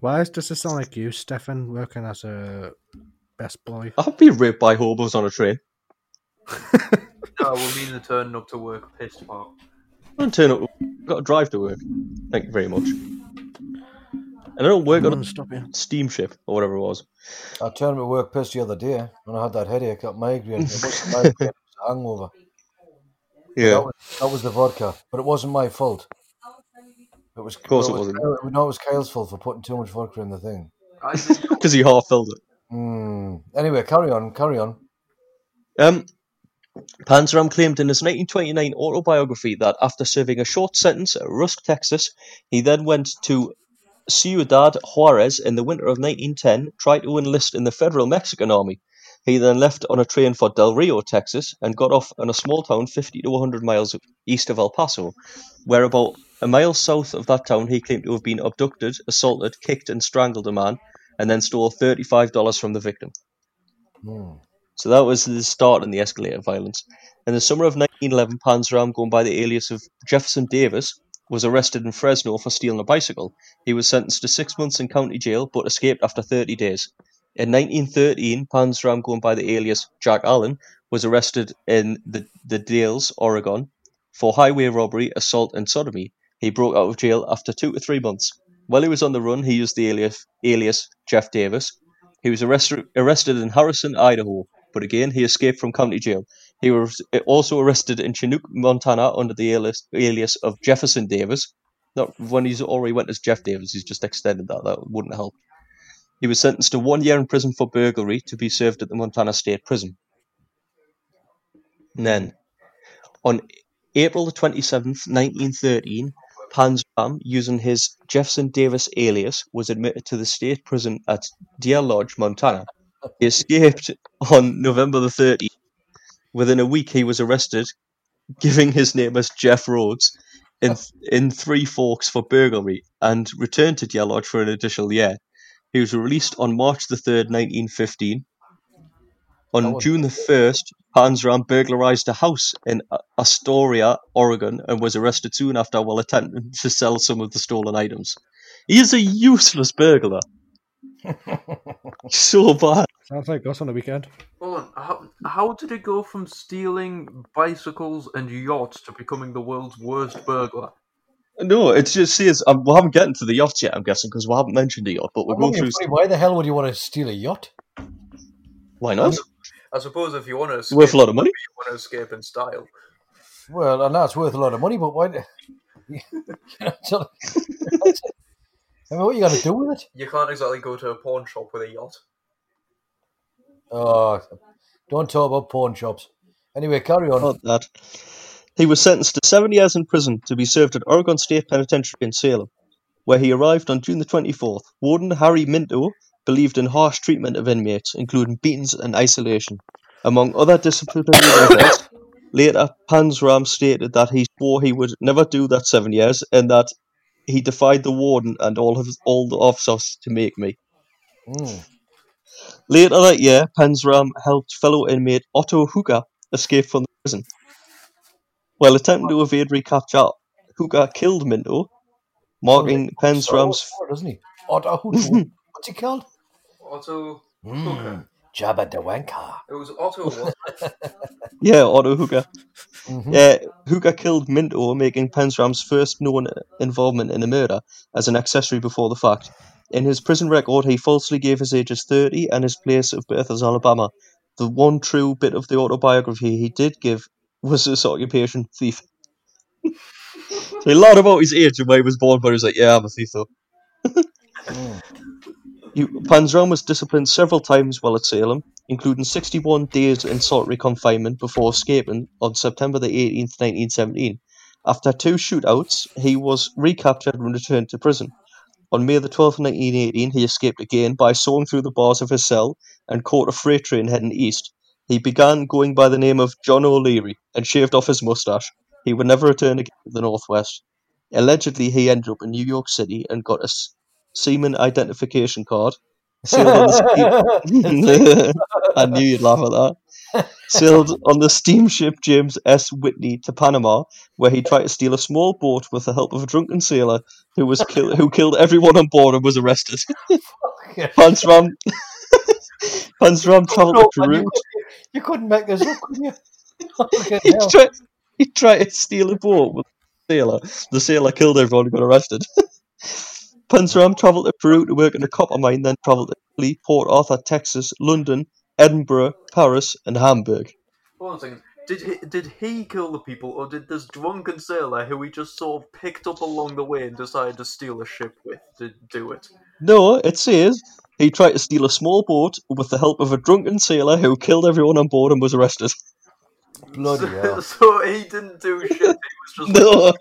Why does this sound like you, Stefan, working as a best boy? I've be raped by hobos on a train. No, we'll mean the turning up to work pissed part. I don't turn up. Got to drive to work. Thank you very much. And I don't work on Come a stop you. steamship or whatever it was. I turned up at work pissed the other day when I had that headache, got migraine. It wasn't migraine, it was a hangover. Yeah. That was, that was the vodka, but it wasn't my fault. It was, of course it it wasn't. Kyle- no, it was Kyle's fault for putting too much vodka in the thing. Because he half filled it. Hmm. Anyway, carry on, carry on. Um, Panzeram claimed in his 1929 autobiography that after serving a short sentence at Rusk, Texas, he then went to Ciudad Juarez in the winter of 1910, tried to enlist in the Federal Mexican Army. He then left on a train for Del Rio, Texas, and got off in a small town 50 to 100 miles east of El Paso, where about a mile south of that town he claimed to have been abducted, assaulted, kicked, and strangled a man, and then stole $35 from the victim. Hmm. So that was the start in the escalated violence. In the summer of 1911, Panzeram, going by the alias of Jefferson Davis, was arrested in Fresno for stealing a bicycle. He was sentenced to six months in county jail, but escaped after 30 days. In 1913, Panzeram, going by the alias Jack Allen, was arrested in the, the Dalles, Oregon, for highway robbery, assault, and sodomy. He broke out of jail after two to three months. While he was on the run, he used the alias, alias Jeff Davis. He was arrested, arrested in Harrison, Idaho, but again he escaped from county jail. He was also arrested in Chinook, Montana, under the alias, alias of Jefferson Davis. Not when he's already went as Jeff Davis, he's just extended that. That wouldn't help. He was sentenced to one year in prison for burglary to be served at the Montana State Prison. And then, on April the 27th, 1913, Panzram, using his Jefferson Davis alias, was admitted to the state prison at Deer Lodge, Montana. He escaped on November the 30th. Within a week, he was arrested, giving his name as Jeff Rhodes in in Three Forks for burglary, and returned to Deer Lodge for an additional year. He was released on March the 3rd, 1915. On was- June the 1st, Panzram burglarized a house in Astoria, Oregon, and was arrested soon after while attempting to sell some of the stolen items. He is a useless burglar. So bad. Sounds like us on the weekend. Hold on. How, how did it go from stealing bicycles and yachts to becoming the world's worst burglar? No, it just says um, we haven't gotten to the yachts yet. I'm guessing because we haven't mentioned the yacht, but we're I'm going looking through. funny, Why the hell would you want to steal a yacht? Why not? I suppose if you want to It's worth a lot of money. you want to escape in style. Well, I know it's worth a lot of money, but why? do- You know, so- I mean, what are you going to do with it? You can't exactly go to a pawn shop with a yacht. Oh, don't talk about pawn shops. Anyway, carry on. Not that. He was sentenced to seven years in prison to be served at Oregon State Penitentiary in Salem, where he arrived on June the 24th. Warden Harry Minto believed in harsh treatment of inmates, including beatings and isolation. Among other disciplinary measures, later Panzram stated that he swore he would never do that seven years and that he defied the warden and all of his, all the officers to make me. Mm. Later that year, Panzram helped fellow inmate Otto Hooker escape from the prison. While attempting to evade recapture, Hooker killed Minto, marking Panzram's. Oh, doesn't he? Otto Hutu. What's he called? Otto. Mm. Jabba the Wanker. It was Otto. wasn't it? Yeah, Otto Hooker. Mhm. Yeah, Hooker killed Minto, making Panzram's first known involvement in a murder as an accessory before the fact. In his prison record, he falsely gave his age as 30 and his place of birth as Alabama. The one true bit of the autobiography he did give was his occupation, thief. so he lied about his age and where he was born, but he was like, yeah, I'm a thief though. Mm. Panzram was disciplined several times while at Salem, including 61 days in solitary confinement before escaping on September the 18th, 1917. After two shootouts, he was recaptured and returned to prison. On May the 12th, 1918, he escaped again by sawing through the bars of his cell and caught a freight train heading east. He began going by the name of John O'Leary and shaved off his mustache. He would never return again to the Northwest. Allegedly, he ended up in New York City and got a seaman identification card. Sailed on the steam- I knew you'd laugh at that. Sailed on the steamship James S. Whitney to Panama, where he tried to steal a small boat with the help of a drunken sailor who was kill- who killed everyone on board and was arrested. Panzram Panzram travelled to Peru. you, couldn't, you couldn't make this up, could you? He tried, he tried to steal a boat with a sailor. The sailor killed everyone and got arrested. Panzram travelled to Peru to work in a copper mine, then travelled to Italy, Port Arthur, Texas, London, Edinburgh, Paris, and Hamburg. Hold on a second. Did he, did he kill the people, or did this drunken sailor who he just sort of picked up along the way and decided to steal a ship with to do it? No, it says he tried to steal a small boat with the help of a drunken sailor who killed everyone on board and was arrested. Bloody so, hell. so he didn't do shit. He was just No, like, this boat.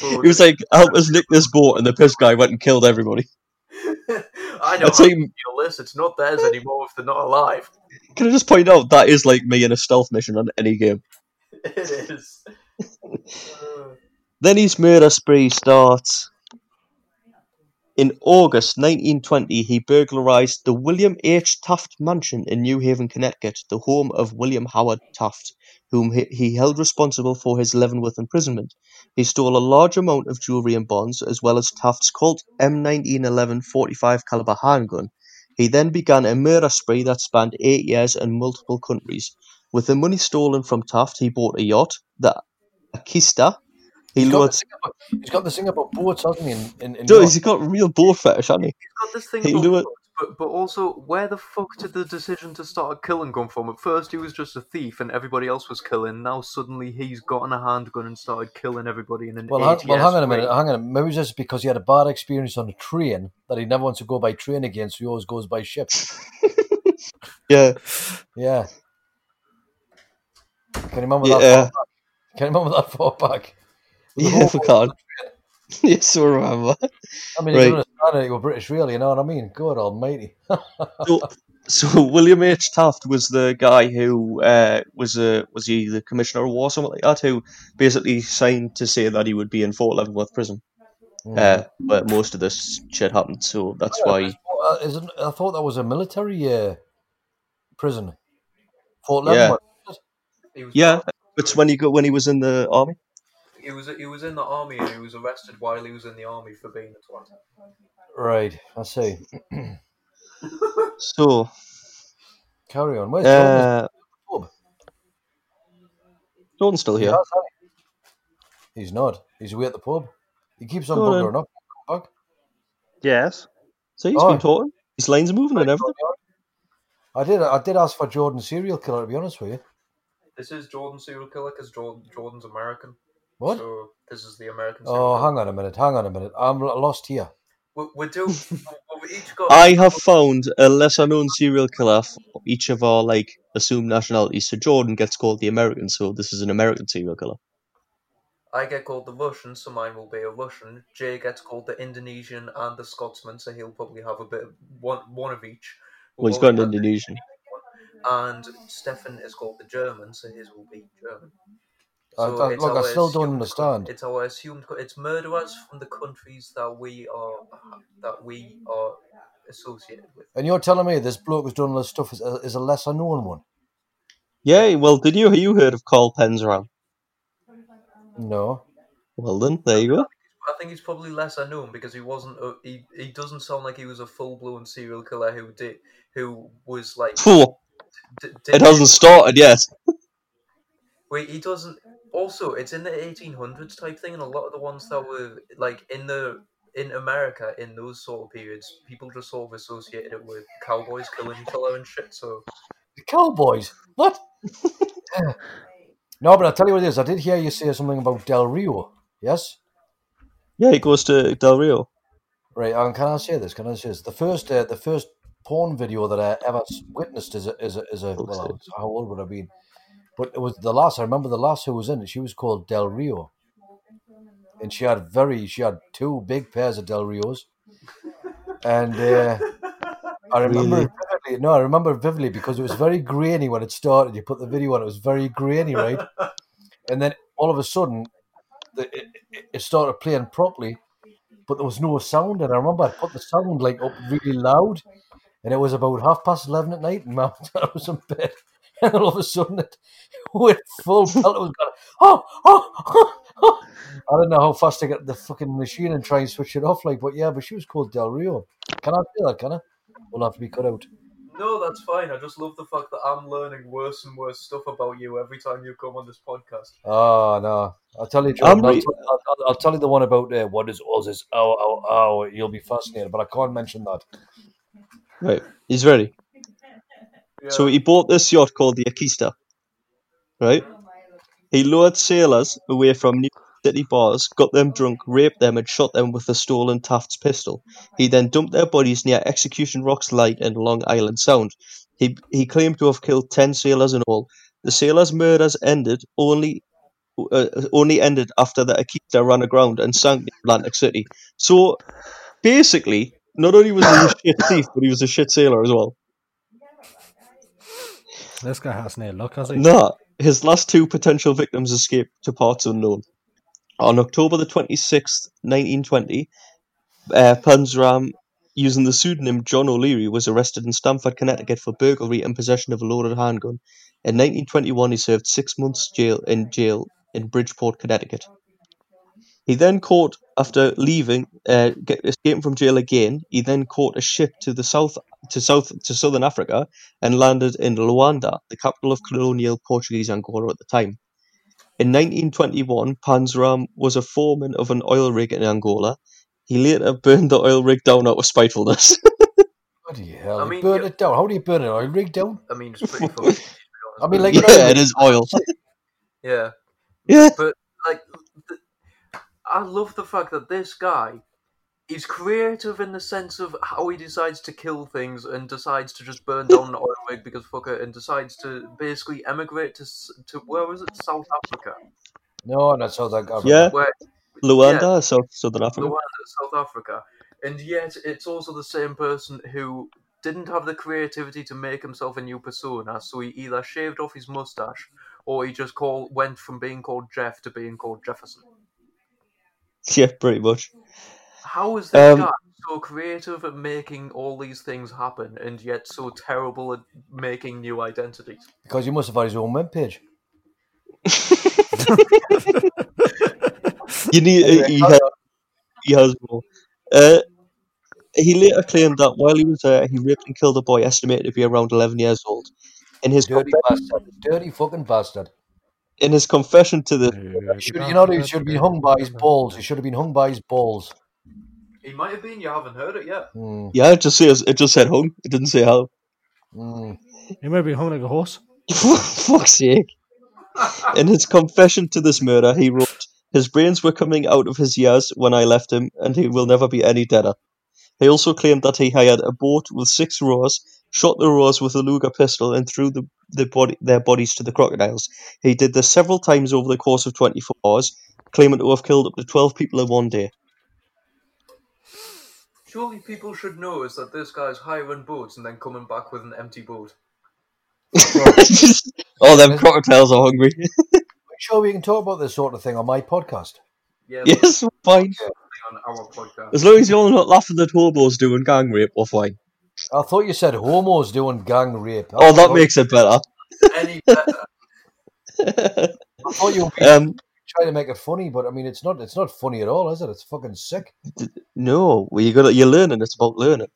He was like, "Help us nick this boat," and the piss guy went and killed everybody. I know I'd how say- to steal this. It's not theirs anymore if they're not alive. Can I just point out that is like me in a stealth mission on any game? It is. Then his murder spree starts. In August 1920, he burglarized the William H. Taft Mansion in New Haven, Connecticut, the home of William Howard Taft, whom he, he held responsible for his Leavenworth imprisonment. He stole a large amount of jewelry and bonds, as well as Taft's Colt M1911 45 caliber handgun. He then began a murder spree that spanned eight years in multiple countries. With the money stolen from Taft, he bought a yacht, the Akista. He He's got, the thing about, he's got this thing about boats, hasn't he? In, in, in Dude, he's got real boat fetish, hasn't he? got this thing He'll about boats, But, but also, where the fuck did the decision to start killing come from? At first, he was just a thief, and everybody else was killing. Now suddenly, he's gotten a handgun and started killing everybody in an Well, hang, eight well, hang on a minute. spree. Hang on. a minute. Maybe it's just because he had a bad experience on a train that he never wants to go by train again, so he always goes by ship. Yeah, Yeah. Can you remember that? yeah, Far? Can you remember that far back? The yeah. whole- We can't. yes, I remember. I mean, you Right. can understand it. You were British, really. You know what I mean? God Almighty. So, so William H. Taft was the guy who uh, was a was he the commissioner of war, something like that, who basically signed to say that he would be in Fort Leavenworth prison. Mm. Uh, but most of this shit happened, so that's why. Uh, isn't, I thought that was a military uh, prison. Fort Yeah. Leavenworth. He was, Yeah, it's when he got when he was in the army. He was he was in the army and he was arrested while he was in the army for being a twat. Right. I see. So, Carry on. Where's Jordan? uh, Pub. Jordan's still here. has, hasn't he? He's not. He's away at the pub. He keeps on Jordan. buggering up. Come back. Yes. So he's Oh. been talking. His lines are moving and everything. I did. I did ask for Jordan serial killer. To be honest with you. This is Jordan serial killer because Jordan, Jordan's American. What? So this is the American. Oh, killer. hang on a minute. Hang on a minute. I'm lost here. We, we do. we've each got. I have found uh, a lesser known serial killer for each of our like assumed nationalities. So Jordan gets called the American, so this is an American serial killer. I get called the Russian, so mine will be a Russian. Jay gets called the Indonesian and the Scotsman, so he'll probably have a bit of one one of each. Well, he's We'll got an Indonesian. And Stefan is called the German, so his will be German. I- So I- it's look, I still don't assumed- understand. It's our assumed. co- It's murderers from the countries that we are that we are associated with. And you're telling me this bloke who's done all this stuff is a, is a lesser known one? Yeah, well, did you you heard of Carl Penzeram? No. Well then, there you go. I think he's probably lesser known because he wasn't. A, he he doesn't sound like he was a full blown serial killer who did who was like. Phew, d- it hasn't started yet. Wait, he doesn't. Also, it's in the 1800s type thing, and a lot of the ones that were like in the in America in those sort of periods, people just sort of associated it with cowboys killing each other and shit. So The Cowboys. What? no, but I'll tell you what it is. I did hear you say something about Del Rio. Yes? Yeah, he goes to Del Rio. Right, and can I say this? Can I say this? The first, uh, the first porn video that I ever witnessed is a, is a, is a well, I how old would I have been? But it was the last. I remember the last who was in it. She was called Del Rio, and she had very, she had two big pairs of Del Rios, and uh, I remember Really? vividly. No, I remember vividly because it was very grainy when it started. You put the video on; it was very grainy, right? And then all of a sudden, the, it, it- started playing properly, but there was no sound. And I remember I put the sound like up really loud, and it was about half past eleven at night, and my I was in bed, and all of a sudden it went full pelt. It was going, oh, oh, oh, oh. I don't know how fast to get the fucking machine and try and switch it off, like, but yeah, but she was called Del Rio. Can I say that? Can I? We'll have to be cut out. no, that's fine. I just love the fact that I'm learning worse and worse stuff about you every time you come on this podcast. Oh no! I'll tell you, I'm Jordan, I'll, tell- I'll, I'll, I'll tell you the one about uh, what is all this? Oh, oh, oh! You'll be fascinated, but I can't mention that. Right, he's ready. So he bought this yacht called the Akista. Right? He lured sailors away from New York City bars, got them drunk, raped them, and shot them with a stolen Taft's pistol. He then dumped their bodies near Execution Rocks Light in Long Island Sound. He he claimed to have killed ten sailors in all. The sailors' murders ended only uh, only ended after the Akista ran aground and sank in Atlantic City. So basically, not only was he a shit thief, but he was a shit sailor as well. This guy has no luck, has he? Nah, his last two potential victims escaped to parts unknown. On October the 26th, 1920, uh, Panzram, using the pseudonym John O'Leary, was arrested in Stamford, Connecticut for burglary and possession of a loaded handgun. In 1921, he served six months jail in jail in Bridgeport, Connecticut. He then caught, after leaving, uh, escaping from jail again, he then caught a ship to the south, to south, to southern Africa, and landed in Luanda, the capital of colonial Portuguese Angola at the time. In 1921, Panzram was a foreman of an oil rig in Angola. He later burned the oil rig down out of spitefulness. Bloody hell! I mean, burn you- it down. How do you burn it? Oil rig down? I mean, it's pretty funny. I mean, like yeah, it is oil. yeah. Yeah. But like, th- I love the fact that this guy, he's creative in the sense of how he decides to kill things and decides to just burn down an oil rig because fuck it, and decides to basically emigrate to to where was it, South Africa, No, not South Africa. Yeah. where Luanda, South Southern Africa. Luanda, South Africa, and yet it's also the same person who didn't have the creativity to make himself a new persona, so he either shaved off his mustache or he just called went from being called Jeff to being called Jefferson. Yeah, pretty much. How is this Um, guy so creative at making all these things happen and yet so terrible at making new identities? Because he must have had his own webpage. You need. Anyway, he, has, he has more. Uh, He later claimed that while he was there, he raped and killed a boy estimated to be around 11 years old. In his Dirty bastard. Dirty fucking bastard. in his confession to the Should, you know, he should have been hung by his balls. He should have been hung by his balls. He might have been. You haven't heard it yet. Mm, yeah, it just says it just said hung. It didn't say how. mm. He might be hung like a horse. Fuck's sake. In his confession to this murder, he wrote, His brains were coming out of his ears when I left him, and he will never be any deader. He also claimed that he hired a boat with six rowers, shot the rowers with a Luger pistol, and threw the, the body, their bodies to the crocodiles. He did this several times over the course of 24 hours, claiming to have killed up to 12 people in one day. Surely people should know is that this guy's hiring boats and then coming back with an empty boat. oh, them crocodiles are hungry. Sure, we can talk about this sort of thing on my podcast. Yeah, yes, fine. on our podcast. As long as you're not laughing at hobos doing gang rape, we're fine. I thought you said homos doing gang rape. I Oh, that makes it better. Any better? I thought you were Um, trying to make it funny, but I mean, it's not. It's not funny at all, is it? It's fucking sick. No, well, you got you're learning. It's about learning.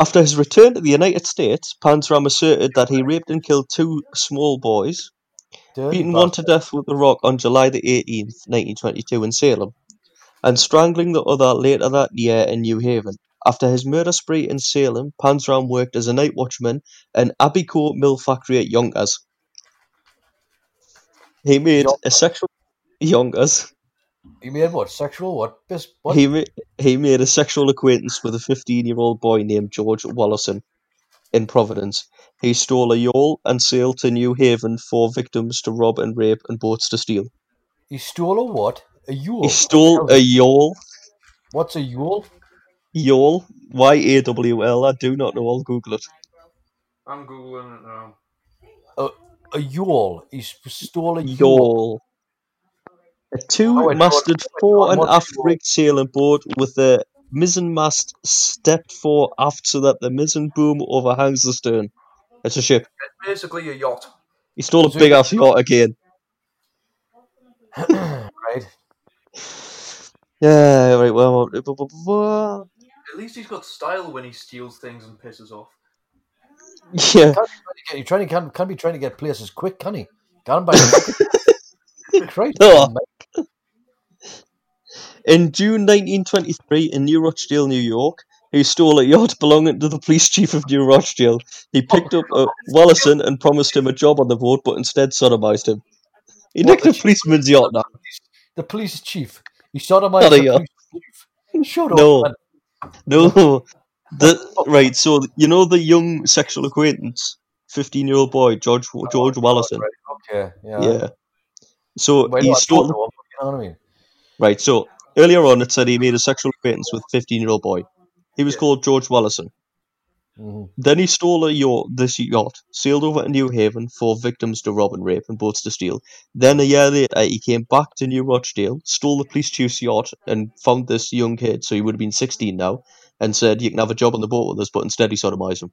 After his return to the United States, Panzram asserted that he raped and killed two small boys, Dirty beating one to death with a rock on July the 18th, 1922, in Salem, and strangling the other later that year in New Haven. After his murder spree in Salem, Panzram worked as a night watchman in Abico Mill Factory at Yonkers. He made a sexual Yonkers. You made what? Sexual? What? Bis- what? He ma- he made a sexual acquaintance with a 15 year old boy named George Wallison in Providence. He stole a yawl and sailed to New Haven for victims to rob and rape and boats to steal. He stole a what? A yule. He stole a yawl, What's a yule? yawl, Y A W L. I do not know. I'll Google it. I'm googling it now. A, a yule. He stole a yule. Yawl. A Oh, two-masted fore and aft yawl? rigged sailing boat with the mizzen mast stepped fore aft so that the mizzen boom overhangs the stern. It's a ship. It's basically a yacht. He stole a big ass yacht again. right. Yeah, right. Well, blah, blah, blah, blah. At least he's got style when he steals things and pisses off. yeah. You're trying to can can't be trying to get places quick, can he? Got him by the Christ. In June 1923, in New Rochelle, New York, he stole a yacht belonging to the police chief of New Rochelle. He picked up uh, Wallison and promised him a job on the boat, but instead sodomized him. He nicked the the policeman's yacht now. The police chief. He sodomized a the yacht. police chief. Shut No. up, man. No, the right. So you know the young sexual acquaintance, fifteen-year-old boy George George Wallison. Okay, yeah. Yeah. So he stole. don't know him, but you know what I mean? Right. So earlier on, it said he made a sexual acquaintance with a fifteen-year-old boy. He was called George Wallison. Mhm. Then he stole a yacht, this yacht, sailed over to New Haven for victims to rob and rape and boats to steal. Then a year later, he came back to New Rochelle, stole the police chief's yacht, and found this young kid, so he would have been 16 now, and said, You can have a job on the boat with us, but instead he sodomized him.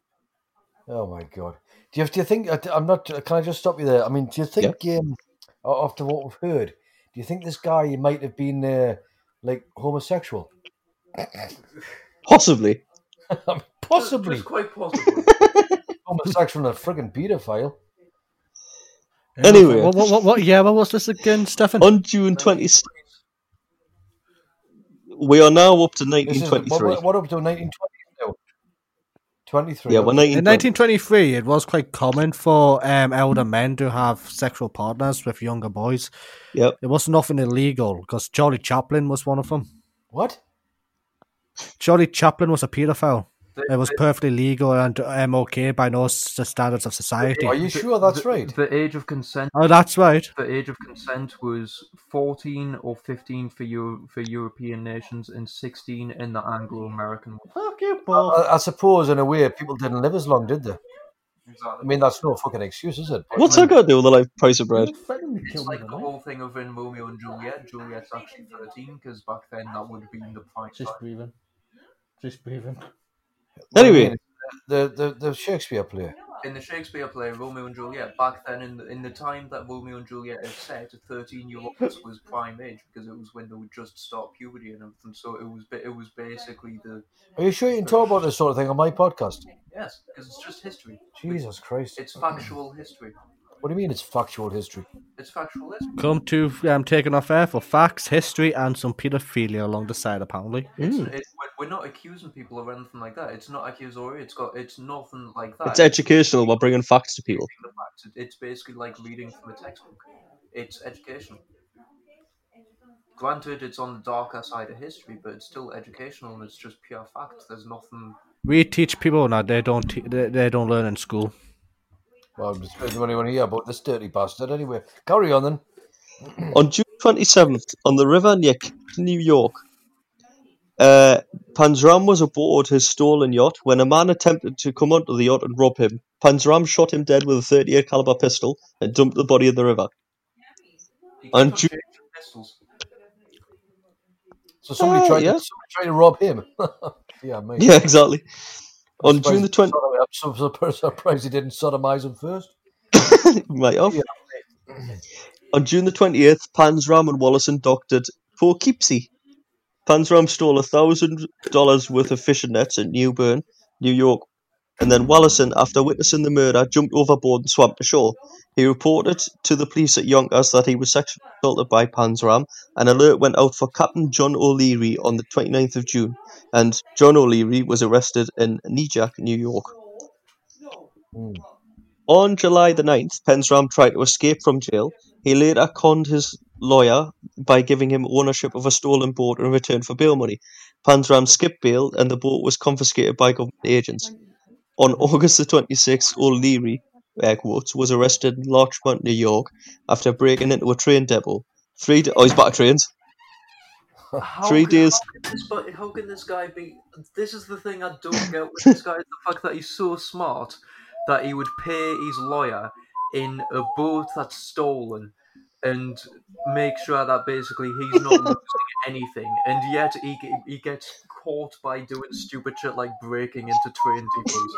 Oh my god. Do you, do you think I'm not? Can I just stop you there? I mean, do you think um, after what we've heard, you think this guy might have been uh, like homosexual? Possibly. Possibly Just quite possibly. homosexual and a friggin' paedophile. Anyway. What, what, what, what year was this again, Stefan? On June 20. We are now up to This is, what, 1923. what, what up to 1920 now? 23. Yeah, we're okay. In 1920. 1923, it was quite common for um, elder men to have sexual partners with younger boys. Yep. It was nothing illegal because Charlie Chaplin was one of them. What? Charlie Chaplin was a paedophile. The- It was the- perfectly legal and um, okay by no s- standards of society. Are you sure that's the- right? The age of consent. Oh, that's right. The age of consent was 14 or 15 for Euro- for European nations and 16 in the Anglo-American. one. Fuck you, I, I suppose in a way people didn't live as long, did they? Exactly. I mean, that's no fucking excuse, is it? What's that got to do with the life price of bread? It's like the whole thing of in Romeo and Juliet. Juliet's actually 13 because back then that would have been the prime time. breathing. Just breathing. What do you Anyway. the the the Shakespeare play. in the Shakespeare play Romeo and Juliet, back then in the, in the time that Romeo and Juliet is set, thirteen year olds was prime age because it was when they would just start puberty and everything. So it was it was basically the Are you sure you can talk about this sort of thing on my podcast? yes because it's just history. Jesus Christ. It's factual history. What do you mean it's factual history? It's factual history. Come to um, taking off air for facts, history, and some paedophilia along the side, apparently. It's, Mm. it's, we're- we're not accusing people of anything like that. It's not accusatory. It's got. It's nothing like that. It's educational. We're bringing facts to people. The facts. It- It's basically like reading from a textbook. It's educational. Granted, it's on the darker side of history, but it's still educational and it's just pure fact. There's nothing. We teach people now they don't te- they, they don't learn in school. Well, I'm just wondering anyone here about this dirty bastard. Anyway, carry on then. On June 27th, on the River Nick, New York, uh, Panzram was aboard his stolen yacht when a man attempted to come onto the yacht and rob him. Panzram shot him dead with a 38 caliber pistol and dumped the body in the river. On keep Ju- on changing pistols. So somebody Uh, tried, yeah. to, somebody tried to rob him. yeah, mate. Yeah, exactly. On June the 20th, I'm so surprised he didn't sodomize him first. might have. On June the 20th, Panzram and Wallison docked at Poughkeepsie. Panzram stole a thousand dollars worth of fishing nets in New Bern, New York, and then Wallison, after witnessing the murder, jumped overboard and swam to shore. He reported to the police at Yonkers that he was sexually assaulted by Panzram. An alert went out for Captain John O'Leary on the 29th of June, and John O'Leary was arrested in Nyack, New York. On July the 9th, Panzram tried to escape from jail. He later conned his lawyer by giving him ownership of a stolen boat in return for bail money. Panzram skipped bail and the boat was confiscated by government agents. On August the 26th, O'Leary air quotes, was arrested in Larchmont, New York after breaking into a train depot. Three da oh, he's back trains. How Three days. How can, this, but how can this guy be? This is the thing I don't get with this guy: the fact that he's so smart that he would pay his lawyer in a boat that's stolen and make sure that basically he's not losing anything, and yet he he gets caught by doing stupid shit like breaking into train depots.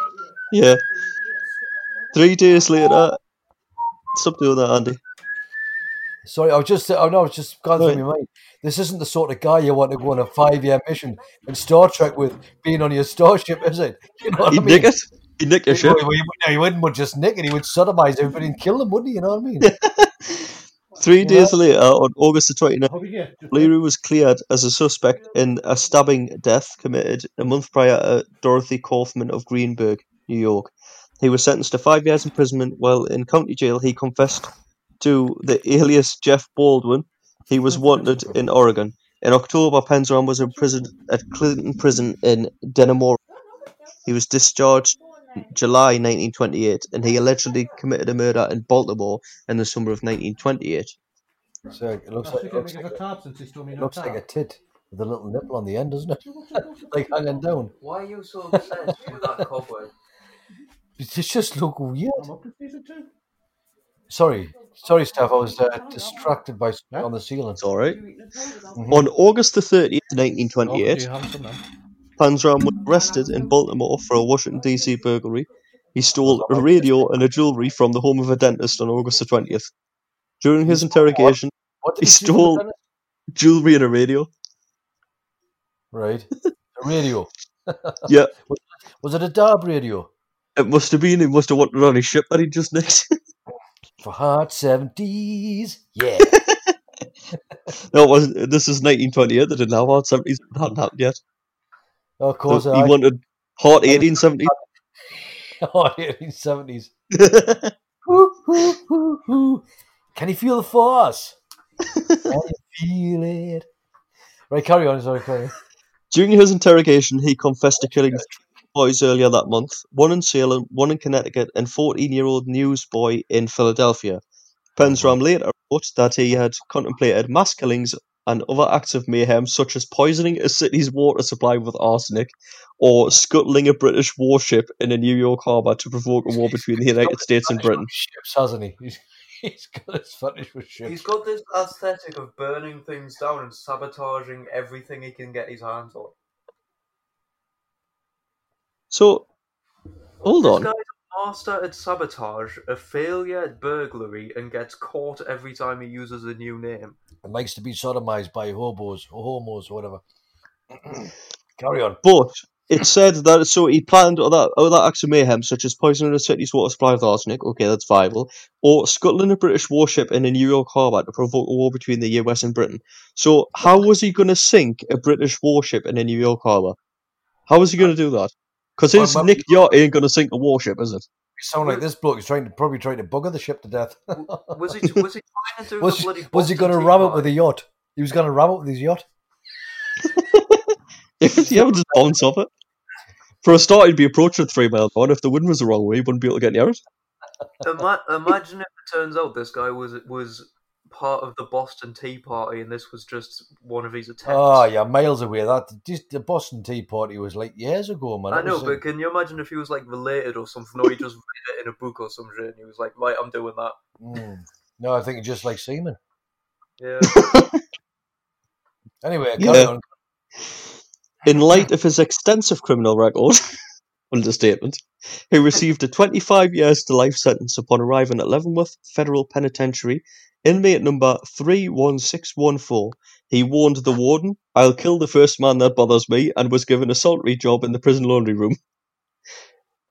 Yeah. Three days later, stop doing that, Andy. Sorry, I was just, oh no, I was just going through my mind. This isn't the sort of guy you want to go on a five-year mission in Star Trek with, being on your starship, is it? You know what He'd I mean? nick it. He'd nick your ship. Well, he, he wouldn't just nick it. He would sodomize everybody and kill them, wouldn't he? You know what I mean? Three days later, on August the 29th, Leary was cleared as a suspect in a stabbing death committed a month prior to Dorothy Kaufman of Greenburgh, New York. He was sentenced to five years imprisonment while in county jail. He confessed to the alias Jeff Baldwin. He was wanted in Oregon. In October, Panzram was imprisoned at Clinton Prison in Dannemora. He was discharged July 1928, and he allegedly committed a murder in Baltimore in the summer of 1928. So it looks like, it looks like, it looks like a tit with a little nipple on the end, doesn't it? like hanging down. Why are you so obsessed with that cobweb? It just look weird. Sorry, sorry, Steph. I was uh, distracted by on the ceiling. It's all right. Mhm. On August the 30th, Oh, 1928, you have some now? Panzram was arrested in Baltimore for a Washington, D.C. burglary. He stole a radio and a jewelry from the home of a dentist on August the 20th. During his interrogation, What did he you see from stole jewelry and a radio. Right, a radio. Yeah, Was it a Dab radio? it must have been. He must have wanted on his ship that he just nicked. For hard seventies, yeah. no, it wasn't. This is 1928. They didn't have hard 70s. It hadn't happened yet. Of course, he I. wanted hot 1870s. Hot 1870s. Can you feel the force? Can you feel it? Right, carry on. Sorry, carry on. During his interrogation, he confessed to killing three boys earlier that month one in Salem, one in Connecticut, and 14 year old newsboy in Philadelphia. Panzram mm-hmm. later wrote that he had contemplated mass killings and other acts of mayhem, such as poisoning a city's water supply with arsenic or scuttling a British warship in a New York harbour to provoke a war between the United States and Britain. Ships, hasn't he? He's, he's got his fetish with ships. He's got this aesthetic of burning things down and sabotaging everything he can get his hands on. So, hold This on. guy's master at sabotage, a failure at burglary, and gets caught every time he uses a new name. And likes to be sodomized by hobos or homos or whatever. Carry on. But it said that so he planned other other acts of mayhem, such as poisoning a city's water supply with arsenic. Okay, that's viable. Or scuttling a British warship in a New York harbour to provoke a war between the US and Britain. So how was he going to sink a British warship in a New York harbour? How was he going to do that? Because his Well, Nick yacht ain't going to sink a warship, is it? You sound like this bloke is trying to probably trying to bugger the ship to death. Was he? Was he trying to do was, the bloody? was he going to Tea ram it with a yacht? He was going to ram it with his yacht. If you ever just bounce off it. For a start, he'd be approaching three miles on. If the wind was the wrong way, he wouldn't be able to get near it. Imagine if it turns out this guy was was part of the Boston Tea Party, and this was just one of his attempts. Oh, yeah, miles away. That just the Boston Tea Party was like years ago, man. I It know, was, but can you imagine if he was like related or something, or he just read it in a book or something, and he was like, "Right, I'm doing that." mm. no, I think it's just like semen. Yeah. Anyway, carry Yeah. on. In light of his extensive criminal record, understatement, he received a 25 years to life sentence upon arriving at Leavenworth Federal Penitentiary, inmate number 31614. He warned the warden, I'll kill the first man that bothers me, and was given a solitary job in the prison laundry room.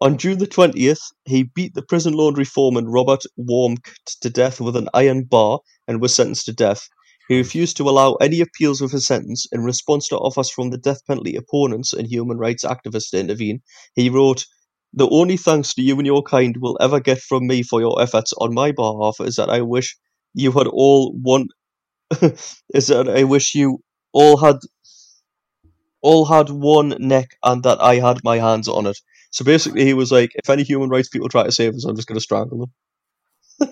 On June the 20th, he beat the prison laundry foreman Robert Warnke to death with an iron bar and was sentenced to death. He refused to allow any appeals of his sentence in response to offers from the death penalty opponents and human rights activists to intervene. He wrote, The only thanks to you and your kind will ever get from me for your efforts on my behalf is that I wish you had all one is that I wish you all had all had one neck and that I had my hands on it. So basically he was like, if any human rights people try to save us, I'm just gonna strangle them.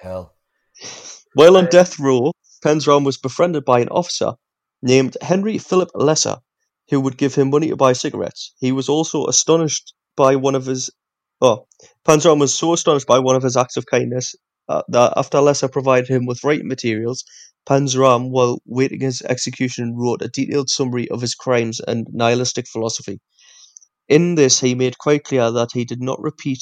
Hell. While on uh, death row, Panzram was befriended by an officer named Henry Philip Lesser, who would give him money to buy cigarettes. He was also astonished by one of his. Oh, Panzram was so astonished by one of his acts of kindness uh, that after Lesser provided him with writing materials, Panzram, while waiting his execution, wrote a detailed summary of his crimes and nihilistic philosophy. In this, he made quite clear that he did not repeat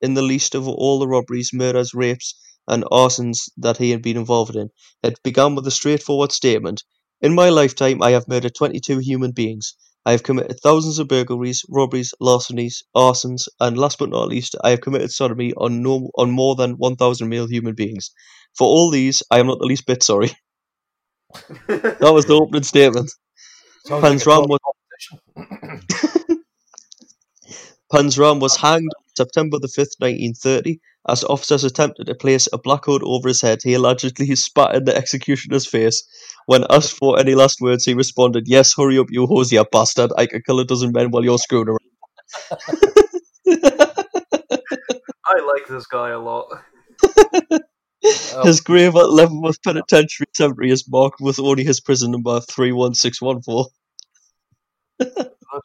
in the least of all the robberies, murders, rapes, and arsons that he had been involved in. It began with a straightforward statement In my lifetime, I have murdered 22 human beings. I have committed thousands of burglaries, robberies, larcenies, arsons, and last but not least, I have committed sodomy on, no, on more than 1,000 male human beings. For all these, I am not the least bit sorry. that was the opening statement. Sounds like a Panzram top was Panzram was hanged September the 5th, 1930. As officers attempted to place a black hood over his head, he allegedly spat in the executioner's face. When asked for any last words, he responded, Yes, hurry up, you Hoosier bastard. I can kill a dozen men while you're screwing around. I like this guy a lot. His grave at Leavenworth Penitentiary Cemetery is marked with only his prison number 31614. Bloody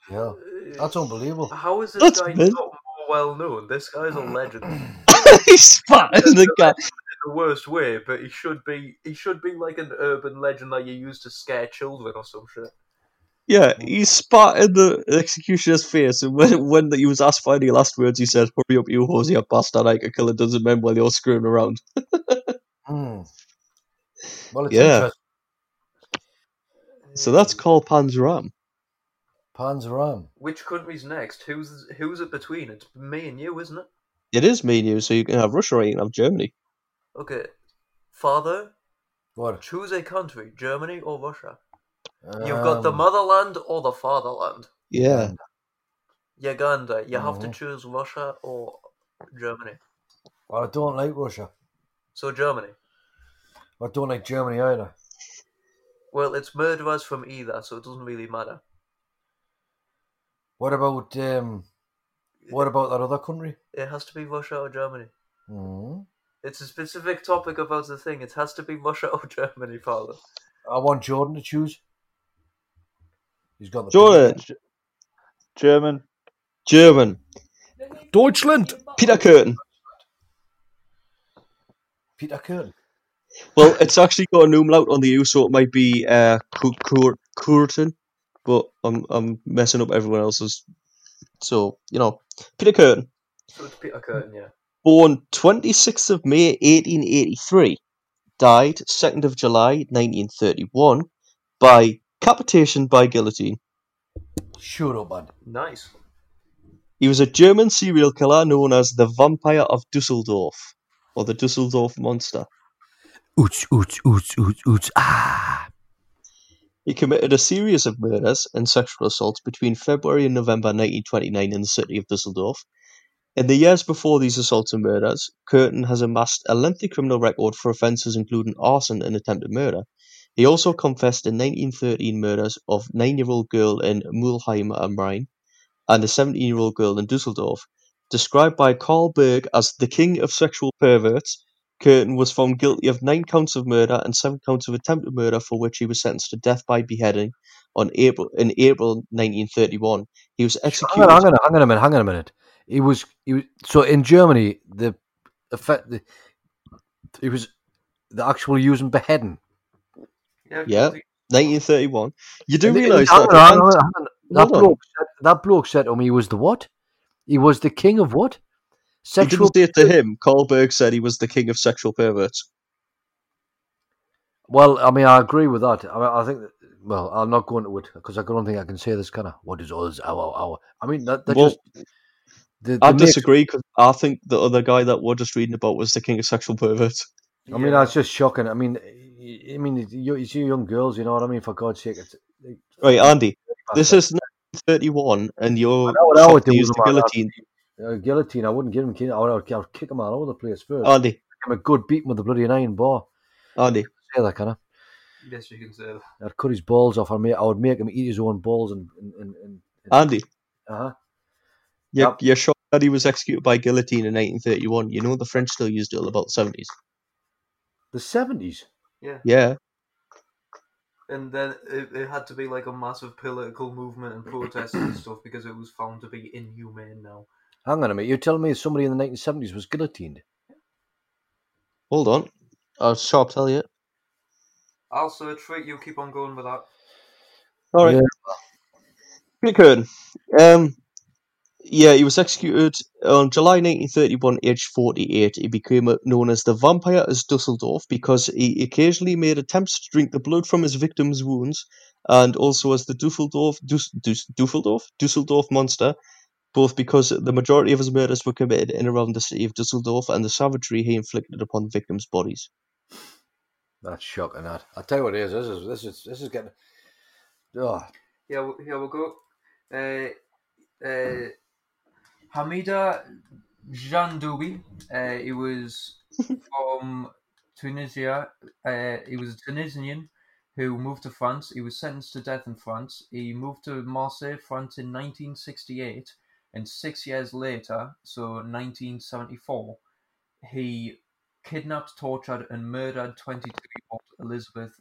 hell. That's unbelievable. How is this That's guy mint. not more well known? This guy's a legend in he spat in the guy. the worst way, but he should be he should be like an urban legend that you use to scare children or some shit. Yeah, he spat in the executioner's face, and when, when he was asked for any last words, he said, Hurry up, you Hoosier bastard, I can kill a dozen men while you're screwing around. Hmm. Well, it's Yeah. interesting. So that's called Panzram. Panzeram. Which country's next? Who's who's it between? It's me and you, isn't it? It is me and you, so you can have Russia or you can have Germany. Okay. Father, What? choose a country, Germany or Russia. You've got the Um, motherland or the fatherland. Yeah. Uganda, you have to Mhm. choose Russia or Germany. Well, I don't like Russia. So Germany. I don't like Germany either. Well, it's murderers from either, so it doesn't really matter. What about um? What about that other country? It has to be Russia or Germany. hmm It's a specific topic about the thing. It has to be Russia or Germany, father. I want Jordan to choose. He's got the Jordan, German. German. Deutschland. Peter Kürten. Peter Kürten. Well, it's actually got an umlaut on the U, so it might be uh, Cu- Cur- Kürten, but I'm I'm messing up everyone else's. So you know, Peter Kürten. So Peter Kürten, yeah. Born 26th of May 1883, died 2nd of July 1931 by capitation by guillotine. Shut up, man. Nice. He was a German serial killer known as the Vampire of Dusseldorf, or the Dusseldorf Monster. Oots, oots, oots, oots, oots. Ah. He committed a series of murders and sexual assaults between February and November 1929 in the city of Dusseldorf. In the years before these assaults and murders, Kürten has amassed a lengthy criminal record for offences including arson and attempted murder. He also confessed in 1913 murders of nine-year-old girl in Mulheim am Rhein and a 17-year-old girl in Dusseldorf. Described by Karl Berg as the king of sexual perverts, Kürten was found guilty of nine counts of murder and seven counts of attempted murder, for which he was sentenced to death by beheading on April in April 1931. He was Hang executed. on, hang on, hang on a minute, hang on a minute. He was, he was so in Germany. The effect, the, it was the actual using beheading. Yeah, 1931. You do And- and realise hang that. on, on. That Hold bloke, said, that bloke said to me, he was the what? He was the king of what? He didn't say it to him. Karl Berg said he was the king of sexual perverts. Well, I mean, I agree with that. I, mean, I think. That, well, I'm not going to it because I don't think I can say this kind of what is us, our, our. I mean, that, that Well, just. The, I the mix- disagree because I think the other guy that we're just reading about was the king of sexual perverts. I mean, that's just shocking. I mean, I mean, you, you see young girls, you know what I mean? For God's sake, it's. Right, Andy. This is 1931, and you're I know what I would do with the guillotine. Uh, guillotine, I wouldn't give him. I would, I would kick him all over the place first. Andy, Give him a good beating with a bloody iron bar. Andy, Say that, kind of. Yes, you can say that. I'd cut his balls off. I make, I would make him eat his own balls and. and, and, and Andy, uh-huh. you're, Yep. you're shocked that he was executed by guillotine in 1931. You know the French still used it till about the 70s. The 70s. Yeah. Yeah. And then it, it had to be like a massive political movement and protests and stuff because it was found to be inhumane now. Hang on a minute. You're telling me somebody in the 1970s was guillotined? Hold on. I'll sharp tell you. I'll search for it, you keep on going with that. All right. Yeah. Peter Kürten. Um, yeah, he was executed on July 1931, aged 48. He became known as the Vampire of Dusseldorf because he occasionally made attempts to drink the blood from his victims' wounds, and also as the Dusseldorf, Dus, Dus, Dusseldorf, Dusseldorf Monster, both because the majority of his murders were committed in and around the city of Dusseldorf and the savagery he inflicted upon the victims' bodies. That's shocking, that. I'll tell you what it is. This is, this is, this is getting. Oh, Yeah, here we go. Uh, uh, Hamida Djandoubi. Uh, he was from Tunisia. Uh, he was a Tunisian who moved to France. He was sentenced to death in France. He moved to Marseille, France in 1968, and six years later, so 1974, he kidnapped, tortured, and murdered 22-year-old Elizabeth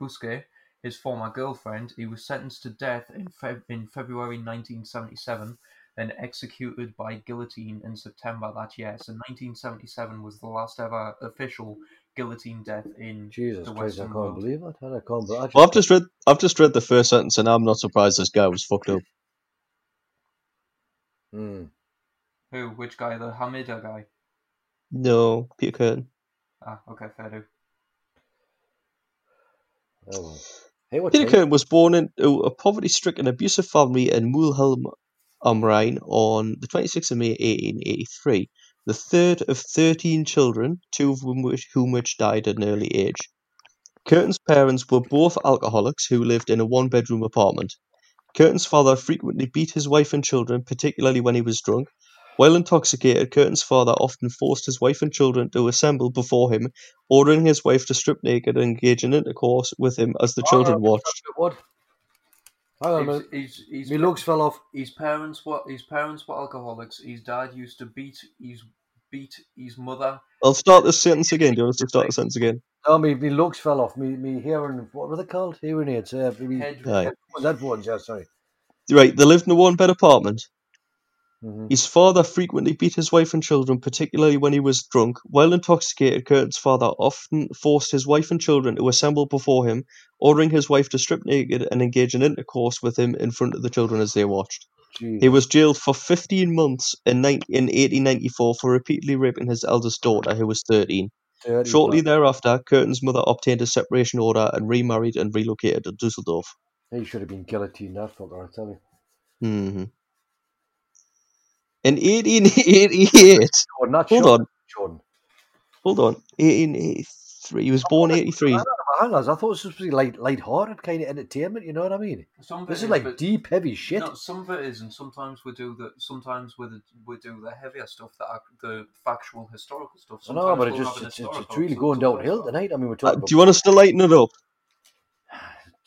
Bousquet, his former girlfriend. He was sentenced to death in, Feb- in February 1977 and executed by guillotine in September that year. So 1977 was the last ever official guillotine death in Jesus the Christ, I Western can't world. believe it. I can't believe it. Well, I've just read, I've just read the first sentence, and I'm not surprised this guy was fucked up. Hmm. Who? Which guy? The Hamida guy? No, Peter Kürten. Ah, okay, fair do. Oh. Hey, Peter? Kürten was born into a poverty-stricken, abusive family in Mulheim am Rhein on the 26th of May 1883, the third of 13 children, two of whom which, whom which died at an early age. Kürten's parents were both alcoholics who lived in a one-bedroom apartment. Kürten's father frequently beat his wife and children, particularly when he was drunk. While intoxicated, Kürten's father often forced his wife and children to assemble before him, ordering his wife to strip naked and engage in intercourse with him as the children Oh, watched. What? Hang on a minute. He's, he's, he's, My looks fell off. His parents were his parents were alcoholics. His dad used to beat his beat his mother. I'll start the sentence again. Do you want us to start the sentence again? No, me, me looks fell off. Me, me hearing, what were they called? Hearing aids. Uh, me, Head, Aye. headphones, headphones, yeah, sorry. Right, they lived in a one-bed apartment. hmm His father frequently beat his wife and children, particularly when he was drunk. While intoxicated, Kürten's father often forced his wife and children to assemble before him, ordering his wife to strip naked and engage in intercourse with him in front of the children as they watched. Gee. He was jailed for 15 months in, nine in 1894 for repeatedly raping his eldest daughter, who was 13. Dirty Shortly thereafter, Kürten's mother obtained a separation order and remarried and relocated to Dusseldorf. He should have been guillotined, that fucker, I tell you. hmm In 1888, Jordan, hold Jordan. on, Jordan. hold on, 1883, he was born 83. I don't know, hang on, I thought this was supposed to be light, light-hearted kind of entertainment. You know what I mean? Some of This is, like deep, heavy shit. No, some of it is, and sometimes we do the sometimes we we do the heavier stuff, the the factual historical stuff. I know, Sometimes but it we'll just it's, it's, it's really going downhill about. tonight. I mean, we're Uh, talking do you want us to lighten it up?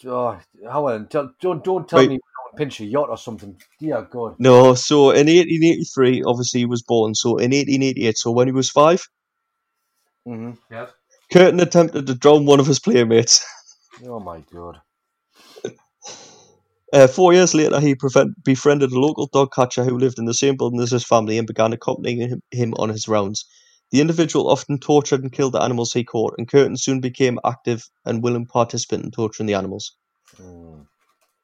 Oh, Howard, tell, don't don't tell Right. me we don't pinch a yacht or something. Dear God. No, so in 1883, obviously he was born. So in 1888, so when he was five, hmm Yeah. Kürten attempted to drown one of his playmates. Oh my God. Uh, four years later, he prevent, befriended a local dog catcher who lived in the same building as his family and began accompanying him, on his rounds. The individual often tortured and killed the animals he caught, and Kürten soon became active and willing participant in torturing the animals. Mm.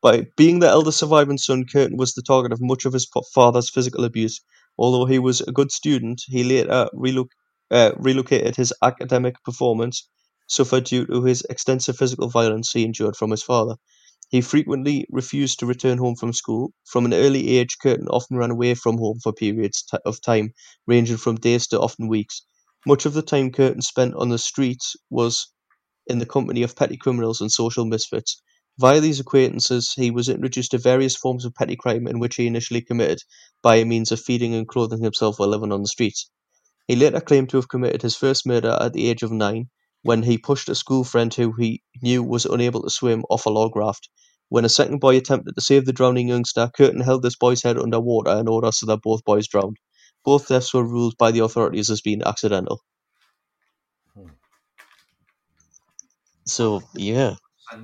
By being the eldest surviving son, Kürten was the target of much of his father's physical abuse. Although he was a good student, he later relo- uh, relocated his academic performance suffered due to his extensive physical violence he endured from his father. He frequently refused to return home from school. From an early age, Kürten often ran away from home for periods ti- of time, ranging from days to often weeks. Much of the time Kürten spent on the streets was in the company of petty criminals and social misfits. Via these acquaintances, he was introduced to various forms of petty crime in which he initially committed by means of feeding and clothing himself while living on the streets. He later claimed to have committed his first murder at the age of nine when he pushed a school friend who he knew was unable to swim off a log raft. When a second boy attempted to save the drowning youngster, Kürten held this boy's head under water in order so that both boys drowned. Both deaths were ruled by the authorities as being accidental. Hmm. So, yeah,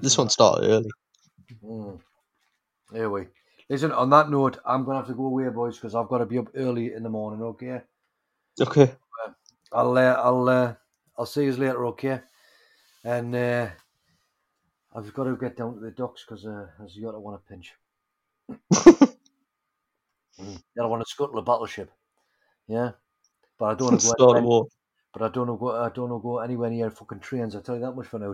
this one started early. Mm. Anyway, listen. On that note, I'm gonna have to go away, boys, because I've got to be up early in the morning. Okay. Okay. I'll uh, I'll uh, I'll see you later. Okay. And uh, I've got to get down to the docks because uh, there's a yacht I want to pinch. Mm. Then I want to scuttle a battleship. Yeah. But I don't want to go. Start a anywhere- war. But I don't know. Go, I don't know. Go anywhere near fucking trains. I tell you that much for now.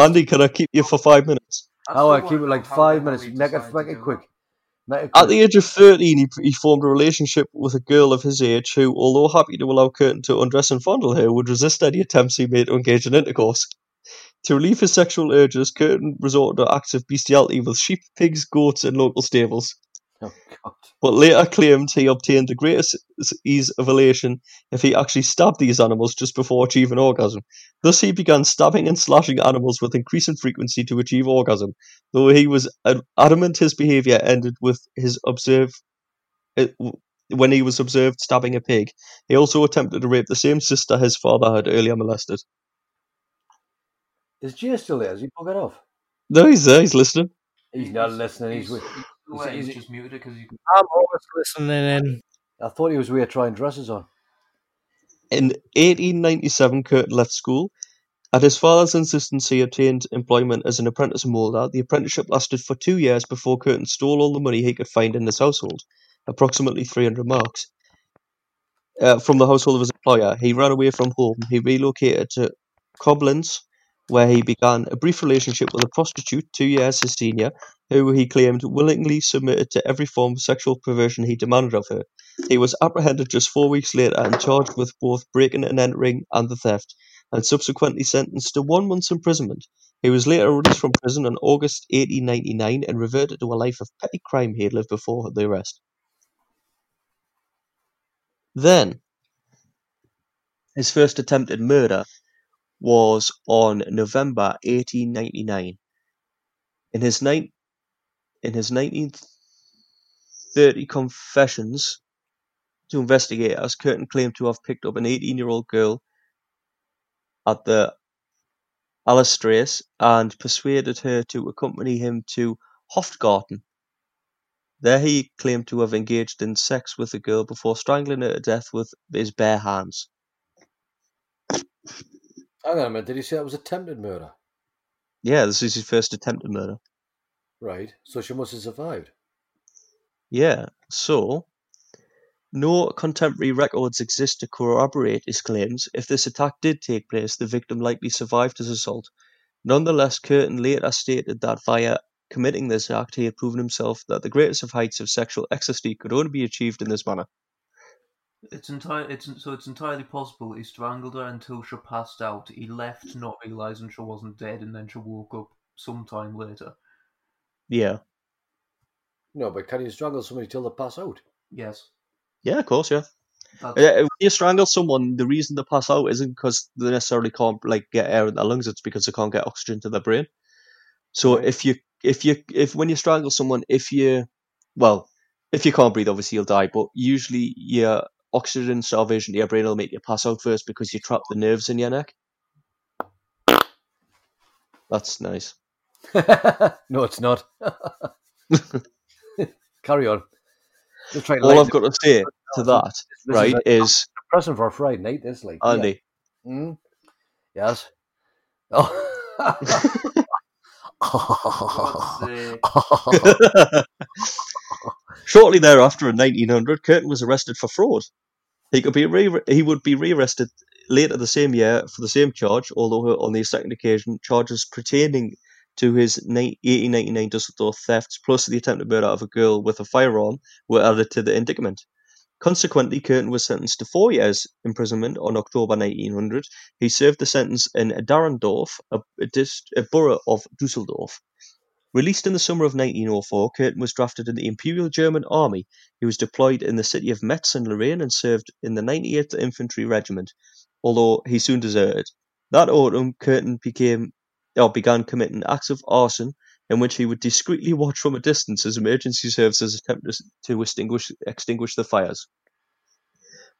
Andy, can I keep you for five minutes? That's How I keep it like five minutes. he Make it, decided make it quick. At the age of 13, he, he formed a relationship with a girl of his age who, although happy to allow Kürten to undress and fondle her, would resist any attempts he made to engage in intercourse. To relieve his sexual urges, Kürten resorted to acts of bestiality with sheep, pigs, goats, and local stables. Oh God. But later claimed he obtained the greatest ease of elation if he actually stabbed these animals just before achieving orgasm. Thus, he began stabbing and slashing animals with increasing frequency to achieve orgasm. Though he was adamant his behavior ended with his observe uh, it, when he was observed stabbing a pig. He also attempted to rape the same sister his father had earlier molested. Is Jay still there? Is he buggered off? No, he's there. He's listening. He's not listening. He's with. Well, Is it- he's it- just muted because you. I'm always listening in. I thought he was away trying dresses on. In 1897, Kürten left school. At his father's insistence, he obtained employment as an apprentice moulder. The apprenticeship lasted for two years before Kürten stole all the money he could find in his household, approximately 300 marks, uh, from the household of his employer. He ran away from home. He relocated to Koblenz, where he began a brief relationship with a prostitute, two years his senior, who he claimed willingly submitted to every form of sexual perversion he demanded of her. He was apprehended just four weeks later and charged with both breaking and entering and the theft, and subsequently sentenced to one month's imprisonment. He was later released from prison in August 1899 and reverted to a life of petty crime he had lived before the arrest. Then, his first attempted murder was on November 1899. In his, in his 1930 confessions to investigators, Kürten claimed to have picked up an 18 year old girl at the Alastrace and persuaded her to accompany him to Hofgarten. There he claimed to have engaged in sex with the girl before strangling her to death with his bare hands. Hang on a minute. Did he say it was attempted murder? Yeah, this is his first attempted murder. Right. So she must have survived. Yeah, so no contemporary records exist to corroborate his claims. If this attack did take place, the victim likely survived his assault. Nonetheless, Kürten later stated that via committing this act, he had proven himself that the greatest of heights of sexual ecstasy could only be achieved in this manner. It's entire. It's so it's entirely possible he strangled her until she passed out. He left, not realizing she wasn't dead, and then she woke up sometime later. Yeah. No, but can you strangle somebody till they pass out? Yes. Yeah, of course, yeah. That's, Yeah, When you strangle someone, the reason they pass out isn't because they necessarily can't like get air in their lungs. It's because they can't get oxygen to their brain. So Right. if you if you if when you strangle someone, if you well, if you can't breathe, obviously you'll die. But usually your oxygen starvation to your brain will make you pass out first because you trap the nerves in your neck. That's nice. no, it's not. Carry on. Just trying to All I've got to say to that, right, is present for a Friday night. This like Andy. Yeah. Mm? Yes. Oh. Shortly thereafter, in 1900, Kürten was arrested for fraud. He could be re- he would be rearrested later the same year for the same charge, although on the second occasion, charges pertaining to his 1899 Dusseldorf thefts plus the attempted murder of a girl with a firearm were added to the indictment. Consequently, Kürten was sentenced to four years imprisonment on October 1900. He served the sentence in Derendorf, a, a, dis- a borough of Dusseldorf. Released in the summer of 1904, Kürten was drafted in the Imperial German Army. He was deployed in the city of Metz in Lorraine and served in the 98th Infantry Regiment, although he soon deserted. That autumn, Kürten became or began committing acts of arson in which he would discreetly watch from a distance as emergency services attempted to extinguish, extinguish the fires.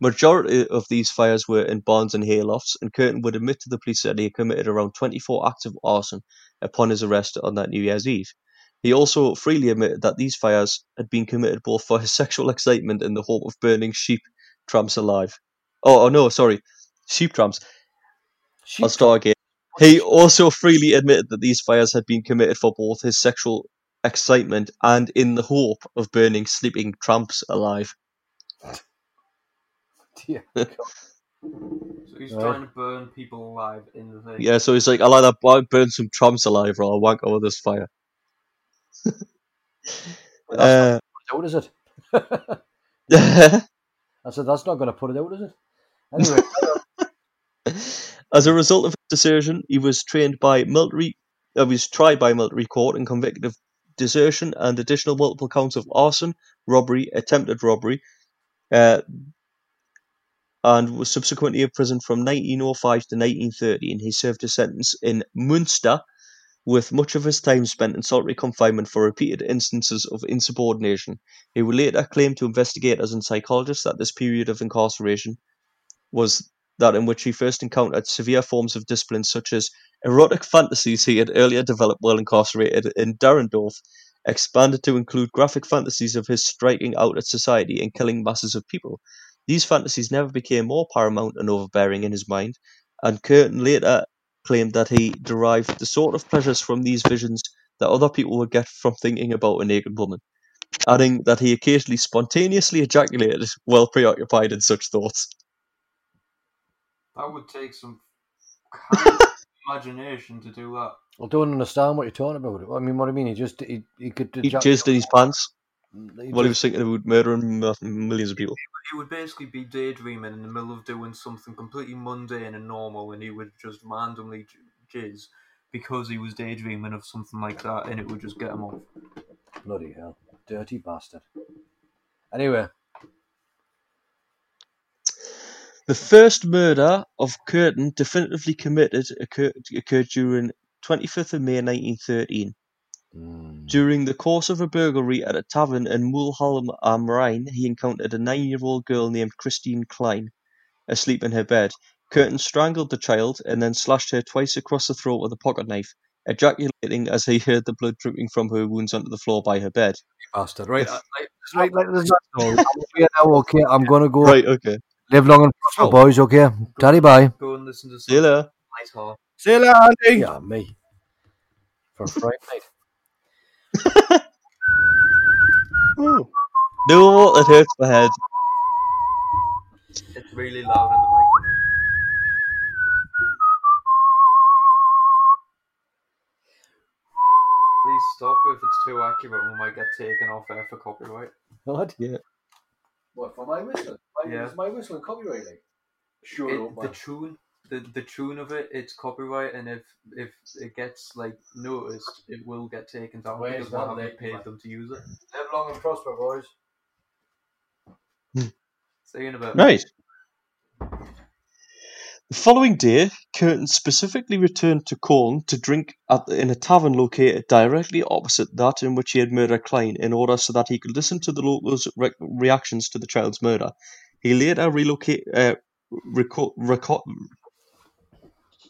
Majority of these fires were in barns and haylofts, and Kürten would admit to the police that he had committed around 24 acts of arson upon his arrest on that New Year's Eve. He also freely admitted that these fires had been committed both for his sexual excitement and the hope of burning sheep tramps alive. Oh, oh no, sorry, sheep tramps. I'll start again. He also freely admitted that these fires had been committed for both his sexual excitement and in the hope of burning sleeping tramps alive. Dear. so he's Right. trying to burn people alive in the thing. Yeah, so he's like, I'll either bu- burn some tramps alive or I'll wank over this fire. uh, out, is it? I said that's not going to put it out, is it? Anyway, a result of his desertion, he was trained by military. Uh, was tried by military court and convicted of desertion and additional multiple counts of arson, robbery, attempted robbery, uh, and was subsequently imprisoned from 1905 to 1930. And he served his sentence in Munster, with much of his time spent in solitary confinement for repeated instances of insubordination. He would later claim to investigators and psychologists that this period of incarceration was that in which he first encountered severe forms of discipline such as erotic fantasies he had earlier developed while incarcerated in Derendorf, expanded to include graphic fantasies of his striking out at society and killing masses of people. These fantasies never became more paramount and overbearing in his mind, and Kürten later claimed that he derived the sort of pleasures from these visions that other people would get from thinking about a naked woman, adding that he occasionally spontaneously ejaculated while preoccupied in such thoughts. That would take some kind of imagination to do that. I don't understand what you're talking about. I mean, what I mean? He just he, he could He jizzed in his pants mm, He while he was just- thinking about murdering uh, millions of people. He would basically be daydreaming in the middle of doing something completely mundane and normal, and he would just randomly jizz because he was daydreaming of something like that, and it would just get him off. bloody hell, dirty bastard. Anyway, The first murder of Kürten definitively committed occurred, occurred during 25th of May 1913. mm, During the course of a burglary at a tavern in Mulheim am Rhein, he encountered a nine-year-old girl named Christine Klein asleep in her bed. Kürten strangled the child and then slashed her twice across the throat with a pocket knife, ejaculating as he heard the blood dripping from her wounds onto the floor by her bed. bastard. Right, right, right. Like, there's not no. I'm here now. Okay, I'm gonna go. Right, okay. Live long and prosper, Oh. boys. Okay, daddy, bye. Go and listen to See you some later. nice horror. See you later, Andy. Yeah, me. For Friday night. Oh. No, it hurts my head. It's really loud in the microphone. Please stop if it's too accurate. We might get taken off air for copyright. Oh, God, yeah. What for my whistling? My, Yeah. Is my whistling copyrighted? Sure, It, oh the tune, the, the tune of it, it's copyright, and if if it gets like noticed, it will get taken down Where's because we that haven't paid them to use it. Live long and prosper, boys. See you in a bit. Right. The following day, Kürten specifically returned to Colne to drink at, in a tavern located directly opposite that in which he had murdered Klein in order so that he could listen to the locals' re- reactions to the child's murder. He later relocate, uh, reco- reco-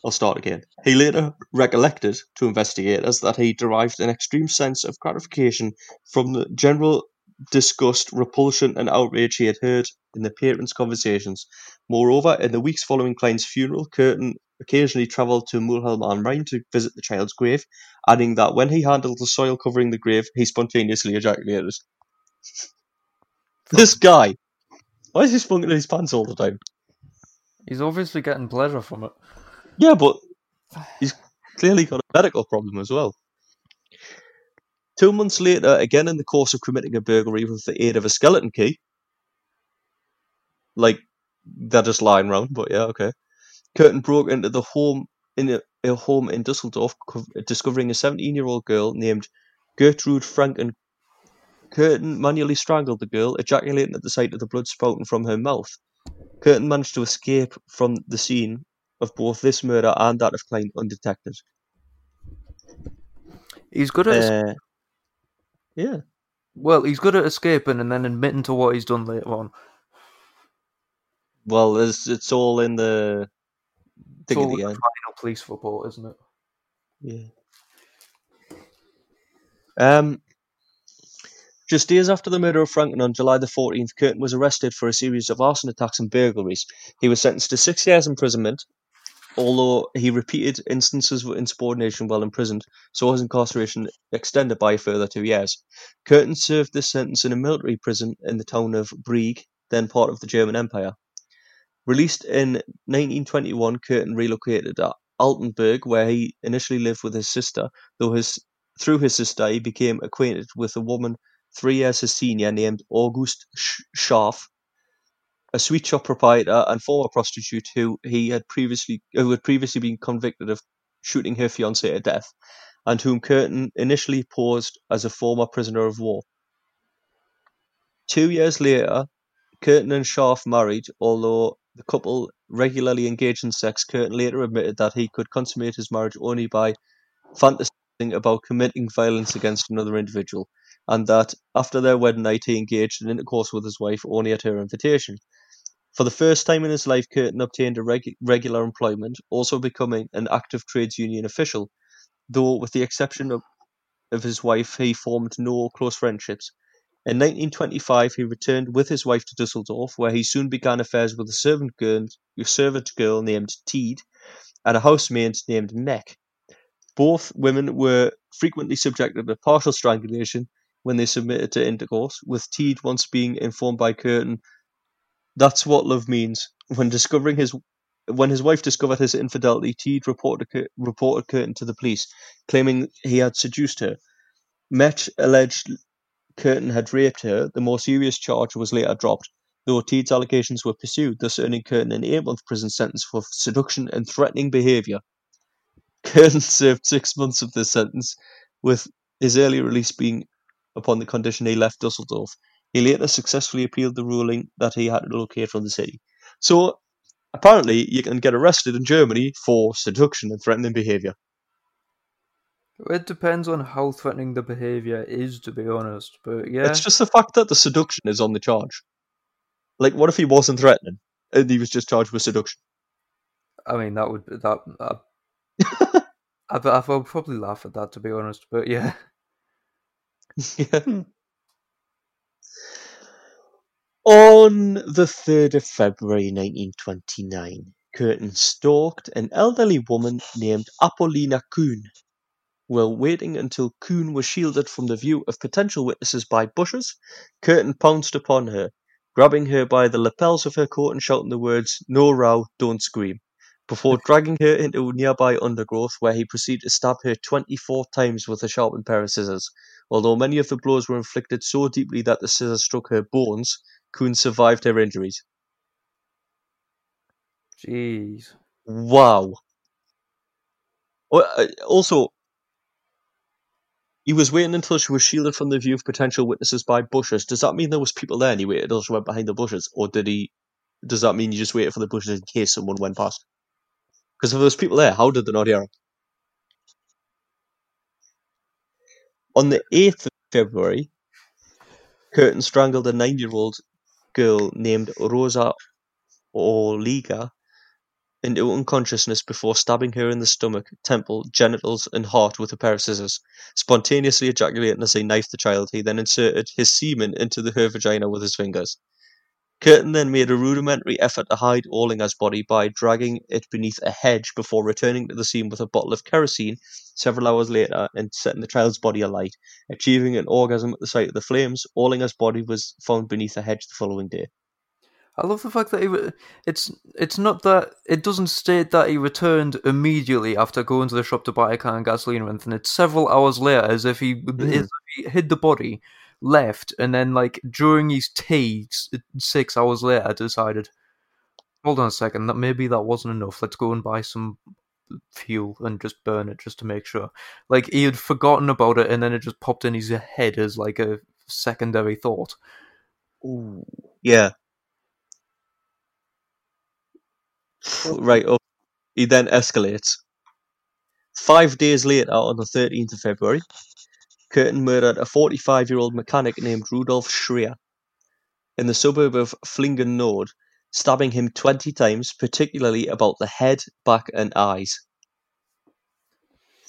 I'll start again. He later recollected to investigators that he derived an extreme sense of gratification from the general disgust, repulsion, and outrage he had heard in the parents' conversations. Moreover, in the weeks following Klein's funeral, Kürten occasionally travelled to Mulheim am Rhine to visit the child's grave, adding that when he handled the soil covering the grave, he spontaneously ejaculated. this guy! Why is he spunking in his pants all the time? He's obviously getting pleasure from it. Yeah, but he's clearly got a medical problem as well. Two months later, again in the course of committing a burglary with the aid of a skeleton key, like they're just lying around, but yeah, okay. Kürten broke into the home in a, a home in Dusseldorf, co- discovering a 17-year-old girl named Gertrude Franken. Kürten manually strangled the girl, ejaculating at the sight of the blood spouting from her mouth. Kürten managed to escape from the scene of both this murder and that of Klein undetected. He's good at Uh, yeah. well, he's good at escaping and then admitting to what he's done later on. Well, it's, it's all in the It's thing at all the the end. final police report, isn't it? Yeah. Um, just days after the murder of Franklin on July the 14th, Kürten was arrested for a series of arson attacks and burglaries. He was sentenced to six years imprisonment, although he repeated instances of insubordination while imprisoned, so his incarceration extended by a further two years. Kürten served this sentence in a military prison in the town of Brieg, then part of the German Empire. Released in 1921, Kürten relocated to Altenburg, where he initially lived with his sister, though his through his sister he became acquainted with a woman three years his senior named August Sch- Scharf, a sweet shop proprietor and former prostitute who he had previously who had previously been convicted of shooting her fiancé to death, and whom Kürten initially posed as a former prisoner of war. Two years later, Kürten and Scharf married, although the couple regularly engaged in sex. Kürten later admitted that he could consummate his marriage only by fantasizing about committing violence against another individual, and that after their wedding night he engaged in intercourse with his wife only at her invitation. For the first time in his life, Kürten obtained a reg- regular employment, also becoming an active trades union official, though with the exception of, of his wife, he formed no close friendships. In 1925, he returned with his wife to Dusseldorf, where he soon began affairs with a servant girl, a servant girl named Teed and a housemaid named Neck. Both women were frequently subjected to partial strangulation when they submitted to intercourse, with Teed once being informed by Kürten, "That's what love means." When discovering his when his wife discovered his infidelity, Teed reported reported Kürten to the police, claiming he had seduced her. Metch alleged Kürten had raped her. The more serious charge was later dropped, though Teed's allegations were pursued, thus earning Kürten an eight-month prison sentence for seduction and threatening behaviour. Kürten served six months of this sentence, with his early release being upon the condition he left Dusseldorf. He later successfully appealed the ruling that he had to relocate from the city. So, apparently, you can get arrested in Germany for seduction and threatening behaviour. It depends on how threatening the behaviour is, to be honest. But yeah, It's just the fact that the seduction is on the charge. Like, what if he wasn't threatening and he was just charged with seduction? I mean that would be that. Uh, I, I, I would probably laugh at that, to be honest. But yeah, yeah. On the 3rd of February 1929, Kürten stalked an elderly woman named Apollina Kuhn. While waiting until Kuhn was shielded from the view of potential witnesses by bushes, Kürten pounced upon her, grabbing her by the lapels of her coat and shouting the words, No row, don't scream, before dragging her into nearby undergrowth where he proceeded to stab her 24 times with a sharpened pair of scissors. Although many of the blows were inflicted so deeply that the scissors struck her bones, Kuhn survived her injuries. Jeez. Wow. Uh, Also, he was waiting until she was shielded from the view of potential witnesses by bushes. Does that mean there was people there and he waited until she went behind the bushes, or did he? Does that mean you just waited for the bushes in case someone went past? Because if there was people there, how did they not hear him? On the eighth of February, Kürten strangled a nine-year-old girl named Rosa Ohliger into unconsciousness before stabbing her in the stomach, temple, genitals, and heart with a pair of scissors. Spontaneously ejaculating as he knifed the child, he then inserted his semen into the, her vagina with his fingers. Kürten then made a rudimentary effort to hide Orlinger's body by dragging it beneath a hedge before returning to the scene with a bottle of kerosene several hours later and setting the child's body alight. Achieving an orgasm at the sight of the flames, Orlinger's body was found beneath a hedge the following day. I love the fact that he. Re- it's it's not that it doesn't state that he returned immediately after going to the shop to buy a can of gasoline or anything. It's several hours later, as if he, mm. as if he hid the body, left, and then like during his tea, s- six hours later, decided, hold on a second, that maybe that wasn't enough. Let's go and buy some fuel and just burn it just to make sure. Like he had forgotten about it, and then it just popped in his head as like a secondary thought. Ooh. Yeah. Right. Oh, he then escalates. Five days later, on the 13th of February, Kürten murdered a 45 year old mechanic named Rudolf Schreier in the suburb of Flingern Nord, stabbing him 20 times, particularly about the head, back, and eyes.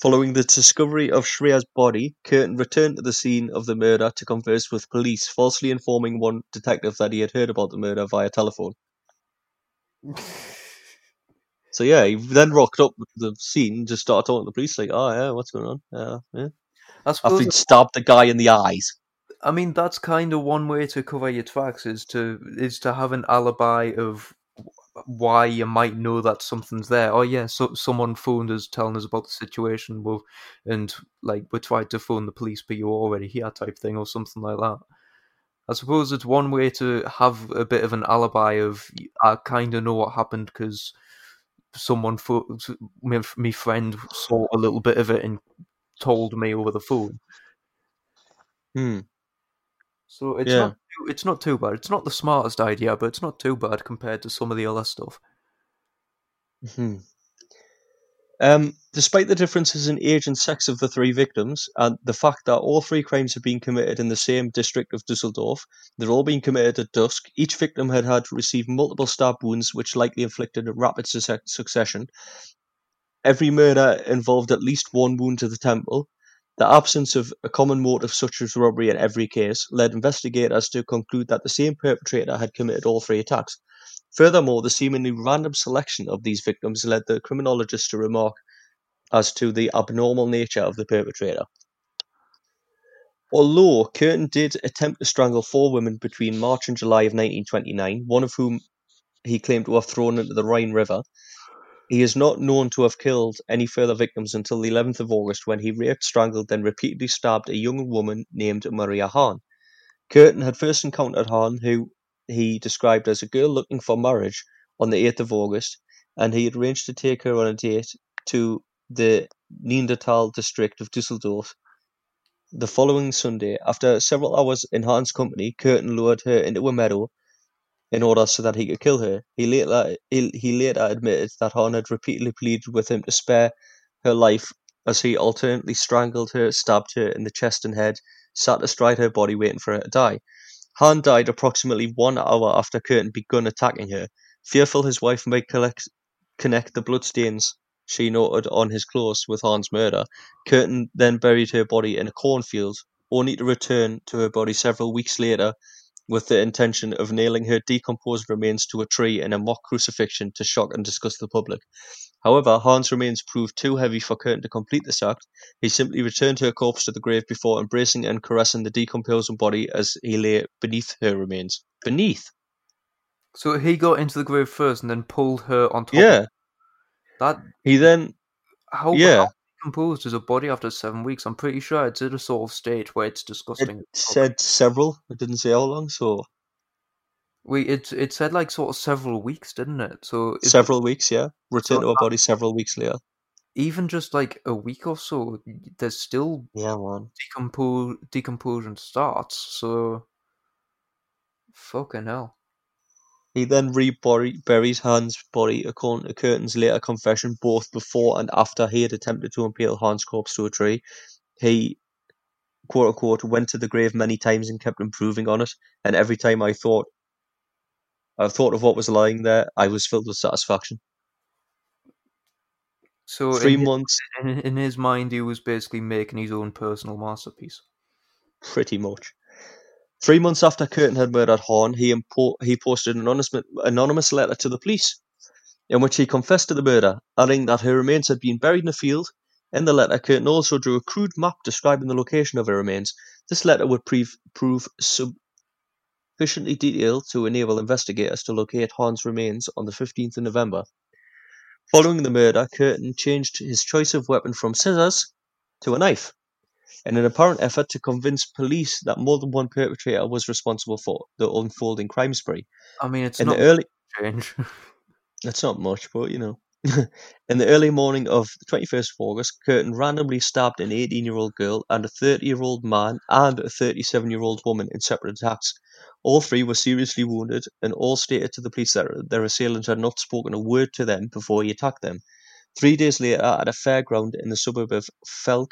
Following the discovery of Schreier's body, Kürten returned to the scene of the murder to converse with police, falsely informing one detective that he had heard about the murder via telephone. So yeah, he then rocked up the scene, and just started talking to the police, like, "Oh yeah, what's going on?" Uh, yeah, yeah. I After suppose he'd stabbed the guy in the eyes. I mean, that's kind of one way to cover your tracks is to is to have an alibi of why you might know that something's there. Oh yeah, so someone phoned us telling us about the situation, well, and like we tried to phone the police, but you were already here, type thing, or something like that. I suppose it's one way to have a bit of an alibi of I kind of know what happened because someone my, my friend saw a little bit of it and told me over the phone. Hmm. So it's Yeah. not too, it's not too bad. It's not the smartest idea, but it's not too bad compared to some of the other stuff. Hmm. Um, despite the differences in age and sex of the three victims, and the fact that all three crimes had been committed in the same district of Dusseldorf, they're all being committed at dusk. Each victim had had received multiple stab wounds, which likely inflicted a rapid succe- succession. Every murder involved at least one wound to the temple. The absence of a common motive, such as robbery, in every case led investigators to conclude that the same perpetrator had committed all three attacks. Furthermore, the seemingly random selection of these victims led the criminologists to remark as to the abnormal nature of the perpetrator. Although Kürten did attempt to strangle four women between March and July of 1929, one of whom he claimed to have thrown into the Rhine River, he is not known to have killed any further victims until the 11th of August when he raped, strangled, then repeatedly stabbed a young woman named Maria Hahn. Kürten had first encountered Hahn, who he described as a girl looking for marriage, on the 8th of August, and he had arranged to take her on a date to the Neanderthal district of Dusseldorf. The following Sunday, after several hours in Hahn's company, Kürten lured her into a meadow in order so that he could kill her. He later uh, he, he later admitted that Hahn had repeatedly pleaded with him to spare her life as he alternately strangled her, stabbed her in the chest and head, sat astride her body waiting for her to die. Hahn died approximately one hour after Kürten begun attacking her. Fearful his wife might collect, connect the bloodstains she noted on his clothes with Hahn's murder, Kürten then buried her body in a cornfield, only to return to her body several weeks later with the intention of nailing her decomposed remains to a tree in a mock crucifixion to shock and disgust the public. However, Hahn's remains proved too heavy for Kürten to complete this act. He simply returned her corpse to the grave before embracing and caressing the decomposing body as he lay beneath her remains. Beneath? So he got into the grave first and then pulled her on top. Yeah. That He then, how Yeah. how decomposed as a body after seven weeks? I'm pretty sure it's at a sort of stage where it's disgusting. it said several, it didn't say how long, so we it it said like sort of several weeks, didn't it? So several weeks, yeah. Returned So to her uh body several weeks later. even just like a week or so, there's still Yeah, man. decompose decomposition starts. So fucking hell. He then reburies Hahn's body, according to Kürten's later confession, both before and after he had attempted to impale Hahn's corpse to a tree. He, quote unquote, went to the grave many times and kept improving on it. And every time I thought, I thought of what was lying there, I was filled with satisfaction. So Three in, months, in, in his mind, he was basically making his own personal masterpiece. pretty much. Three months after Kürten had murdered Horn, he impo- he posted an anonymous, letter to the police, in which he confessed to the murder, adding that her remains had been buried in a field. In the letter, Kürten also drew a crude map describing the location of her remains. This letter would prove, prove sufficiently detailed to enable investigators to locate Horn's remains on the 15th of November. Following the murder, Kürten changed his choice of weapon from scissors to a knife in an apparent effort to convince police that more than one perpetrator was responsible for the unfolding crime spree. I mean, it's In not the early, change. that's not much, but you know. in the early morning of the 21st of August, Kürten randomly stabbed an 18 year old girl and a 30 year old man and a 37 year old woman in separate attacks. All three were seriously wounded and all stated to the police that their assailant had not spoken a word to them before he attacked them. Three days later, at a fairground in the suburb of Felk,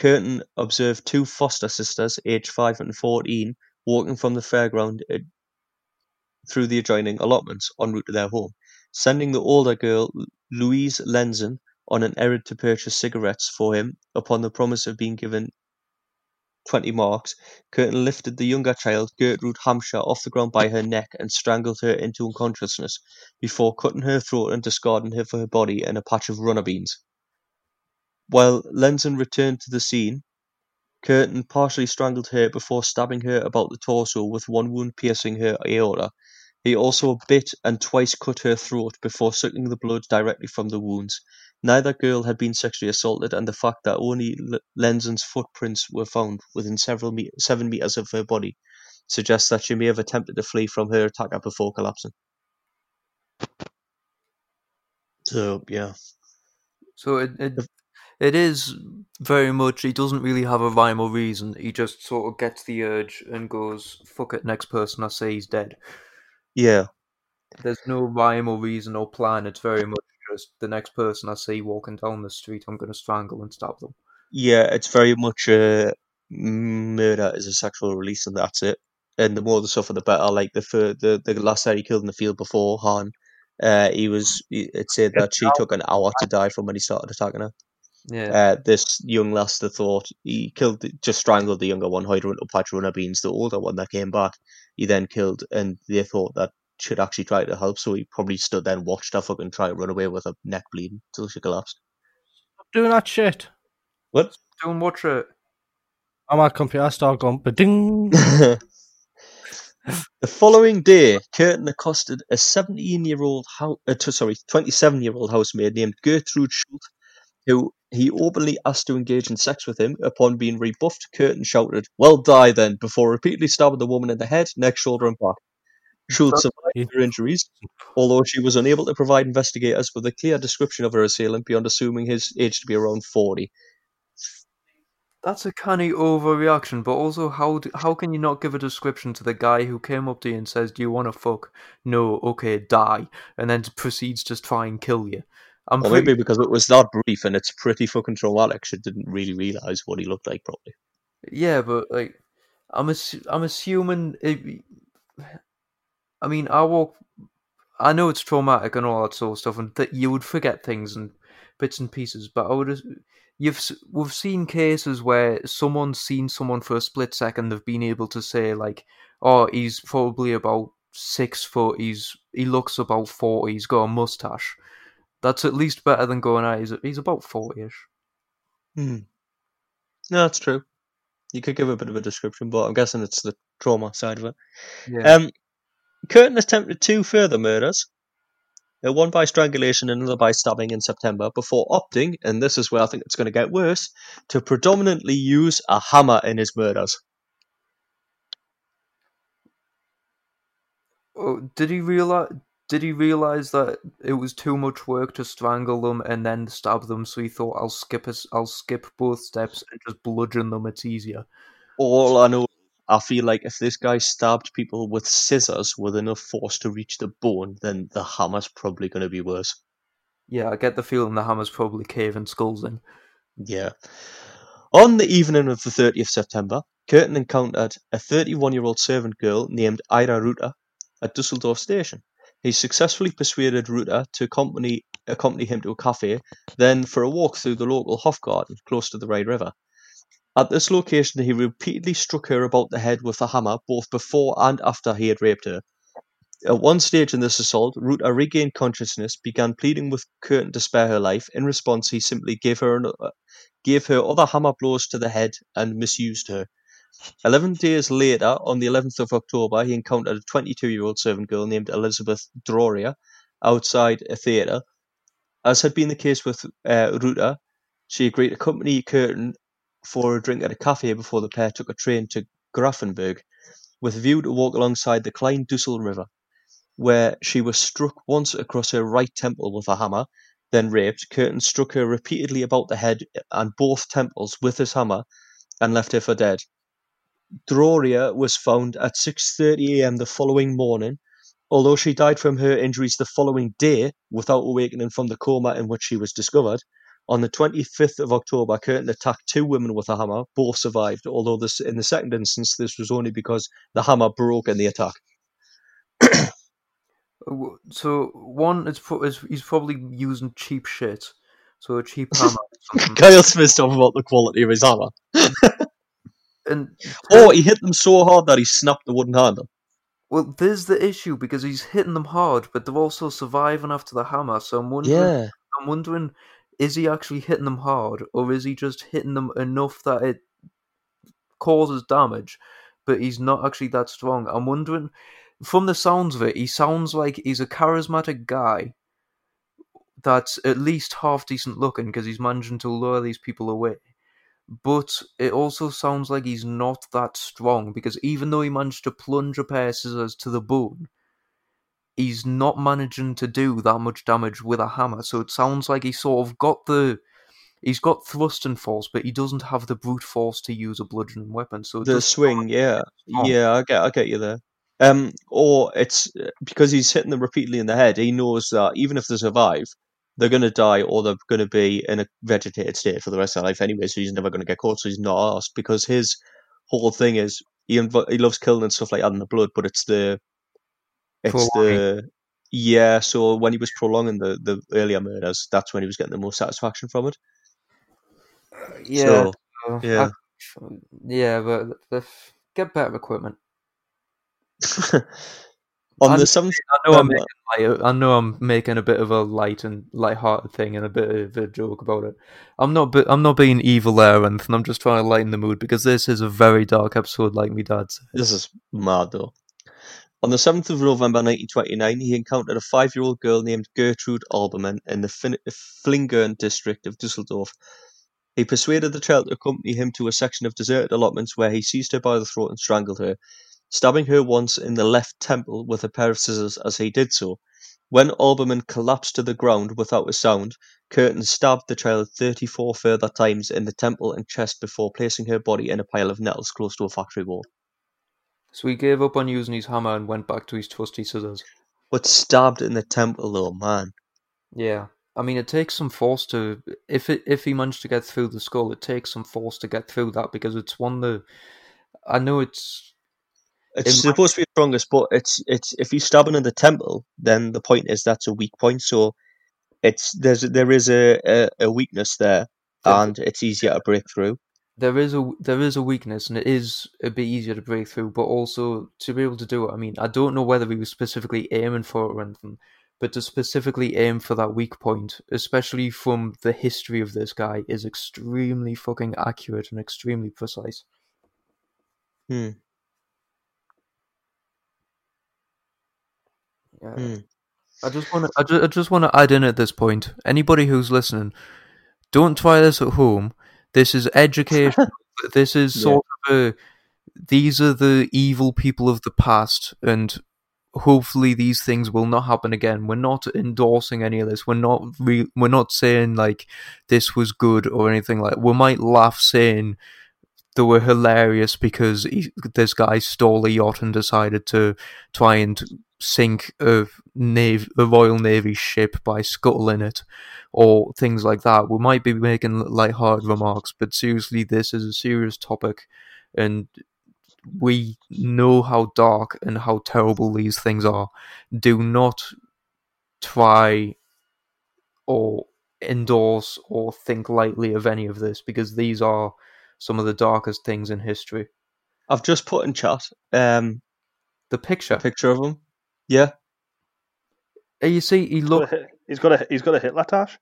Kürten observed two foster sisters, aged 5 and 14, walking from the fairground uh, through the adjoining allotments en route to their home, sending the older girl, Louise Lenzen, on an errand to purchase cigarettes for him. Upon the promise of being given 20 marks, Kürten lifted the younger child, Gertrude Hampshire, off the ground by her neck and strangled her into unconsciousness before cutting her throat and discarding her for her body in a patch of runner beans. While Lenzen returned to the scene, Kürten partially strangled her before stabbing her about the torso with one wound piercing her aorta. He also bit and twice cut her throat before sucking the blood directly from the wounds. Neither girl had been sexually assaulted, and the fact that only Lenzen's footprints were found within several me- seven meters of her body suggests that she may have attempted to flee from her attacker before collapsing. So yeah, So it, it it is very much. He doesn't really have a rhyme or reason. He just sort of gets the urge and goes, "Fuck it." Next person I say he's dead. yeah, There's no rhyme or reason or plan. It's very much just the next person I see walking down the street, I'm going to strangle and stab them. yeah. It's very much a murder is a sexual release, and that's it. And the more the suffer, the better. Like the fir- the the last guy he killed in the field before Hahn, uh, he was. It said that she took an hour to die from when he started attacking her. Yeah. Uh, this young lass that thought he killed, the- just strangled the younger one, hid her into a of runner beans. The older one that came back, he then killed, and they thought that she'd actually try to help, so he probably stood there and watched her fucking try to run away with her neck bleeding till she collapsed. Doing that shit. What? Don't watch it. I'm at computer, I start going, ding. the following day, Kürten accosted a 17-year-old, hou- uh, t- sorry, 27-year-old housemaid named Gertrude Schultz, who he openly asked to engage in sex with him. Upon being rebuffed, Kürten shouted, "Well, die then!" before repeatedly stabbing the woman in the head, neck, shoulder, and back. Schultz survived her injuries, although she was unable to provide investigators with a clear description of her assailant beyond assuming his age to be around 40. That's a canny overreaction, but also how do, how can you not give a description to the guy who came up to you and says, "Do you want to fuck?" No, okay, die, and then proceeds to try and kill you. I'm Or pretty maybe because it was that brief and it's pretty fucking traumatic, she didn't really realise what he looked like properly. Yeah, but like, I'm assu- I'm assuming. It, I mean, I walk. I know it's traumatic and all that sort of stuff, and that you would forget things and bits and pieces. But I would. You've we've seen cases where someone's seen someone for a split second. They've been able to say like, "Oh, he's probably about six foot. He's he looks about forty. He's got a mustache." That's at least better than going out. He's, he's about 40 ish. Hmm. No, that's true. You could give a bit of a description, but I'm guessing it's the trauma side of it. Yeah. Um, Kürten attempted two further murders, uh, one by strangulation and another by stabbing in September, before opting, and this is where I think it's going to get worse, to predominantly use a hammer in his murders. Oh, did he realize? Did he realize that it was too much work to strangle them and then stab them? So he thought, "I'll skip us. I'll skip both steps and just bludgeon them. It's easier." All I know, I feel like if this guy stabbed people with scissors with enough force to reach the bone, then the hammer's probably going to be worse. Yeah, I get the feeling the hammer's probably caving skulls in. Yeah. On the evening of the 30th September, Kürten encountered a 31 year old servant girl named Ira Rutter at Dusseldorf station. He successfully persuaded Rutter to accompany, accompany him to a cafe, then for a walk through the local Hofgarten close to the Rhine River. At this location, he repeatedly struck her about the head with a hammer, both before and after he had raped her. At one stage in this assault, Ruta regained consciousness, began pleading with Kürten to spare her life. In response, he simply gave her an, uh, gave her other hammer blows to the head and misused her. Eleven days later, on the 11th of October, he encountered a 22-year-old servant girl named Elizabeth Droria outside a theatre. As had been the case with uh, Ruta, she agreed to accompany Kürten for a drink at a cafe before the pair took a train to Grafenberg, with a view to walk alongside the Klein Dussel River, where she was struck once across her right temple with a hammer, then raped. Curtin struck her repeatedly about the head and both temples with his hammer and left her for dead. Droria was found at 6:30 a.m. the following morning. Although she died from her injuries the following day without awakening from the coma in which she was discovered, on the 25th of October, Kürten attacked two women with a hammer. Both survived, although this, in the second instance, this was only because the hammer broke in the attack. So one is, pro- is he's probably using cheap shit. So a cheap hammer. Kyle Smith talking about the quality of his hammer. and Oh, he hit them so hard that he snapped the wooden handle. well, there's the issue because he's hitting them hard, but they're also surviving after the hammer. So I'm wondering. yeah. I'm wondering, is he actually hitting them hard, or is he just hitting them enough that it causes damage, but he's not actually that strong? I'm wondering, from the sounds of it, he sounds like he's a charismatic guy that's at least half decent looking because he's managing to lure these people away. But it also sounds like he's not that strong because even though he managed to plunge a pair of scissors to the bone, he's not managing to do that much damage with a hammer. So it sounds like he sort of got the he's got thrust and force, but he doesn't have the brute force to use a bludgeoning weapon. So The swing, yeah, yeah, I get, I get you there. Um, or it's uh, because he's hitting them repeatedly in the head. He knows that even if they survive, they're going to die or they're going to be in a vegetated state for the rest of their life anyway. So he's never going to get caught. So he's not asked because his whole thing is he inv- he loves killing and stuff like that in the blood, but it's the it's the yeah. So when he was prolonging the the earlier murders, that's when he was getting the most satisfaction from it. yeah, So, uh, yeah. I- yeah, but the, get better equipment. On I'm- the seventh, I know I'm um, making light, I know I'm making a bit of a light and light-hearted thing and a bit of a joke about it. I'm not, I'm not being evil there anything. I'm just trying to lighten the mood because this is a very dark episode, like me dad said. This is mad though. On the 7th of November 1929, he encountered a five year old girl named Gertrude Alberman in the fin- Flingern district of Dusseldorf. He persuaded the child to accompany him to a section of deserted allotments where he seized her by the throat and strangled her, stabbing her once in the left temple with a pair of scissors as he did so. When Alberman collapsed to the ground without a sound, Kürten stabbed the child 34 further times in the temple and chest before placing her body in a pile of nettles close to a factory wall. So he gave up on using his hammer and went back to his trusty scissors. But stabbed in the temple, though, man. Yeah, I mean, it takes some force to if it if he managed to get through the skull, it takes some force to get through that because it's one the. I know it's It's It might- supposed to be the strongest, but it's it's if he's stabbing in the temple, then the point is that's a weak point. So it's there's there is a a, a weakness there, Yeah. and it's easier to break through. there is a there is a weakness and it is a bit easier to break through, but also to be able to do it. I mean, I don't know whether he was specifically aiming for it or anything, but to specifically aim for that weak point, especially from the history of this guy, is extremely fucking accurate and extremely precise. Hmm. Yeah. Hmm. I just want to. I just, I just want to add in at this point. Anybody who's listening, don't try this at home. This is education. this is Yeah. sort of a. These are the evil people of the past, and hopefully these things will not happen again. We're not endorsing any of this. We're not. Re- we're not saying like this was good or anything like. We might laugh saying they were hilarious because he, this guy stole a yacht and decided to try and sink a navy, a Royal Navy ship by scuttling it, or things like that. We might be making light-hearted remarks, but seriously, this is a serious topic, and we know how dark and how terrible these things are. Do not try or endorse or think lightly of any of this because these are some of the darkest things in history. I've just put in chat um, The picture, picture of him. Yeah. You see, he look He's got a he's got a Hitler tash.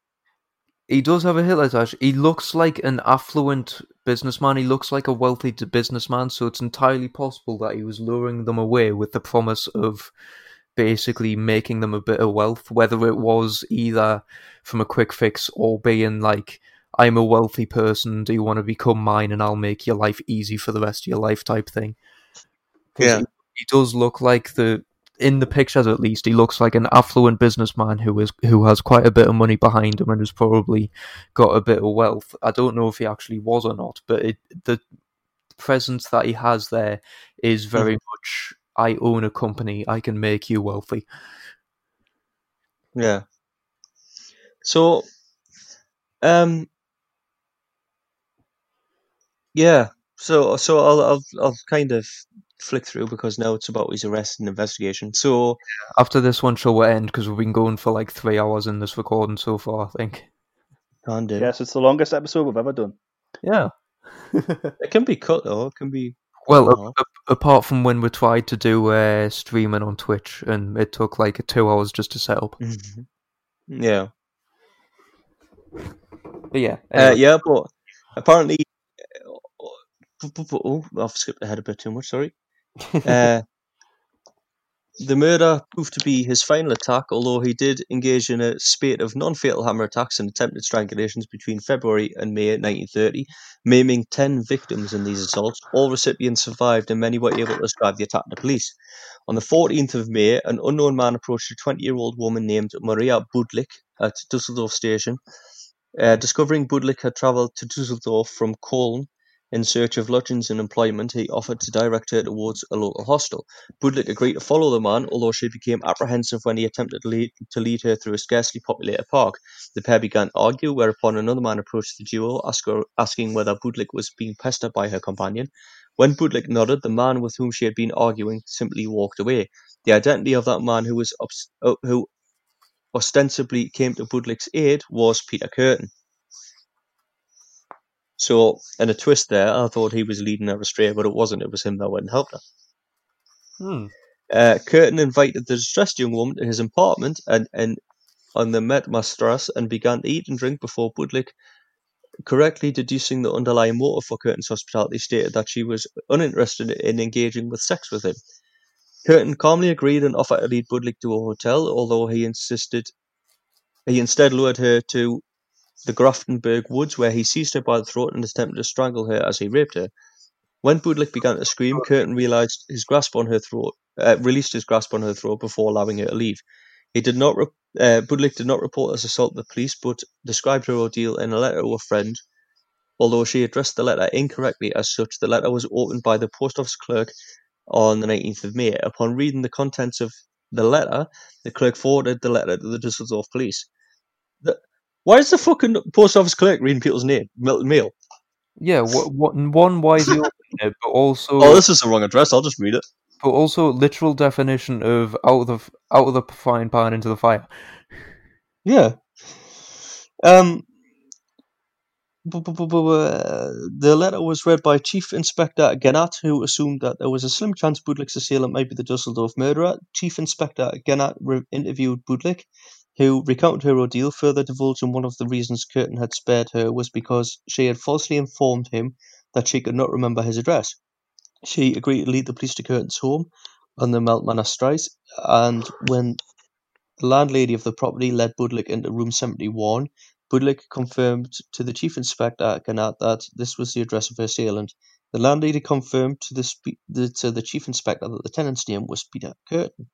He does have a Hitler tash. He looks like an affluent businessman. He looks like a wealthy businessman, so it's entirely possible that he was luring them away with the promise of basically making them a bit of wealth, whether it was either from a quick fix or being like, I'm a wealthy person, do you want to become mine and I'll make your life easy for the rest of your life type thing. Yeah. He, he does look like the in the pictures at least, he looks like an affluent businessman who is who has quite a bit of money behind him and has probably got a bit of wealth. I don't know if he actually was or not, but it, the presence that he has there is very much. I own a company. I can make you wealthy. Yeah. So, um, yeah. So, so I'll, I'll, I'll kind of flick through because now it's about his arrest and investigation. So, After this one, show will end because we've been going for like three hours in this recording so far. I think. can do. Yes, it's the longest episode we've ever done. Yeah. It can be cut though. It can be. Well, a- a- apart from when we tried to do uh, streaming on Twitch, and it took like two hours just to set up. Yeah. But yeah, Uh, yeah, but apparently, oh, I've skipped ahead a bit too much. Sorry. Uh, the murder proved to be his final attack, although he did engage in a spate of non-fatal hammer attacks and attempted strangulations between February and May 1930, maiming ten victims in these assaults. All recipients survived, and many were able to describe the attack to police. On the 14th of May, an unknown man approached a 20-year-old woman named Maria Budlick at Dusseldorf station. Uh, discovering Budlick had travelled to Dusseldorf from Cologne in search of lodgings and employment, he offered to direct her towards a local hostel. Budlick agreed to follow the man, although she became apprehensive when he attempted to lead, to lead her through a scarcely populated park. The pair began to argue, whereupon another man approached the duo, ask her, asking whether Budlick was being pestered by her companion. When Budlick nodded, the man with whom she had been arguing simply walked away. The identity of that man who was obs- uh, who ostensibly came to Budlick's aid was Peter Kürten. So, in a twist there, I thought he was leading her astray, but it wasn't. It was him that went and helped her. Hmm. Uh, Kürten invited the distressed young woman to his apartment and, and on the Mettmannerstrasse and began to eat and drink before Budlick, correctly deducing the underlying motive for Kürten's hospitality, stated that she was uninterested in engaging with sex with him. Kürten calmly agreed and offered to lead Budlick to a hotel, although he insisted he instead lured her to the Grafenberg woods, where he seized her by the throat and attempted to strangle her as he raped her. When Budlick began to scream, Kürten realized his grasp on her throat, uh, released his grasp on her throat before allowing her to leave. He did not. Re- uh, Budlick did not report this assault to the police, but described her ordeal in a letter to a friend. Although she addressed the letter incorrectly as such, the letter was opened by the post office clerk on the 19th of May. Upon reading the contents of the letter, the clerk forwarded the letter to the Dusseldorf police. The, why is the fucking post office clerk reading people's name, mail? mail? Yeah, what, what, one, why is he opening it, but also, Oh, this is the wrong address. I'll just read it. but also literal definition of out of the out of the frying pan into the fire. Yeah. Um. uh, the letter was read by Chief Inspector Gennat, who assumed that there was a slim chance Budlick's assailant might be the Dusseldorf murderer. Chief Inspector Gennat re- interviewed Budlick, who recounted her ordeal, further divulging one of the reasons Kürten had spared her was because she had falsely informed him that she could not remember his address. She agreed to lead the police to Kürten's home on the Mettmanner Strasse, and when the landlady of the property led Budlick into room 71, Budlick confirmed to the chief inspector Gennat that this was the address of her assailant. The landlady confirmed to the, spe- the to the chief inspector that the tenant's name was Peter Kürten.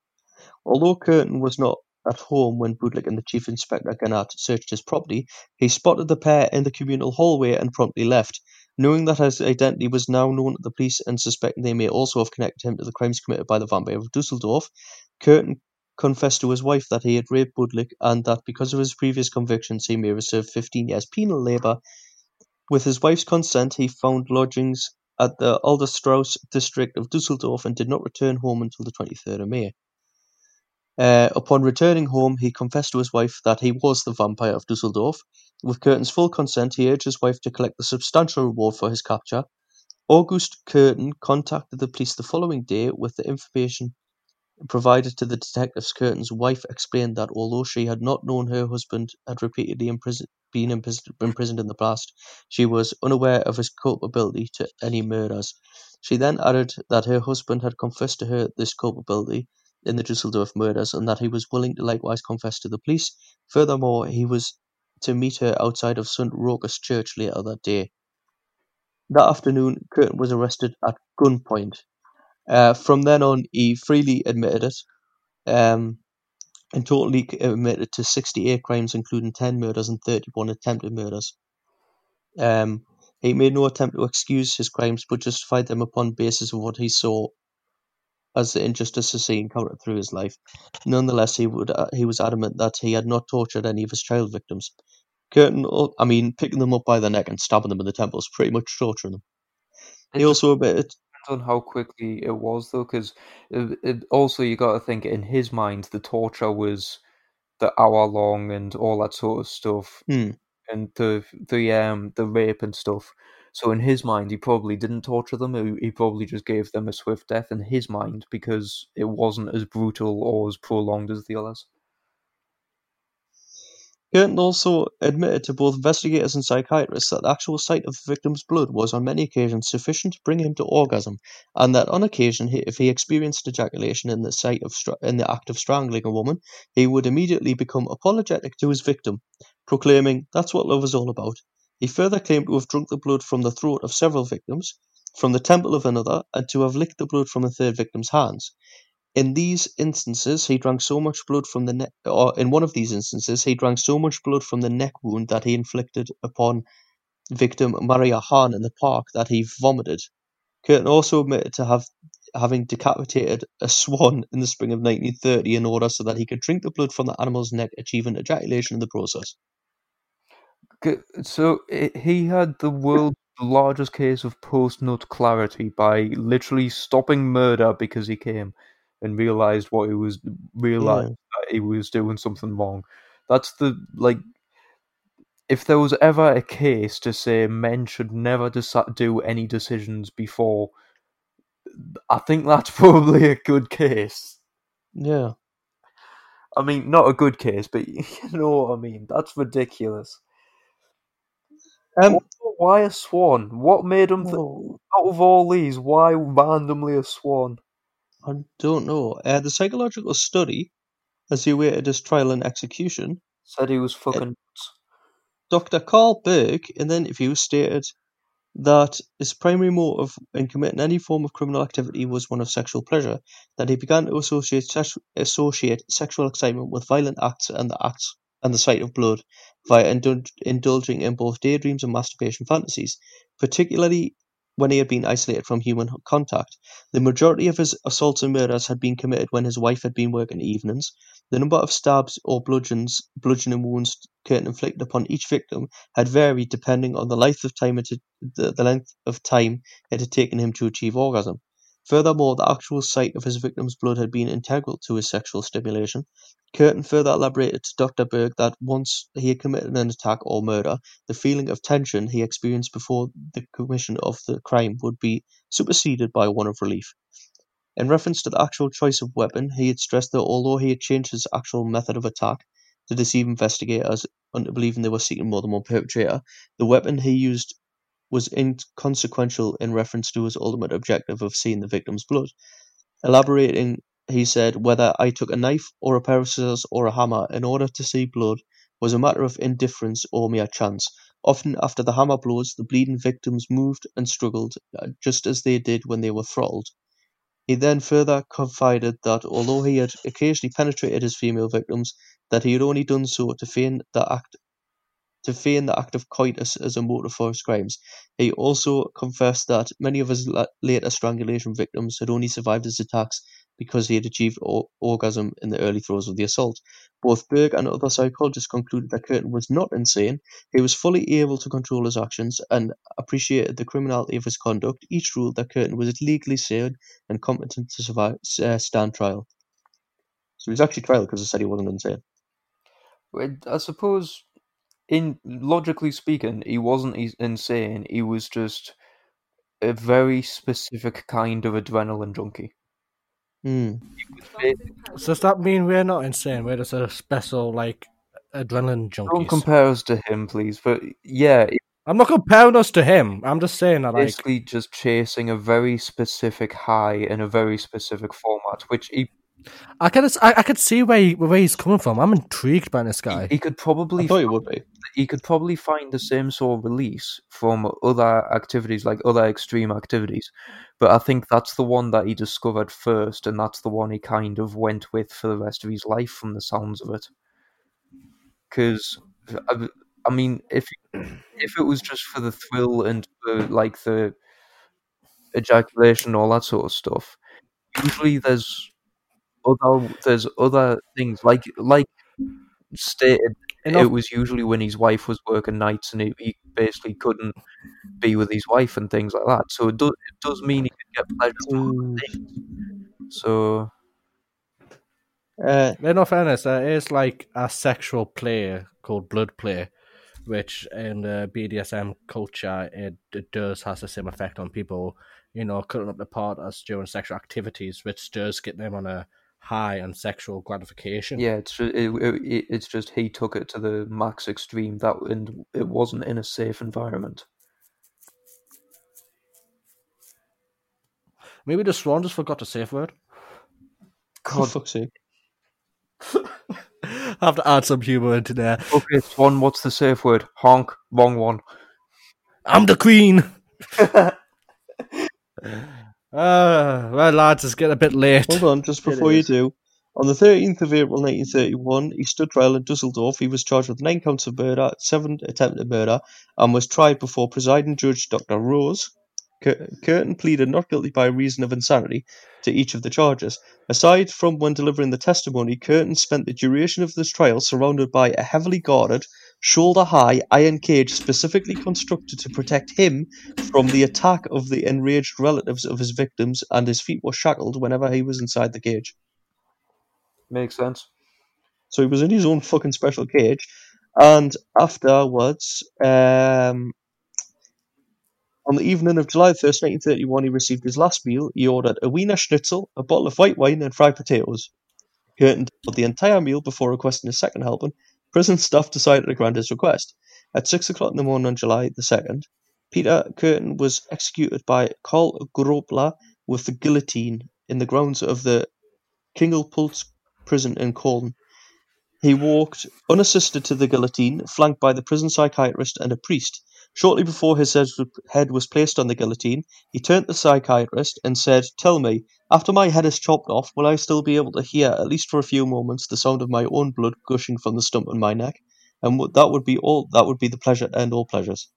Although Kürten was not at home when Budlick and the chief inspector Gennat searched his property, he spotted the pair in the communal hallway and promptly left. Knowing that his identity was now known to the police and suspecting they may also have connected him to the crimes committed by the vampire of Dusseldorf, Kürten confessed to his wife that he had raped Budlick and that because of his previous convictions he may have served 15 years penal labour. With his wife's consent, he found lodgings at the Adlerstrasse district of Dusseldorf and did not return home until the 23rd of May. Uh, upon returning home, he confessed to his wife that he was the vampire of Dusseldorf. With Kürten's full consent, he urged his wife to collect the substantial reward for his capture. August Kürten contacted the police the following day with the information provided to the detectives. Kürten's wife explained that although she had not known her husband had repeatedly been imprisoned in the past, she was unaware of his culpability to any murders. She then added that her husband had confessed to her this culpability in the Dusseldorf murders and that he was willing to likewise confess to the police. Furthermore, he was to meet her outside of St. Rochus Church later that day. That afternoon, Kürten was arrested at gunpoint. Uh, from then on, he freely admitted it, um, and totally admitted to 68 crimes, including 10 murders and 31 attempted murders. Um, he made no attempt to excuse his crimes, but justified them upon basis of what he saw as the injustices he encountered through his life. Nonetheless, he would uh, he was adamant that he had not tortured any of his child victims. Kürten, I mean, picking them up by the neck and stabbing them in the temples, pretty much torturing them. He also admitted, depends on how quickly it was, though, because it, it, also you got to think in his mind the torture was the hour long and all that sort of stuff, hmm, and the the um the rape and stuff. So in his mind, he probably didn't torture them. He, probably just gave them a swift death in his mind because it wasn't as brutal or as prolonged as the others. Kürten also admitted to both investigators and psychiatrists that the actual sight of the victim's blood was on many occasions sufficient to bring him to orgasm, and that on occasion, if he experienced ejaculation in the sight of in the act of strangling a woman, he would immediately become apologetic to his victim, proclaiming, "That's what love is all about." He further claimed to have drunk the blood from the throat of several victims, from the temple of another, and to have licked the blood from a third victim's hands. In these instances, he drank so much blood from the neck, or in one of these instances, he drank so much blood from the neck wound that he inflicted upon victim Maria Hahn in the park that he vomited. Kürten also admitted to have having decapitated a swan in the spring of 1930 in order so that he could drink the blood from the animal's neck, achieving ejaculation in the process. So he had the world's largest case of post-nut clarity by literally stopping murder because he came and realized what he was realized that he was doing something wrong. That's the like. If there was ever a case to say men should never deci- do any decisions before, I think that's probably a good case. Yeah. I mean, not a good case, but you know what I mean. That's ridiculous. Um, why a swan? What made him th- well, out of all these? Why randomly a swan? I don't know. Uh, the psychological study, as he awaited his trial and execution, Said he was fucking. nuts. Dr. Carl Berg, in the interview, stated that his primary motive in committing any form of criminal activity was one of sexual pleasure, that he began to associate, associate sexual excitement with violent acts and the acts and the sight of blood via indul- indulging in both daydreams and masturbation fantasies, particularly when he had been isolated from human contact. The majority of his assaults and murders had been committed when his wife had been working evenings. The number of stabs or bludgeons, bludgeoning wounds Kürten inflicted upon each victim had varied depending on the length of time it had, the, the length of time it had taken him to achieve orgasm. Furthermore, the actual sight of his victim's blood had been integral to his sexual stimulation. Kürten further elaborated to Dr. Berg that once he had committed an attack or murder, the feeling of tension he experienced before the commission of the crime would be superseded by one of relief. In reference to the actual choice of weapon, he had stressed that although he had changed his actual method of attack to deceive investigators into believing they were seeking more than one perpetrator, the weapon he used was inconsequential in reference to his ultimate objective of seeing the victim's blood. Elaborating, he said, whether I took a knife or a pair of scissors or a hammer in order to see blood was a matter of indifference or mere chance. Often after the hammer blows, the bleeding victims moved and struggled uh, just as they did when they were throttled. He then further confided that although he had occasionally penetrated his female victims, that he had only done so to feign the act to feign the act of coitus as a motive for his crimes. He also confessed that many of his la- later strangulation victims had only survived his attacks because he had achieved or- orgasm in the early throes of the assault. Both Berg and other psychologists concluded that Kürten was not insane. He was fully able to control his actions and appreciated the criminality of his conduct. Each ruled that Kürten was legally sane and competent to survive, uh, stand trial. So he was actually trial because they said he wasn't insane. I suppose, in logically speaking, he wasn't insane. He was just a very specific kind of adrenaline junkie. Hmm. So does that mean we're not insane? We're just a special like adrenaline junkie. Don't compare us to him, please. But yeah, I'm not comparing us to him. I'm just saying that like basically just chasing a very specific high in a very specific format, which he I can I, I could see where he, where he's coming from. I'm intrigued by this guy. he could probably I thought he would be. he could probably find the same sort of release from other activities, like other extreme activities. But I think that's the one that he discovered first, and that's the one he kind of went with for the rest of his life, from the sounds of it. Because, I, uh, I mean, if if it was just for the thrill and for like the ejaculation all that sort of stuff, usually there's other there's other things like like stated it was usually when his wife was working nights and he, he basically couldn't be with his wife and things like that. So it does it does mean he can get pleasure from things. So Uh, In all fairness, there is like a sexual play called blood play, which in the BDSM culture it, it does has the same effect on people. You know, cutting up the partners during sexual activities, which does get them on a high and sexual gratification. yeah, it's just, it, it, it's just he took it to the max extreme that and it wasn't in a safe environment. Maybe the swan just forgot the safe word. for fuck's sake. have to add some humor into there. Okay, Swan, what's the safe word? Honk. Wrong one. I'm the queen. Uh, well, lads, it's getting a bit late. Hold on, just before you do. On the 13th of April 1931, he stood trial in Dusseldorf. He was charged with nine counts of murder, seven attempted murder, and was tried before presiding judge Dr. Rose. Kürten pleaded not guilty by reason of insanity to each of the charges. Aside from when delivering the testimony, Kürten spent the duration of this trial surrounded by a heavily guarded, shoulder high iron cage specifically constructed to protect him from the attack of the enraged relatives of his victims, and his feet were shackled whenever he was inside the cage. Makes sense. So he was in his own fucking special cage. And afterwards, um, on the evening of July 1st, 1931, he received his last meal. He ordered a Wiener Schnitzel, a bottle of white wine, and fried potatoes. He ate the entire meal before requesting a second helping. Prison staff decided to grant his request. At 6 o'clock in the morning on July the 2nd, Peter Kürten was executed by Karl Gröpler with the guillotine in the grounds of the Klingelpütz prison in Cologne. He walked unassisted to the guillotine, flanked by the prison psychiatrist and a priest. Shortly before his head was- placed on the guillotine, he turned to the psychiatrist and said, Tell me, after my head is chopped off, will I still be able to hear, at least for a few moments, the sound of my own blood gushing from the stump on my neck? And that would be all. That would be the pleasure and all pleasures.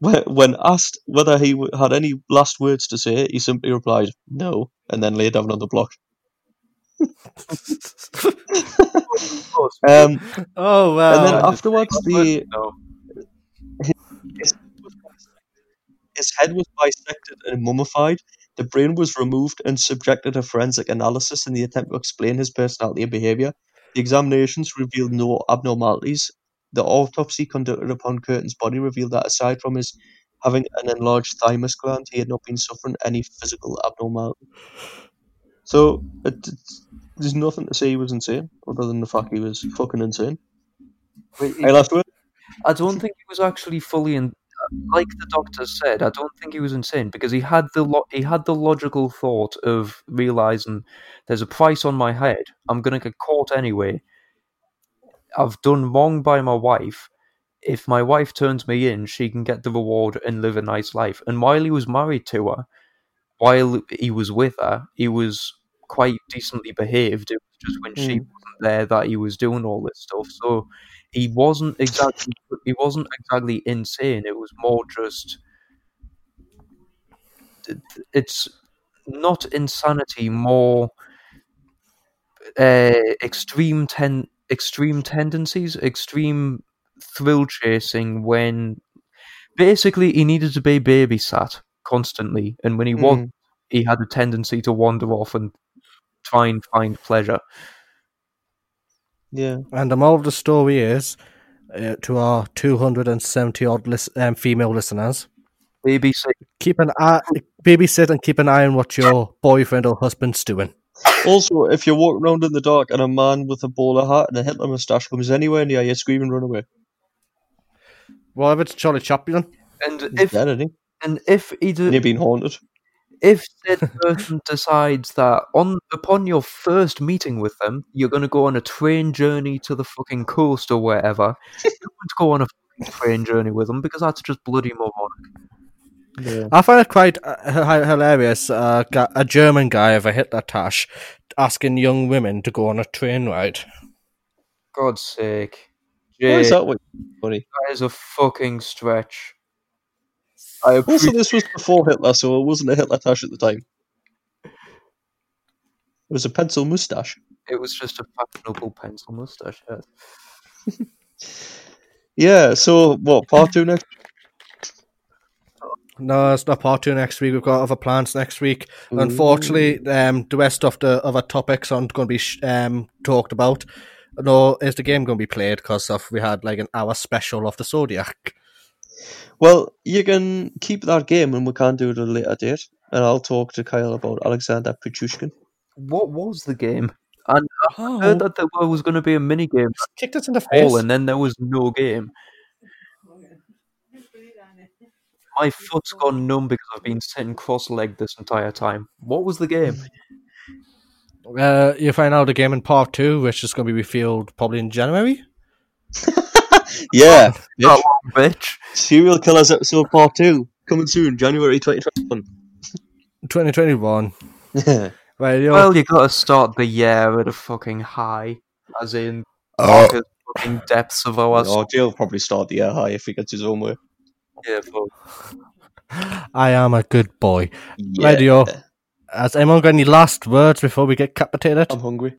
When asked whether he had any last words to say, he simply replied, "No," and then lay down on the block. um, Oh well. and then afterwards, the No. His head was bisected and mummified. The brain was removed and subjected to forensic analysis in the attempt to explain his personality and behavior. The examinations revealed no abnormalities. The autopsy conducted upon Kürten's body revealed that aside from his having an enlarged thymus gland, he had not been suffering any physical abnormality. So it, it's- there's nothing to say he was insane, other than the fact he was fucking insane. But I last word. I don't think he was actually fully in. Like the doctor said, I don't think he was insane because he had the lo- he had the logical thought of realizing there's a price on my head. I'm gonna get caught anyway. I've done wrong by my wife. If my wife turns me in, she can get the reward and live a nice life. And while he was married to her, while he was with her, he was quite decently behaved. It was just when she Mm. wasn't there that he was doing all this stuff. So he wasn't exactly he wasn't exactly insane. It was more just it's not insanity, more uh, extreme ten extreme tendencies, extreme thrill chasing. When basically he needed to be babysat constantly, and when he was, Mm. he had a tendency to wander off and try and find pleasure. Yeah. And the moral of the story is uh, to our 270 odd lis- um, female listeners Babysit keep an eye, babysit and keep an eye on what your boyfriend or husband's doing. Also, if you walk walking around in the dark and a man with a bowler hat and a Hitler moustache comes anywhere near you, scream and run away. Well, if it's Charlie Chaplin, and He's if dead, and if he And did, you're been haunted. If said person decides that on upon your first meeting with them, you're going to go on a train journey to the fucking coast or wherever, you don't go on a fucking train journey with them because that's just bloody moronic. Yeah. I find it quite uh, h- hilarious. Uh, a German guy of a Hitler tash asking young women to go on a train ride. God's sake, Why Jay, is that funny? that is a fucking stretch. I Also, this was before Hitler, so it wasn't a Hitler tash at the time. It was a pencil moustache. it was just a fashionable pencil mustache. Yes. Yeah, so what, part two next? No, it's not part two next week. We've got other plans next week. Unfortunately, um, the rest of the other topics aren't going to be sh- um, talked about. Nor is the game going to be played because of we had like an hour special of the Zodiac. Well, you can keep that game and we can do it at a later date. And I'll talk to Kyle about Alexander Pichushkin. What was the game? And I Oh, heard that there was going to be a mini game kicked us in the face. and then there was no game. My foot's gone numb because I've been sitting cross-legged this entire time. What was the game? Uh, you find out the game in part two, which is going to be revealed probably in January. Yeah, Oh, bitch. Serial Killers episode part two coming soon, January 2021. 2021. Right, yo. Well, you got to start the year at a fucking high, as in Oh. darkest fucking depths of our Oh, Jay will probably start the year high if he gets his own way. yeah, but I am a good boy. Yeah. Radio. Has anyone got any last words before we get capitated? I'm hungry.